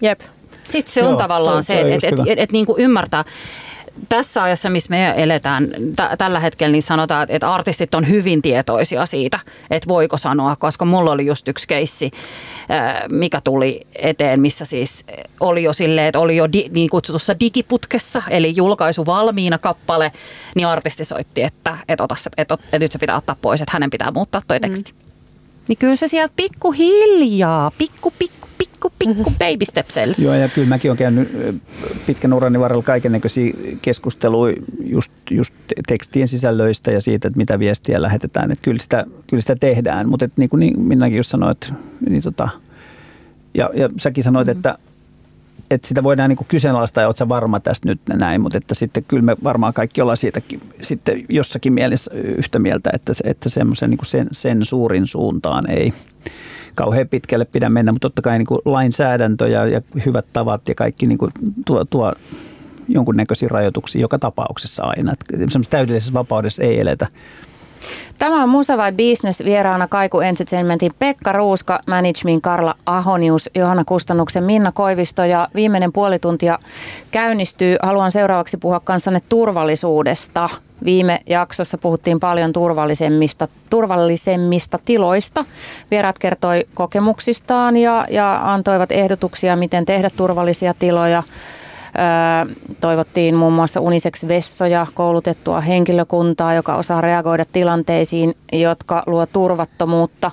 [SPEAKER 1] Jep.
[SPEAKER 3] sitten se on
[SPEAKER 4] Joo,
[SPEAKER 3] tavallaan
[SPEAKER 4] toi-
[SPEAKER 3] se, että
[SPEAKER 4] just
[SPEAKER 3] et,
[SPEAKER 4] hyvä.
[SPEAKER 3] et, et, niin kuin ymmärtää. Tässä ajassa, missä me eletään t- tällä hetkellä, niin sanotaan, että, artistit on hyvin tietoisia siitä, että voiko sanoa, koska mulla oli just yksi keissi, mikä tuli eteen, missä siis oli jo silleen, että oli jo di, niin kutsutussa digiputkessa, eli julkaisu valmiina kappale, niin artisti soitti, että, että, ota se, että, että nyt se pitää ottaa pois, että hänen pitää muuttaa toi teksti. Mm. Niin kyllä se sieltä pikkuhiljaa, pikku, pikku, pikku, pikku baby stepsellä.
[SPEAKER 4] Joo, ja kyllä mäkin olen käynyt pitkän urani varrella kaikennäköisiä keskusteluja just, just tekstien sisällöistä ja siitä, että mitä viestiä lähetetään. Että kyllä, sitä, kyllä sitä tehdään, mutta et niin kuin niin minäkin just sanoin, että niin tota, ja, ja säkin sanoit, mm-hmm. että, että sitä voidaan niin kyseenalaistaa ja sä varma tästä nyt näin, mutta että sitten kyllä me varmaan kaikki ollaan siitäkin sitten jossakin mielessä yhtä mieltä, että, että semmoisen niin sen, sen suurin suuntaan ei kauhean pitkälle pidä mennä, mutta totta kai niin kuin lainsäädäntö ja, ja hyvät tavat ja kaikki niin kuin tuo, tuo jonkunnäköisiä rajoituksia joka tapauksessa aina. Että semmoisessa täydellisessä vapaudessa ei eletä.
[SPEAKER 2] Tämä on Musa vai Business vieraana Kaiku Entertainmentin Pekka Ruuska, Managemin Karla Ahonius, Johanna Kustannuksen Minna Koivisto ja viimeinen puoli tuntia käynnistyy. Haluan seuraavaksi puhua kanssanne turvallisuudesta. Viime jaksossa puhuttiin paljon turvallisemmista, turvallisemmista tiloista. Vieraat kertoi kokemuksistaan ja, ja antoivat ehdotuksia, miten tehdä turvallisia tiloja. Toivottiin muun muassa unisex-vessoja, koulutettua henkilökuntaa, joka osaa reagoida tilanteisiin, jotka luo turvattomuutta.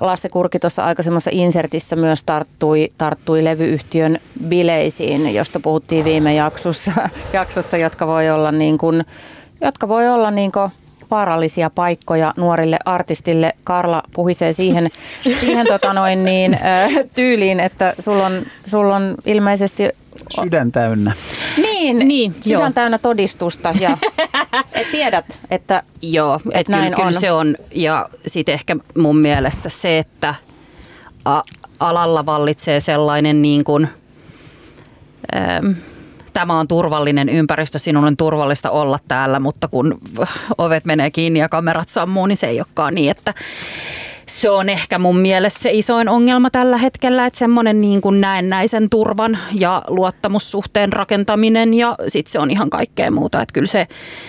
[SPEAKER 2] Lasse Kurki tuossa aikaisemmassa insertissä myös tarttui, tarttui levyyhtiön bileisiin, josta puhuttiin viime jaksossa, jaksossa jotka voi olla niin kuin, jotka voi olla niin kuin vaarallisia paikkoja nuorille artistille. Karla puhisee siihen, siihen tota noin niin, ö, tyyliin, että sulla on, sulla on ilmeisesti
[SPEAKER 4] Sydän täynnä.
[SPEAKER 2] niin,
[SPEAKER 3] Niin,
[SPEAKER 2] sydän
[SPEAKER 3] joo.
[SPEAKER 2] täynnä todistusta ja et tiedät, että
[SPEAKER 3] Joo,
[SPEAKER 2] Et
[SPEAKER 3] että kyllä,
[SPEAKER 2] näin
[SPEAKER 3] kyllä
[SPEAKER 2] on.
[SPEAKER 3] se on. Ja sitten ehkä mun mielestä se, että a- alalla vallitsee sellainen niin kuin, äm, tämä on turvallinen ympäristö, sinun on turvallista olla täällä, mutta kun ovet menee kiinni ja kamerat sammuu, niin se ei olekaan niin, että se on ehkä mun mielestä se isoin ongelma tällä hetkellä, että semmoinen niin kuin näennäisen turvan ja luottamussuhteen rakentaminen ja sitten se on ihan kaikkea muuta. Että kyllä se,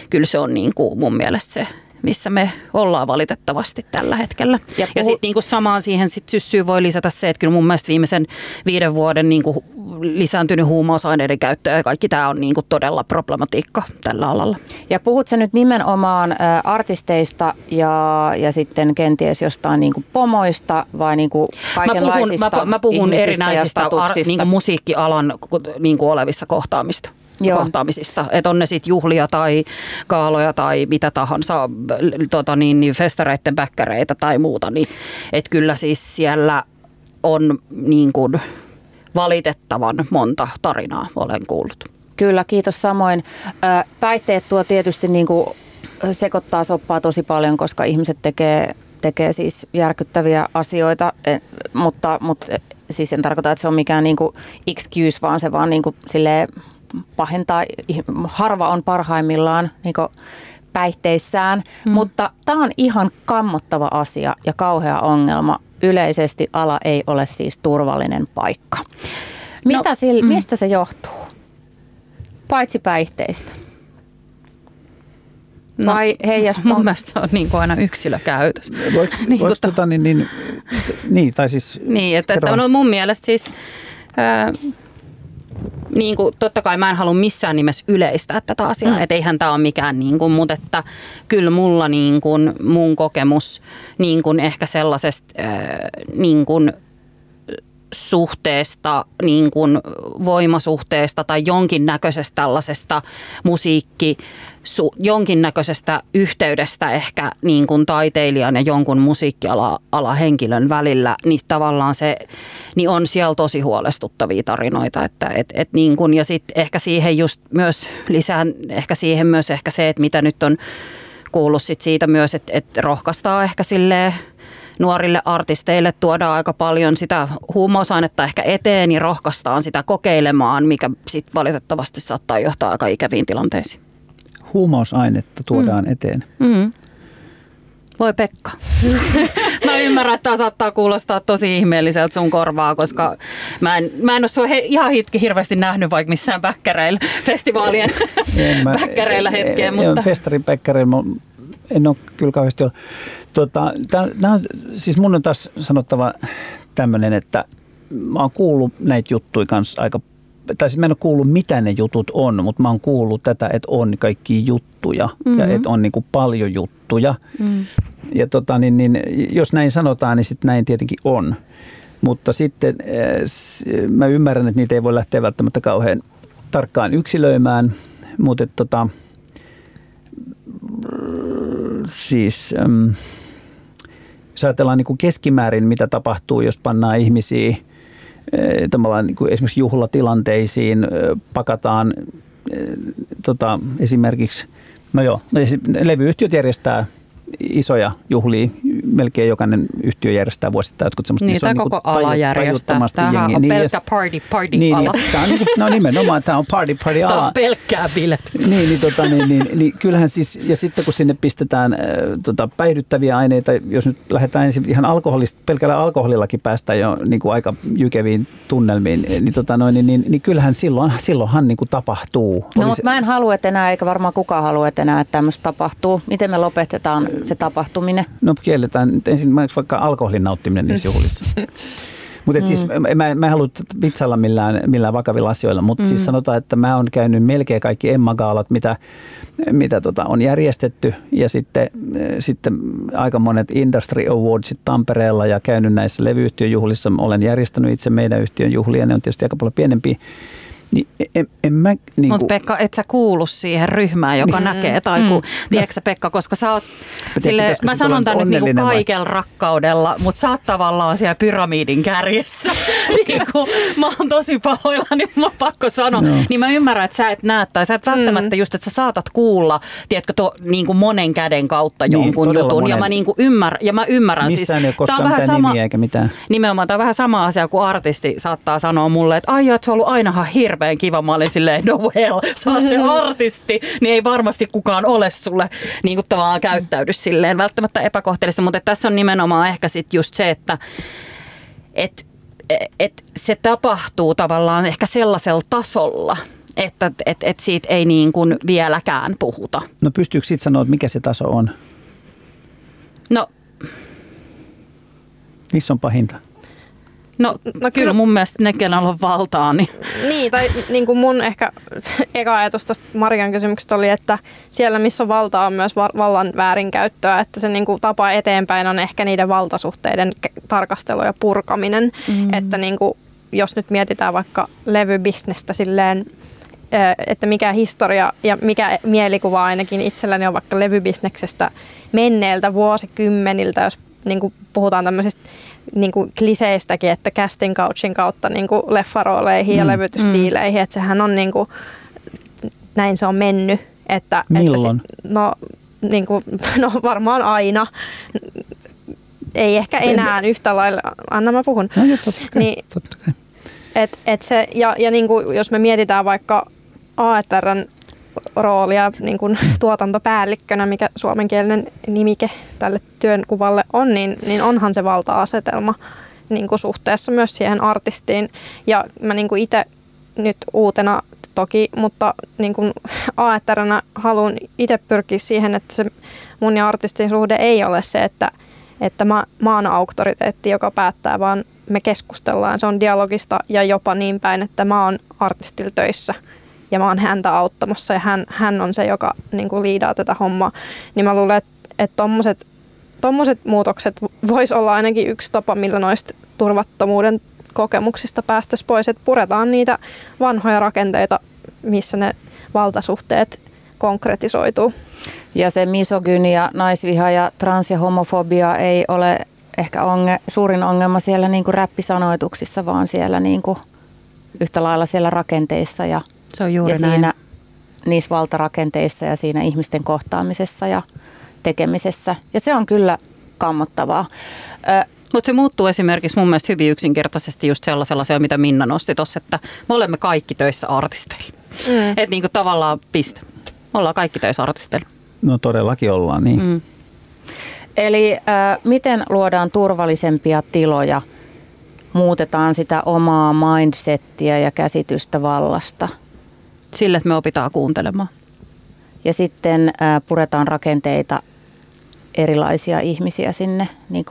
[SPEAKER 3] kyllä se on niin kuin mun mielestä se missä me ollaan valitettavasti tällä hetkellä. Ja, puhu- ja sitten niin samaan siihen sit syssyyn voi lisätä se, että kyllä mun mielestä viimeisen viiden vuoden niin kuin lisääntynyt huumausaineiden käyttö ja kaikki tämä on niin kuin todella problematiikka tällä alalla.
[SPEAKER 2] Ja puhut nyt nimenomaan artisteista ja, ja sitten kenties jostain niin kuin pomoista vai niin kuin kaikenlaisista
[SPEAKER 3] Mä puhun, mä, mä puhun erinäisistä ar, niin kuin musiikkialan niin kuin olevissa kohtaamista. Joo. kohtaamisista. Että on ne sitten juhlia tai kaaloja tai mitä tahansa, tota niin, niin festareiden bäkkäreitä tai muuta. Niin, että kyllä siis siellä on niin kuin valitettavan monta tarinaa olen kuullut.
[SPEAKER 2] Kyllä, kiitos samoin. Päihteet tuo tietysti niin kuin sekoittaa soppaa tosi paljon, koska ihmiset tekee, tekee siis järkyttäviä asioita, e, mutta, mutta siis en tarkoita, että se on mikään niin kuin excuse, vaan se vaan niin kuin silleen pahentaa, harva on parhaimmillaan niin päihteissään, mm. mutta tämä on ihan kammottava asia ja kauhea ongelma. Yleisesti ala ei ole siis turvallinen paikka. Mitä no, sille, mm. Mistä se johtuu? Paitsi päihteistä.
[SPEAKER 3] No, Vai heijastaa? Mun mielestä se on niin kuin aina yksilökäytös.
[SPEAKER 4] Voiko, niin, voiko tota, niin, niin, niin, tai siis...
[SPEAKER 3] Niin, että, että no mun mielestä siis... Äh, niin kuin, totta kai mä en halua missään nimessä yleistää tätä asiaa, mm. että eihän tämä ole mikään, niin kuin, mutta että kyllä mulla niin kuin, mun kokemus niin kuin ehkä sellaisesta äh, niin kuin, suhteesta, niin kuin voimasuhteesta tai jonkinnäköisestä tällaisesta musiikki, su, jonkinnäköisestä yhteydestä ehkä niin kuin taiteilijan ja jonkun musiikkiala henkilön välillä, niin tavallaan se niin on siellä tosi huolestuttavia tarinoita. Että, et, et niin kuin, ja sitten ehkä siihen just myös lisään, ehkä siihen myös ehkä se, että mitä nyt on kuullut sit siitä myös, että, että rohkaistaan ehkä silleen nuorille artisteille tuodaan aika paljon sitä huumausainetta ehkä eteen ja rohkaistaan sitä kokeilemaan, mikä sitten valitettavasti saattaa johtaa aika ikäviin tilanteisiin.
[SPEAKER 4] Huumausainetta tuodaan mm. eteen? Mm.
[SPEAKER 3] Voi Pekka. mä ymmärrän, että tämä saattaa kuulostaa tosi ihmeelliseltä sun korvaa, koska mä en, mä en ole sua he, ihan hitki hirveästi nähnyt vaikka missään bäkkäreillä, festivaalien bäkkäreillä hetkeä.
[SPEAKER 4] Mutta... Festarin bäkkäreillä en ole kyllä kauheasti ollut. Tota, tää, nää, siis mun on taas sanottava tämmöinen, että mä oon kuullut näitä juttuja kanssa aika tai siis mä en ole kuullut, mitä ne jutut on, mutta mä oon kuullut tätä, että on kaikki juttuja mm-hmm. ja että on niin kuin paljon juttuja. Mm. Ja tota, niin, niin, jos näin sanotaan, niin sitten näin tietenkin on. Mutta sitten äh, mä ymmärrän, että niitä ei voi lähteä välttämättä kauhean tarkkaan yksilöimään, mutta että, tota, siis... Ähm, jos ajatellaan niin kuin keskimäärin, mitä tapahtuu, jos pannaan ihmisiä eh, niin kuin esimerkiksi juhlatilanteisiin, pakataan tota, esimerkiksi, no joo, no levyyhtiöt järjestää isoja juhlia. Melkein jokainen yhtiö järjestää vuosittain jotkut semmoista
[SPEAKER 3] niin,
[SPEAKER 4] koko
[SPEAKER 3] niin ala järjestää. Tämähän on niin, pelkkä party, party niin, ala.
[SPEAKER 4] Niin, tämä on, no nimenomaan, tämä on party, party ala.
[SPEAKER 3] Tämä on pelkkää bilet.
[SPEAKER 4] Niin, niin, tota, niin, niin, niin, kyllähän siis, ja sitten kun sinne pistetään äh, tota, päihdyttäviä aineita, jos nyt lähdetään ensin ihan alkoholista, pelkällä alkoholillakin päästään jo niin kuin aika jykeviin tunnelmiin, niin, tota, noin, niin, niin, niin kyllähän silloin, silloinhan niin kuin tapahtuu.
[SPEAKER 2] No, mutta mä en halua, että enää, eikä varmaan kukaan halua, että enää että tämmöistä tapahtuu. Miten me lopetetaan se tapahtuminen?
[SPEAKER 4] No kielletään nyt ensin vaikka alkoholin nauttiminen niissä juhlissa. Mutta siis mm. siis mä, mä en halua vitsailla millään, millään vakavilla asioilla, mutta siis mm. siis sanotaan, että mä oon käynyt melkein kaikki Emma-gaalat, mitä, mitä tota on järjestetty ja sitten, sitten aika monet Industry Awardsit Tampereella ja käynyt näissä levyyhtiöjuhlissa. Olen järjestänyt itse meidän yhtiön juhlia, ne on tietysti aika paljon pienempiä niin en, en mä, niin
[SPEAKER 3] Mutta Pekka, et sä kuulu siihen ryhmään, joka niin. näkee, tai kun, mm. tiedätkö Pekka, koska sä oot, sille, mä sanon tänne niinku kaikella vai? rakkaudella, mutta sä oot tavallaan siellä pyramidin kärjessä. niin kuin, mä oon tosi pahoilla, niin mä oon pakko sanoa. No. Niin mä ymmärrän, että sä et näe, tai sä et välttämättä mm. just, että sä saatat kuulla, tiedätkö, to, niin kuin monen käden kautta niin, jonkun jutun. Monen. Ja mä, niin kuin ymmär, ja mä ymmärrän.
[SPEAKER 4] Missään siis, ei ole vähän sama, nimiä eikä mitään.
[SPEAKER 3] Nimenomaan, tämä on vähän sama asia kuin artisti saattaa sanoa mulle, että ai, että se on ollut ainahan hirveä hirveän kiva. Mä olin silleen, no well, sä oot se artisti, niin ei varmasti kukaan ole sulle niin kuin tavallaan käyttäydy silleen välttämättä epäkohteellista, mutta tässä on nimenomaan ehkä sitten just se, että et, et se tapahtuu tavallaan ehkä sellaisella tasolla, että et, et siitä ei niin kuin vieläkään puhuta.
[SPEAKER 4] No pystyykö sitten sanoa, että mikä se taso on?
[SPEAKER 3] No
[SPEAKER 4] Missä on pahinta?
[SPEAKER 3] No, no kyllä, kyllä mun mielestä ne, kenellä on valtaa. Niin.
[SPEAKER 1] niin, tai niin kuin mun ehkä eka ajatus tuosta Marian kysymyksestä oli, että siellä missä on valtaa on myös vallan väärinkäyttöä, että se niin kuin tapa eteenpäin on ehkä niiden valtasuhteiden tarkastelu ja purkaminen. Mm. Että niin kuin, jos nyt mietitään vaikka levybisnestä silleen, että mikä historia ja mikä mielikuva ainakin itselläni on vaikka levybisneksestä menneiltä vuosikymmeniltä, jos niin kuin puhutaan tämmöisistä niin kuin kliseistäkin, että casting couchin kautta niin kuin leffarooleihin mm. ja levytysdiileihin, mm. että sehän on niin kuin, näin se on mennyt. Että,
[SPEAKER 4] Milloin?
[SPEAKER 1] Että, no, niin kuin, no varmaan aina. Ei ehkä enää yhtä lailla. Anna mä puhun.
[SPEAKER 4] No, jo, totta kai, niin, totta kai.
[SPEAKER 1] Et, et se, ja, ja niin kuin, jos me mietitään vaikka AETRn roolia niin kuin tuotantopäällikkönä, mikä suomenkielinen nimike tälle työnkuvalle on, niin, niin onhan se valta-asetelma niin kuin suhteessa myös siihen artistiin. Ja mä niin itse nyt uutena toki, mutta niin kuin aetterana haluan itse pyrkiä siihen, että se mun ja artistin suhde ei ole se, että, että mä, mä oon auktoriteetti, joka päättää, vaan me keskustellaan. Se on dialogista ja jopa niin päin, että mä oon artistilla töissä – ja mä oon häntä auttamassa ja hän, hän on se, joka niin kuin liidaa tätä hommaa, niin mä luulen, että, että tommoset, tommoset muutokset vois olla ainakin yksi tapa, millä noista turvattomuuden kokemuksista päästäisiin pois, että puretaan niitä vanhoja rakenteita, missä ne valtasuhteet konkretisoituu.
[SPEAKER 2] Ja se misogynia, naisviha ja trans- ja homofobia ei ole ehkä onge, suurin ongelma siellä niin kuin räppisanoituksissa, vaan siellä niin kuin yhtä lailla siellä rakenteissa ja
[SPEAKER 3] se on juuri
[SPEAKER 2] ja
[SPEAKER 3] näin.
[SPEAKER 2] siinä niissä valtarakenteissa ja siinä ihmisten kohtaamisessa ja tekemisessä. Ja se on kyllä kammottavaa.
[SPEAKER 3] Mutta se muuttuu esimerkiksi mun mielestä hyvin yksinkertaisesti just sellaisella se, mitä Minna nosti tuossa, että me olemme kaikki töissä artisteilla. Mm. Että niinku tavallaan piste. Me ollaan kaikki töissä artisteilla.
[SPEAKER 4] No todellakin ollaan, niin. Mm.
[SPEAKER 2] Eli äh, miten luodaan turvallisempia tiloja, muutetaan sitä omaa mindsettiä ja käsitystä vallasta –
[SPEAKER 3] Sille, että me opitaan kuuntelemaan.
[SPEAKER 2] Ja sitten puretaan rakenteita erilaisia ihmisiä sinne niin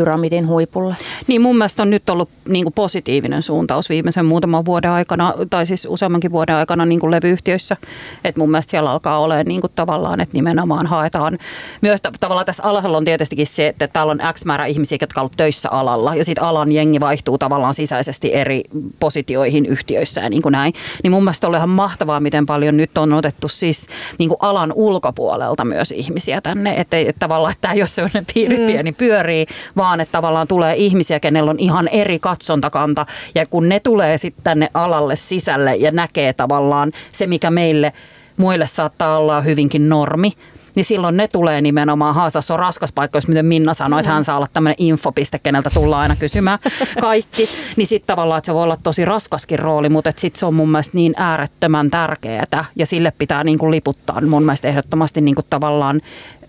[SPEAKER 2] pyramidin huipulle.
[SPEAKER 3] Niin mun mielestä on nyt ollut niin kuin positiivinen suuntaus viimeisen muutaman vuoden aikana, tai siis useammankin vuoden aikana niin kuin levyyhtiöissä. Et mun mielestä siellä alkaa olemaan niin kuin tavallaan, että nimenomaan haetaan. Myös tavallaan tässä alalla on tietystikin se, että täällä on X määrä ihmisiä, jotka ovat töissä alalla, ja sitten alan jengi vaihtuu tavallaan sisäisesti eri positioihin yhtiöissä ja niin kuin näin. Niin mun mielestä on ihan mahtavaa, miten paljon nyt on otettu siis niin kuin alan ulkopuolelta myös ihmisiä tänne. Että, että tavallaan että tämä ei ole sellainen piiri mm. pieni pyörii, vaan vaan, että tavallaan tulee ihmisiä, kenellä on ihan eri katsontakanta. Ja kun ne tulee sitten tänne alalle sisälle ja näkee tavallaan se, mikä meille muille saattaa olla hyvinkin normi, niin silloin ne tulee nimenomaan haastaa. Se on raskas paikka, jos miten Minna sanoi, että hän saa olla tämmöinen infopiste, keneltä tullaan aina kysymään kaikki. Niin sitten tavallaan, että se voi olla tosi raskaskin rooli, mutta sitten se on mun mielestä niin äärettömän tärkeää ja sille pitää niin kuin liputtaa mun mielestä ehdottomasti niin kuin tavallaan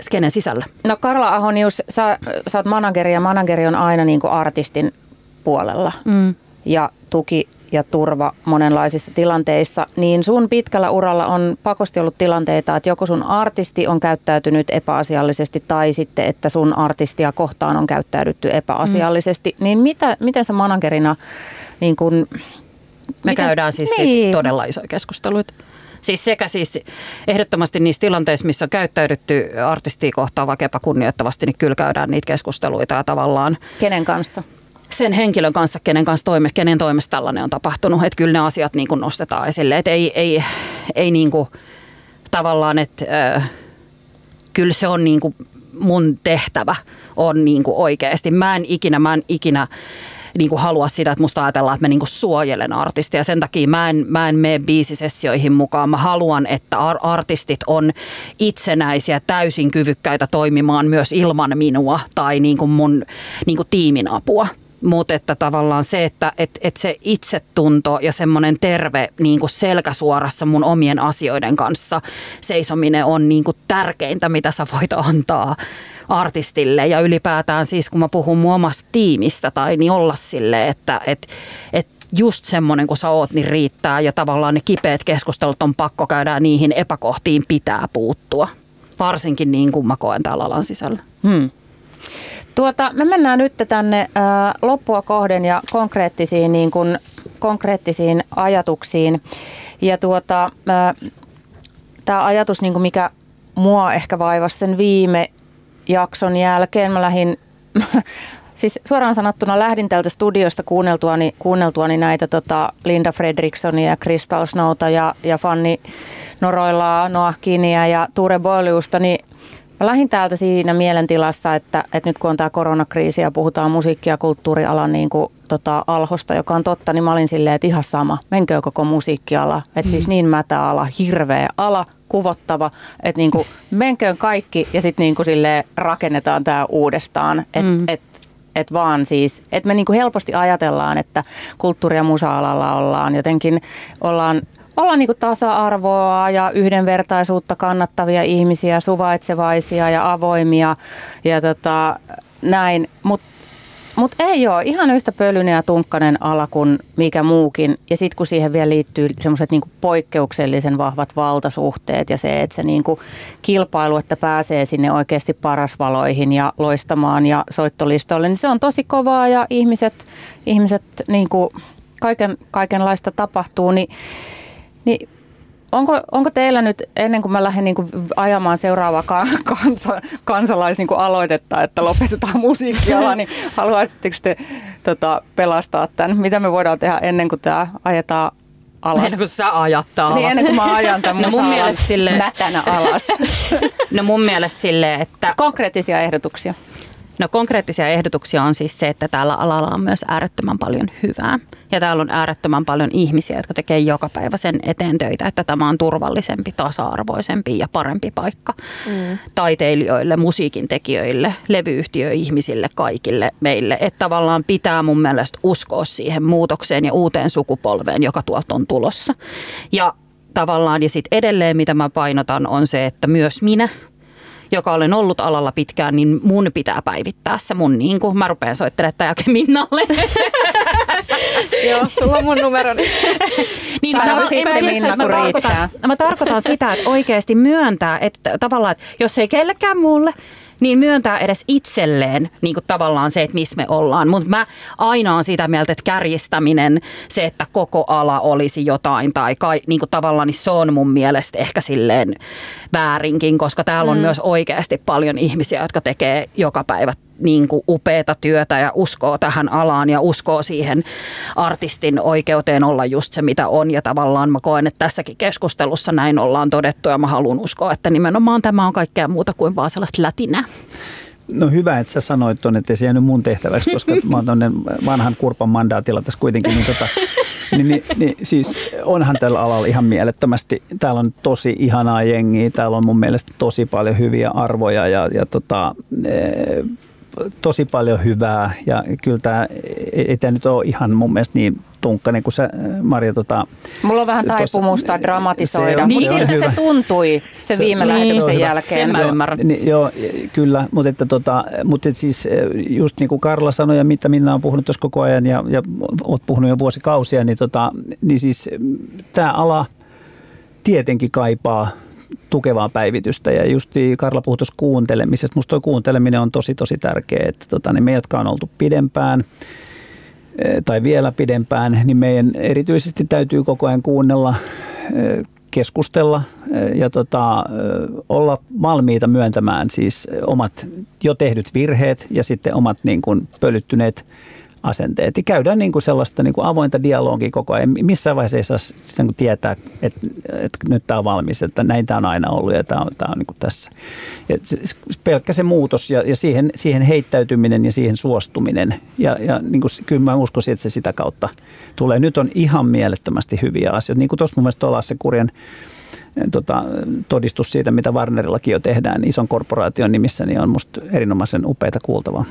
[SPEAKER 3] skenen sisällä.
[SPEAKER 2] No Karla Ahonius, sä, sä oot manageri ja manageri on aina niin kuin artistin puolella. Mm. Ja tuki ja turva monenlaisissa tilanteissa, niin sun pitkällä uralla on pakosti ollut tilanteita, että joko sun artisti on käyttäytynyt epäasiallisesti tai sitten, että sun artistia kohtaan on käyttäydytty epäasiallisesti. Mm. Niin mitä, miten sä managerina niin kun,
[SPEAKER 3] Me miten, käydään siis niin. todella isoja keskusteluita. Siis sekä siis ehdottomasti niissä tilanteissa, missä on käyttäydytty artistia kohtaan vaikka epäkunnioittavasti, niin kyllä käydään niitä keskusteluita ja tavallaan...
[SPEAKER 2] Kenen kanssa?
[SPEAKER 3] Sen henkilön kanssa, kenen kanssa toime, kenen toimesta tällainen on tapahtunut. Että kyllä ne asiat niin kuin nostetaan esille. Että ei, ei, ei niin kuin, tavallaan, että äh, kyllä se on niin kuin mun tehtävä on niin kuin oikeasti. Mä en ikinä, mä en ikinä niin kuin halua sitä, että musta ajatellaan, että mä niin kuin suojelen artistia. Sen takia mä en, mä en mene biisisessioihin mukaan. Mä haluan, että artistit on itsenäisiä, täysin kyvykkäitä toimimaan myös ilman minua tai niin kuin mun niin kuin tiimin apua mutta että tavallaan se, että et, et se itsetunto ja semmoinen terve niin kuin selkäsuorassa mun omien asioiden kanssa seisominen on niin kuin tärkeintä, mitä sä voit antaa artistille ja ylipäätään siis kun mä puhun mun omasta tiimistä tai niin olla sille, että et, et just semmoinen kuin sä oot, niin riittää ja tavallaan ne kipeät keskustelut on pakko käydä niihin epäkohtiin pitää puuttua. Varsinkin niin kuin mä koen täällä alan sisällä. Hmm.
[SPEAKER 2] Tuota, me mennään nyt tänne ä, loppua kohden ja konkreettisiin, niin kuin, konkreettisiin ajatuksiin. Ja tuota, tämä ajatus, niin kuin mikä mua ehkä vaivasi sen viime jakson jälkeen, mä lähdin, siis suoraan sanottuna lähdin täältä studiosta kuunneltuani, kuunneltuani näitä tota Linda Fredrikssonia ja Crystal Snowta ja, ja Fanni Noroilaa, Noah Kinia ja Ture Boiliusta, niin Mä lähdin täältä siinä mielentilassa, että, että nyt kun on tämä koronakriisi ja puhutaan musiikki- ja kulttuurialan niin kuin, tota, alhosta, joka on totta, niin mä olin silleen, että ihan sama, menkö koko musiikkiala. Että mm. siis niin mätä ala, hirveä ala, kuvottava, että niin kuin, menköön kaikki ja sitten niin kuin rakennetaan tämä uudestaan. Että mm. et, et vaan siis, että me niin kuin helposti ajatellaan, että kulttuuri- ja musa-alalla ollaan jotenkin, ollaan olla niin tasa-arvoa ja yhdenvertaisuutta kannattavia ihmisiä, suvaitsevaisia ja avoimia ja tota, näin. Mutta mut ei ole ihan yhtä pölyinen ja tunkkainen ala kuin mikä muukin. Ja sitten kun siihen vielä liittyy semmoiset niinku poikkeuksellisen vahvat valtasuhteet ja se, että se niinku kilpailu, että pääsee sinne oikeasti parasvaloihin ja loistamaan ja soittolistoille, niin se on tosi kovaa ja ihmiset, ihmiset niinku kaiken, kaikenlaista tapahtuu. Niin niin Onko, onko teillä nyt, ennen kuin mä lähden niin kuin ajamaan seuraavaa kansa, kansalaisaloitetta, niin että lopetetaan musiikkiala, niin haluaisitteko te tota, pelastaa tämän? Mitä me voidaan tehdä ennen kuin tämä ajetaan alas?
[SPEAKER 3] Ennen kuin sä ajat
[SPEAKER 2] Niin ennen kuin mä ajan tämän
[SPEAKER 3] no mun mielestä sille...
[SPEAKER 2] mätänä alas.
[SPEAKER 3] no mun mielestä silleen, että...
[SPEAKER 2] Konkreettisia ehdotuksia.
[SPEAKER 3] No konkreettisia ehdotuksia on siis se, että tällä alalla on myös äärettömän paljon hyvää. Ja täällä on äärettömän paljon ihmisiä, jotka tekee joka päivä sen eteen töitä, että tämä on turvallisempi, tasa-arvoisempi ja parempi paikka mm. taiteilijoille, musiikin tekijöille, levyyhtiöihmisille, kaikille meille. Että tavallaan pitää mun mielestä uskoa siihen muutokseen ja uuteen sukupolveen, joka tuolta on tulossa. Ja tavallaan, ja sitten edelleen mitä mä painotan on se, että myös minä joka olen ollut alalla pitkään, niin mun pitää päivittää se mun, niin kuin mä rupean soittelemaan tämän jälkeen Minnalle.
[SPEAKER 1] Joo, sulla on mun numeroni.
[SPEAKER 3] niin, mä, mä, sitten Minna, mä, tarkoitan, mä tarkoitan sitä, että oikeasti myöntää, että tavallaan, että jos ei kellekään mulle, niin myöntää edes itselleen niin kuin tavallaan se, että missä me ollaan. Mutta mä aina on sitä mieltä, että kärjistäminen, se, että koko ala olisi jotain tai kai, niin kuin tavallaan, niin se on mun mielestä ehkä silleen väärinkin, koska täällä on mm. myös oikeasti paljon ihmisiä, jotka tekee joka päivä niin kuin upeata työtä ja uskoo tähän alaan ja uskoo siihen artistin oikeuteen olla just se, mitä on. Ja tavallaan mä koen, että tässäkin keskustelussa näin ollaan todettu ja mä haluan uskoa, että nimenomaan tämä on kaikkea muuta kuin vaan sellaista lätinää.
[SPEAKER 4] No hyvä, että sä sanoit tuonne, että se jäänyt mun tehtäväksi, koska mä oon vanhan kurpan mandaatilla tässä kuitenkin. Niin, tota, niin, niin, niin, siis onhan tällä alalla ihan mielettömästi. Täällä on tosi ihanaa jengiä, täällä on mun mielestä tosi paljon hyviä arvoja ja, ja tota, tosi paljon hyvää ja kyllä tämä ei tämä nyt ole ihan mun mielestä niin tunkkainen kuin se Marja tota,
[SPEAKER 2] Mulla on vähän taipumusta dramatisoida, mutta siltä hyvä. se tuntui se viime se, lähetyksen niin, jälkeen.
[SPEAKER 3] Sen mä ymmärrän.
[SPEAKER 4] Niin, joo, kyllä, mutta, että, tota, mutta että siis just niin kuin Karla sanoi ja mitä Minna on puhunut tuossa koko ajan ja, ja olet puhunut jo vuosikausia, niin, tota, niin siis tämä ala tietenkin kaipaa tukevaa päivitystä. Ja just Karla puhui tuossa kuuntelemisesta. Musta tuo kuunteleminen on tosi tosi tärkeä, että tota, niin me, jotka on oltu pidempään e, tai vielä pidempään, niin meidän erityisesti täytyy koko ajan kuunnella, e, keskustella e, ja tota, olla valmiita myöntämään siis omat jo tehdyt virheet ja sitten omat niin kuin pölyttyneet asenteet. Ja käydään niin kuin sellaista niin kuin avointa dialogia koko ajan. Missään vaiheessa ei saa niin tietää, että, että nyt tämä on valmis, että näin tämä on aina ollut ja tämä on, tämä on niin kuin tässä. Ja pelkkä se muutos ja, ja siihen, siihen heittäytyminen ja siihen suostuminen. Ja, ja niin kuin, kyllä mä uskoisin, että se sitä kautta tulee. Nyt on ihan mielettömästi hyviä asioita. Niin kuin tuossa mun mielestä Lasse Kurjan tota, todistus siitä, mitä Warnerillakin jo tehdään ison korporaation nimissä, niin on musta erinomaisen upeita kuultavaa.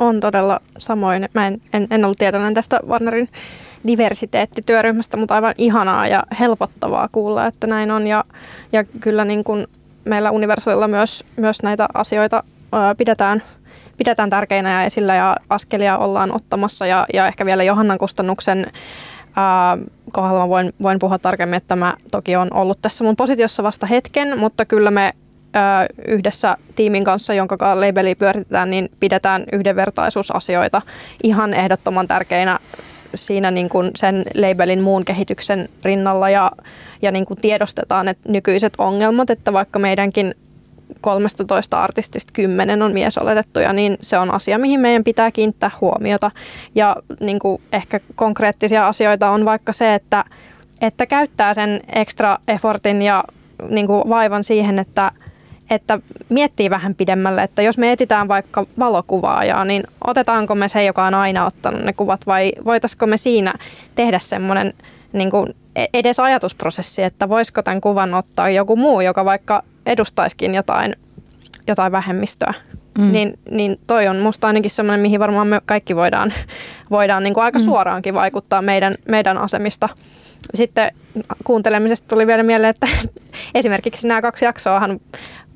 [SPEAKER 1] On todella samoin. Mä en, en, en ollut tietoinen tästä Warnerin diversiteettityöryhmästä, mutta aivan ihanaa ja helpottavaa kuulla, että näin on. Ja, ja kyllä niin kuin meillä Universalilla myös, myös näitä asioita ää, pidetään, pidetään tärkeinä ja esillä ja askelia ollaan ottamassa. Ja, ja ehkä vielä Johannan kustannuksen ää, kohdalla voin, voin puhua tarkemmin, että mä toki on ollut tässä mun positiossa vasta hetken, mutta kyllä me yhdessä tiimin kanssa, jonka labeli pyöritetään, niin pidetään yhdenvertaisuusasioita ihan ehdottoman tärkeinä siinä niin kuin sen labelin muun kehityksen rinnalla ja, ja niin kuin tiedostetaan että nykyiset ongelmat, että vaikka meidänkin 13 artistista 10 on miesoletettuja, niin se on asia, mihin meidän pitää kiinnittää huomiota. Ja niin kuin ehkä konkreettisia asioita on vaikka se, että, että käyttää sen extra effortin ja niin kuin vaivan siihen, että että miettii vähän pidemmälle, että jos me etitään vaikka valokuvaajaa, niin otetaanko me se, joka on aina ottanut ne kuvat vai voitaisiko me siinä tehdä semmoinen niin kuin e- edes ajatusprosessi, että voisiko tämän kuvan ottaa joku muu, joka vaikka edustaisikin jotain, jotain vähemmistöä. Mm. Niin, niin toi on musta ainakin semmoinen, mihin varmaan me kaikki voidaan, voidaan niin kuin aika mm. suoraankin vaikuttaa meidän, meidän asemista. Sitten kuuntelemisesta tuli vielä mieleen, että esimerkiksi nämä kaksi jaksoahan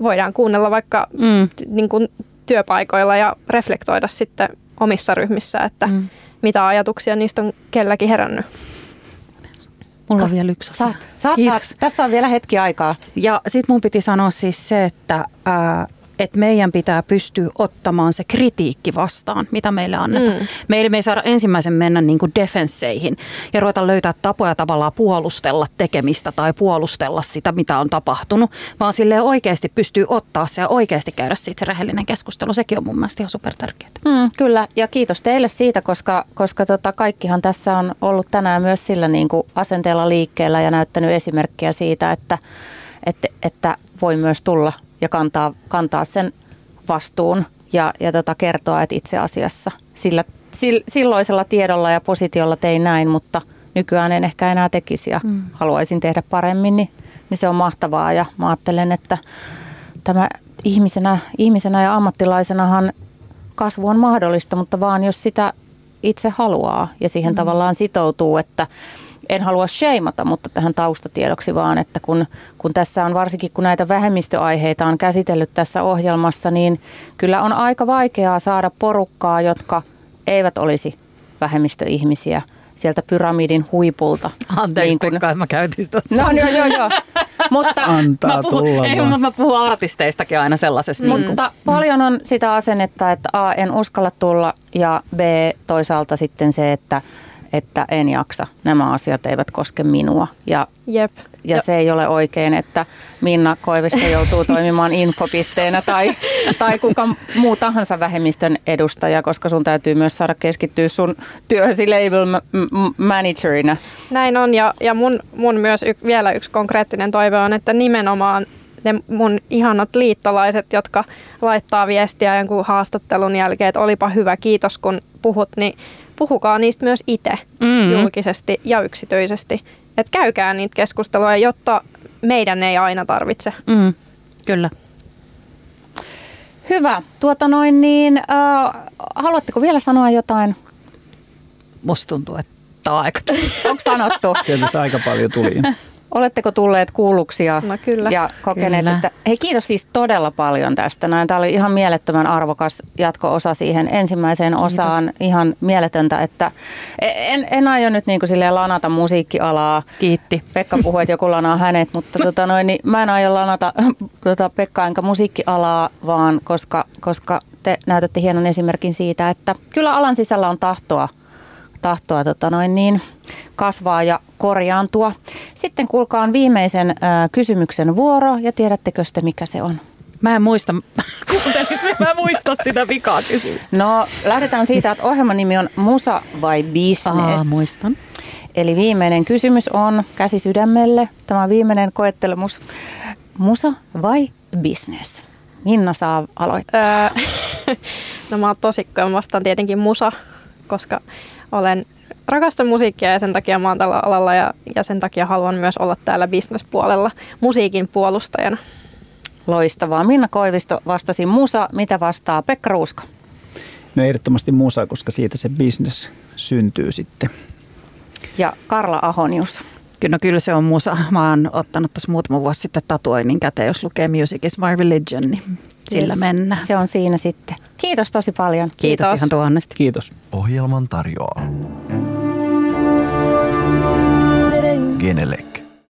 [SPEAKER 1] voidaan kuunnella vaikka mm. niin kuin työpaikoilla ja reflektoida sitten omissa ryhmissä, että mm. mitä ajatuksia niistä on kelläkin herännyt.
[SPEAKER 3] Mulla on vielä yksi
[SPEAKER 2] asia. Saat, saat, saat. Tässä on vielä hetki aikaa.
[SPEAKER 3] Ja sitten mun piti sanoa siis se, että ää, että meidän pitää pystyä ottamaan se kritiikki vastaan, mitä meille annetaan. Mm. Meillä me ei saada ensimmäisen mennä niin kuin defensseihin ja ruveta löytää tapoja tavallaan puolustella tekemistä tai puolustella sitä, mitä on tapahtunut, vaan sille oikeasti pystyy ottaa se ja oikeasti käydä siitä se rehellinen keskustelu. Sekin on mun mielestä ihan super tärkeää.
[SPEAKER 2] Mm, kyllä, ja kiitos teille siitä, koska, koska tota, kaikkihan tässä on ollut tänään myös sillä niin kuin asenteella liikkeellä ja näyttänyt esimerkkiä siitä, että, että, että voi myös tulla ja kantaa, kantaa sen vastuun ja, ja tota kertoa, että itse asiassa sillä, silloisella tiedolla ja positiolla tein näin, mutta nykyään en ehkä enää tekisi ja mm. haluaisin tehdä paremmin, niin, niin se on mahtavaa ja mä ajattelen, että tämä ihmisenä, ihmisenä ja ammattilaisenahan kasvu on mahdollista, mutta vaan jos sitä itse haluaa ja siihen mm. tavallaan sitoutuu, että en halua sheimata, mutta tähän taustatiedoksi vaan, että kun, kun tässä on varsinkin kun näitä vähemmistöaiheita on käsitellyt tässä ohjelmassa, niin kyllä on aika vaikeaa saada porukkaa, jotka eivät olisi vähemmistöihmisiä sieltä pyramidin huipulta.
[SPEAKER 3] Anteeksi niin kun... Pekka, mä käytin sitä.
[SPEAKER 2] No joo, joo, joo.
[SPEAKER 4] mutta, Antaa
[SPEAKER 3] mä puhun,
[SPEAKER 4] tulla
[SPEAKER 3] ei, mutta mä puhun artisteistakin aina sellaisessa.
[SPEAKER 2] Mm. Mutta mm. paljon on sitä asennetta, että A, en uskalla tulla ja B, toisaalta sitten se, että että en jaksa, nämä asiat eivät koske minua. Ja,
[SPEAKER 1] Jep.
[SPEAKER 2] ja se ei ole oikein, että Minna Koivisto joutuu toimimaan infopisteenä tai, tai kuka muu tahansa vähemmistön edustaja, koska sun täytyy myös saada keskittyä sun työhösi label managerina.
[SPEAKER 1] Näin on ja, ja mun, mun myös y, vielä yksi konkreettinen toive on, että nimenomaan ne mun ihanat liittolaiset, jotka laittaa viestiä jonkun haastattelun jälkeen, että olipa hyvä, kiitos kun puhut, niin puhukaa niistä myös itse mm. julkisesti ja yksityisesti. Että käykää niitä keskusteluja, jotta meidän ei aina tarvitse.
[SPEAKER 3] Mm. Kyllä.
[SPEAKER 2] Hyvä. Tuota noin niin, äh, haluatteko vielä sanoa jotain?
[SPEAKER 3] Musta tuntuu, että tämä on aika
[SPEAKER 2] Onko sanottu?
[SPEAKER 4] Kyllä aika paljon tuli.
[SPEAKER 2] Oletteko tulleet kuulluksi ja,
[SPEAKER 1] no kyllä.
[SPEAKER 2] ja kokeneet, kyllä. että hei kiitos siis todella paljon tästä. Näin, tämä oli ihan mielettömän arvokas jatko-osa siihen ensimmäiseen kiitos. osaan. Ihan mieletöntä, että en, en aio nyt niin kuin lanata musiikkialaa.
[SPEAKER 3] Kiitti.
[SPEAKER 2] Pekka puhui, että joku lanaa hänet, mutta tota noin, niin mä en aio lanata tota Pekka enkä musiikkialaa, vaan koska, koska te näytätte hienon esimerkin siitä, että kyllä alan sisällä on tahtoa – tahtoa tota noin niin, kasvaa ja korjaantua. Sitten kuulkaan viimeisen kysymyksen vuoro ja tiedättekö te mikä se on?
[SPEAKER 3] Mä en muista, mä en muista sitä vikaa kysymystä.
[SPEAKER 2] No lähdetään siitä, että ohjelman nimi on Musa vai Business? Aa,
[SPEAKER 3] muistan.
[SPEAKER 2] Eli viimeinen kysymys on käsi sydämelle. Tämä viimeinen koettelemus. Musa vai business? Minna saa aloittaa.
[SPEAKER 1] no mä oon tosikko vastaan tietenkin musa, koska olen rakastan musiikkia ja sen takia mä oon tällä alalla ja, ja sen takia haluan myös olla täällä bisnespuolella musiikin puolustajana.
[SPEAKER 2] Loistavaa. Minna Koivisto vastasi musa. Mitä vastaa Pekka Ruuska?
[SPEAKER 4] No ehdottomasti musa, koska siitä se business syntyy sitten.
[SPEAKER 2] Ja Karla Ahonius.
[SPEAKER 3] Kyllä, no kyllä se on musa. Mä oon ottanut tuossa muutama vuosi sitten tatuoinnin käteen, jos lukee Music is my religion, niin sillä yes. mennään.
[SPEAKER 2] Se on siinä sitten. Kiitos tosi paljon.
[SPEAKER 3] Kiitos, Kiitos. ihan tuhannesti.
[SPEAKER 4] Kiitos.
[SPEAKER 5] Ohjelman tarjoaa Genelec.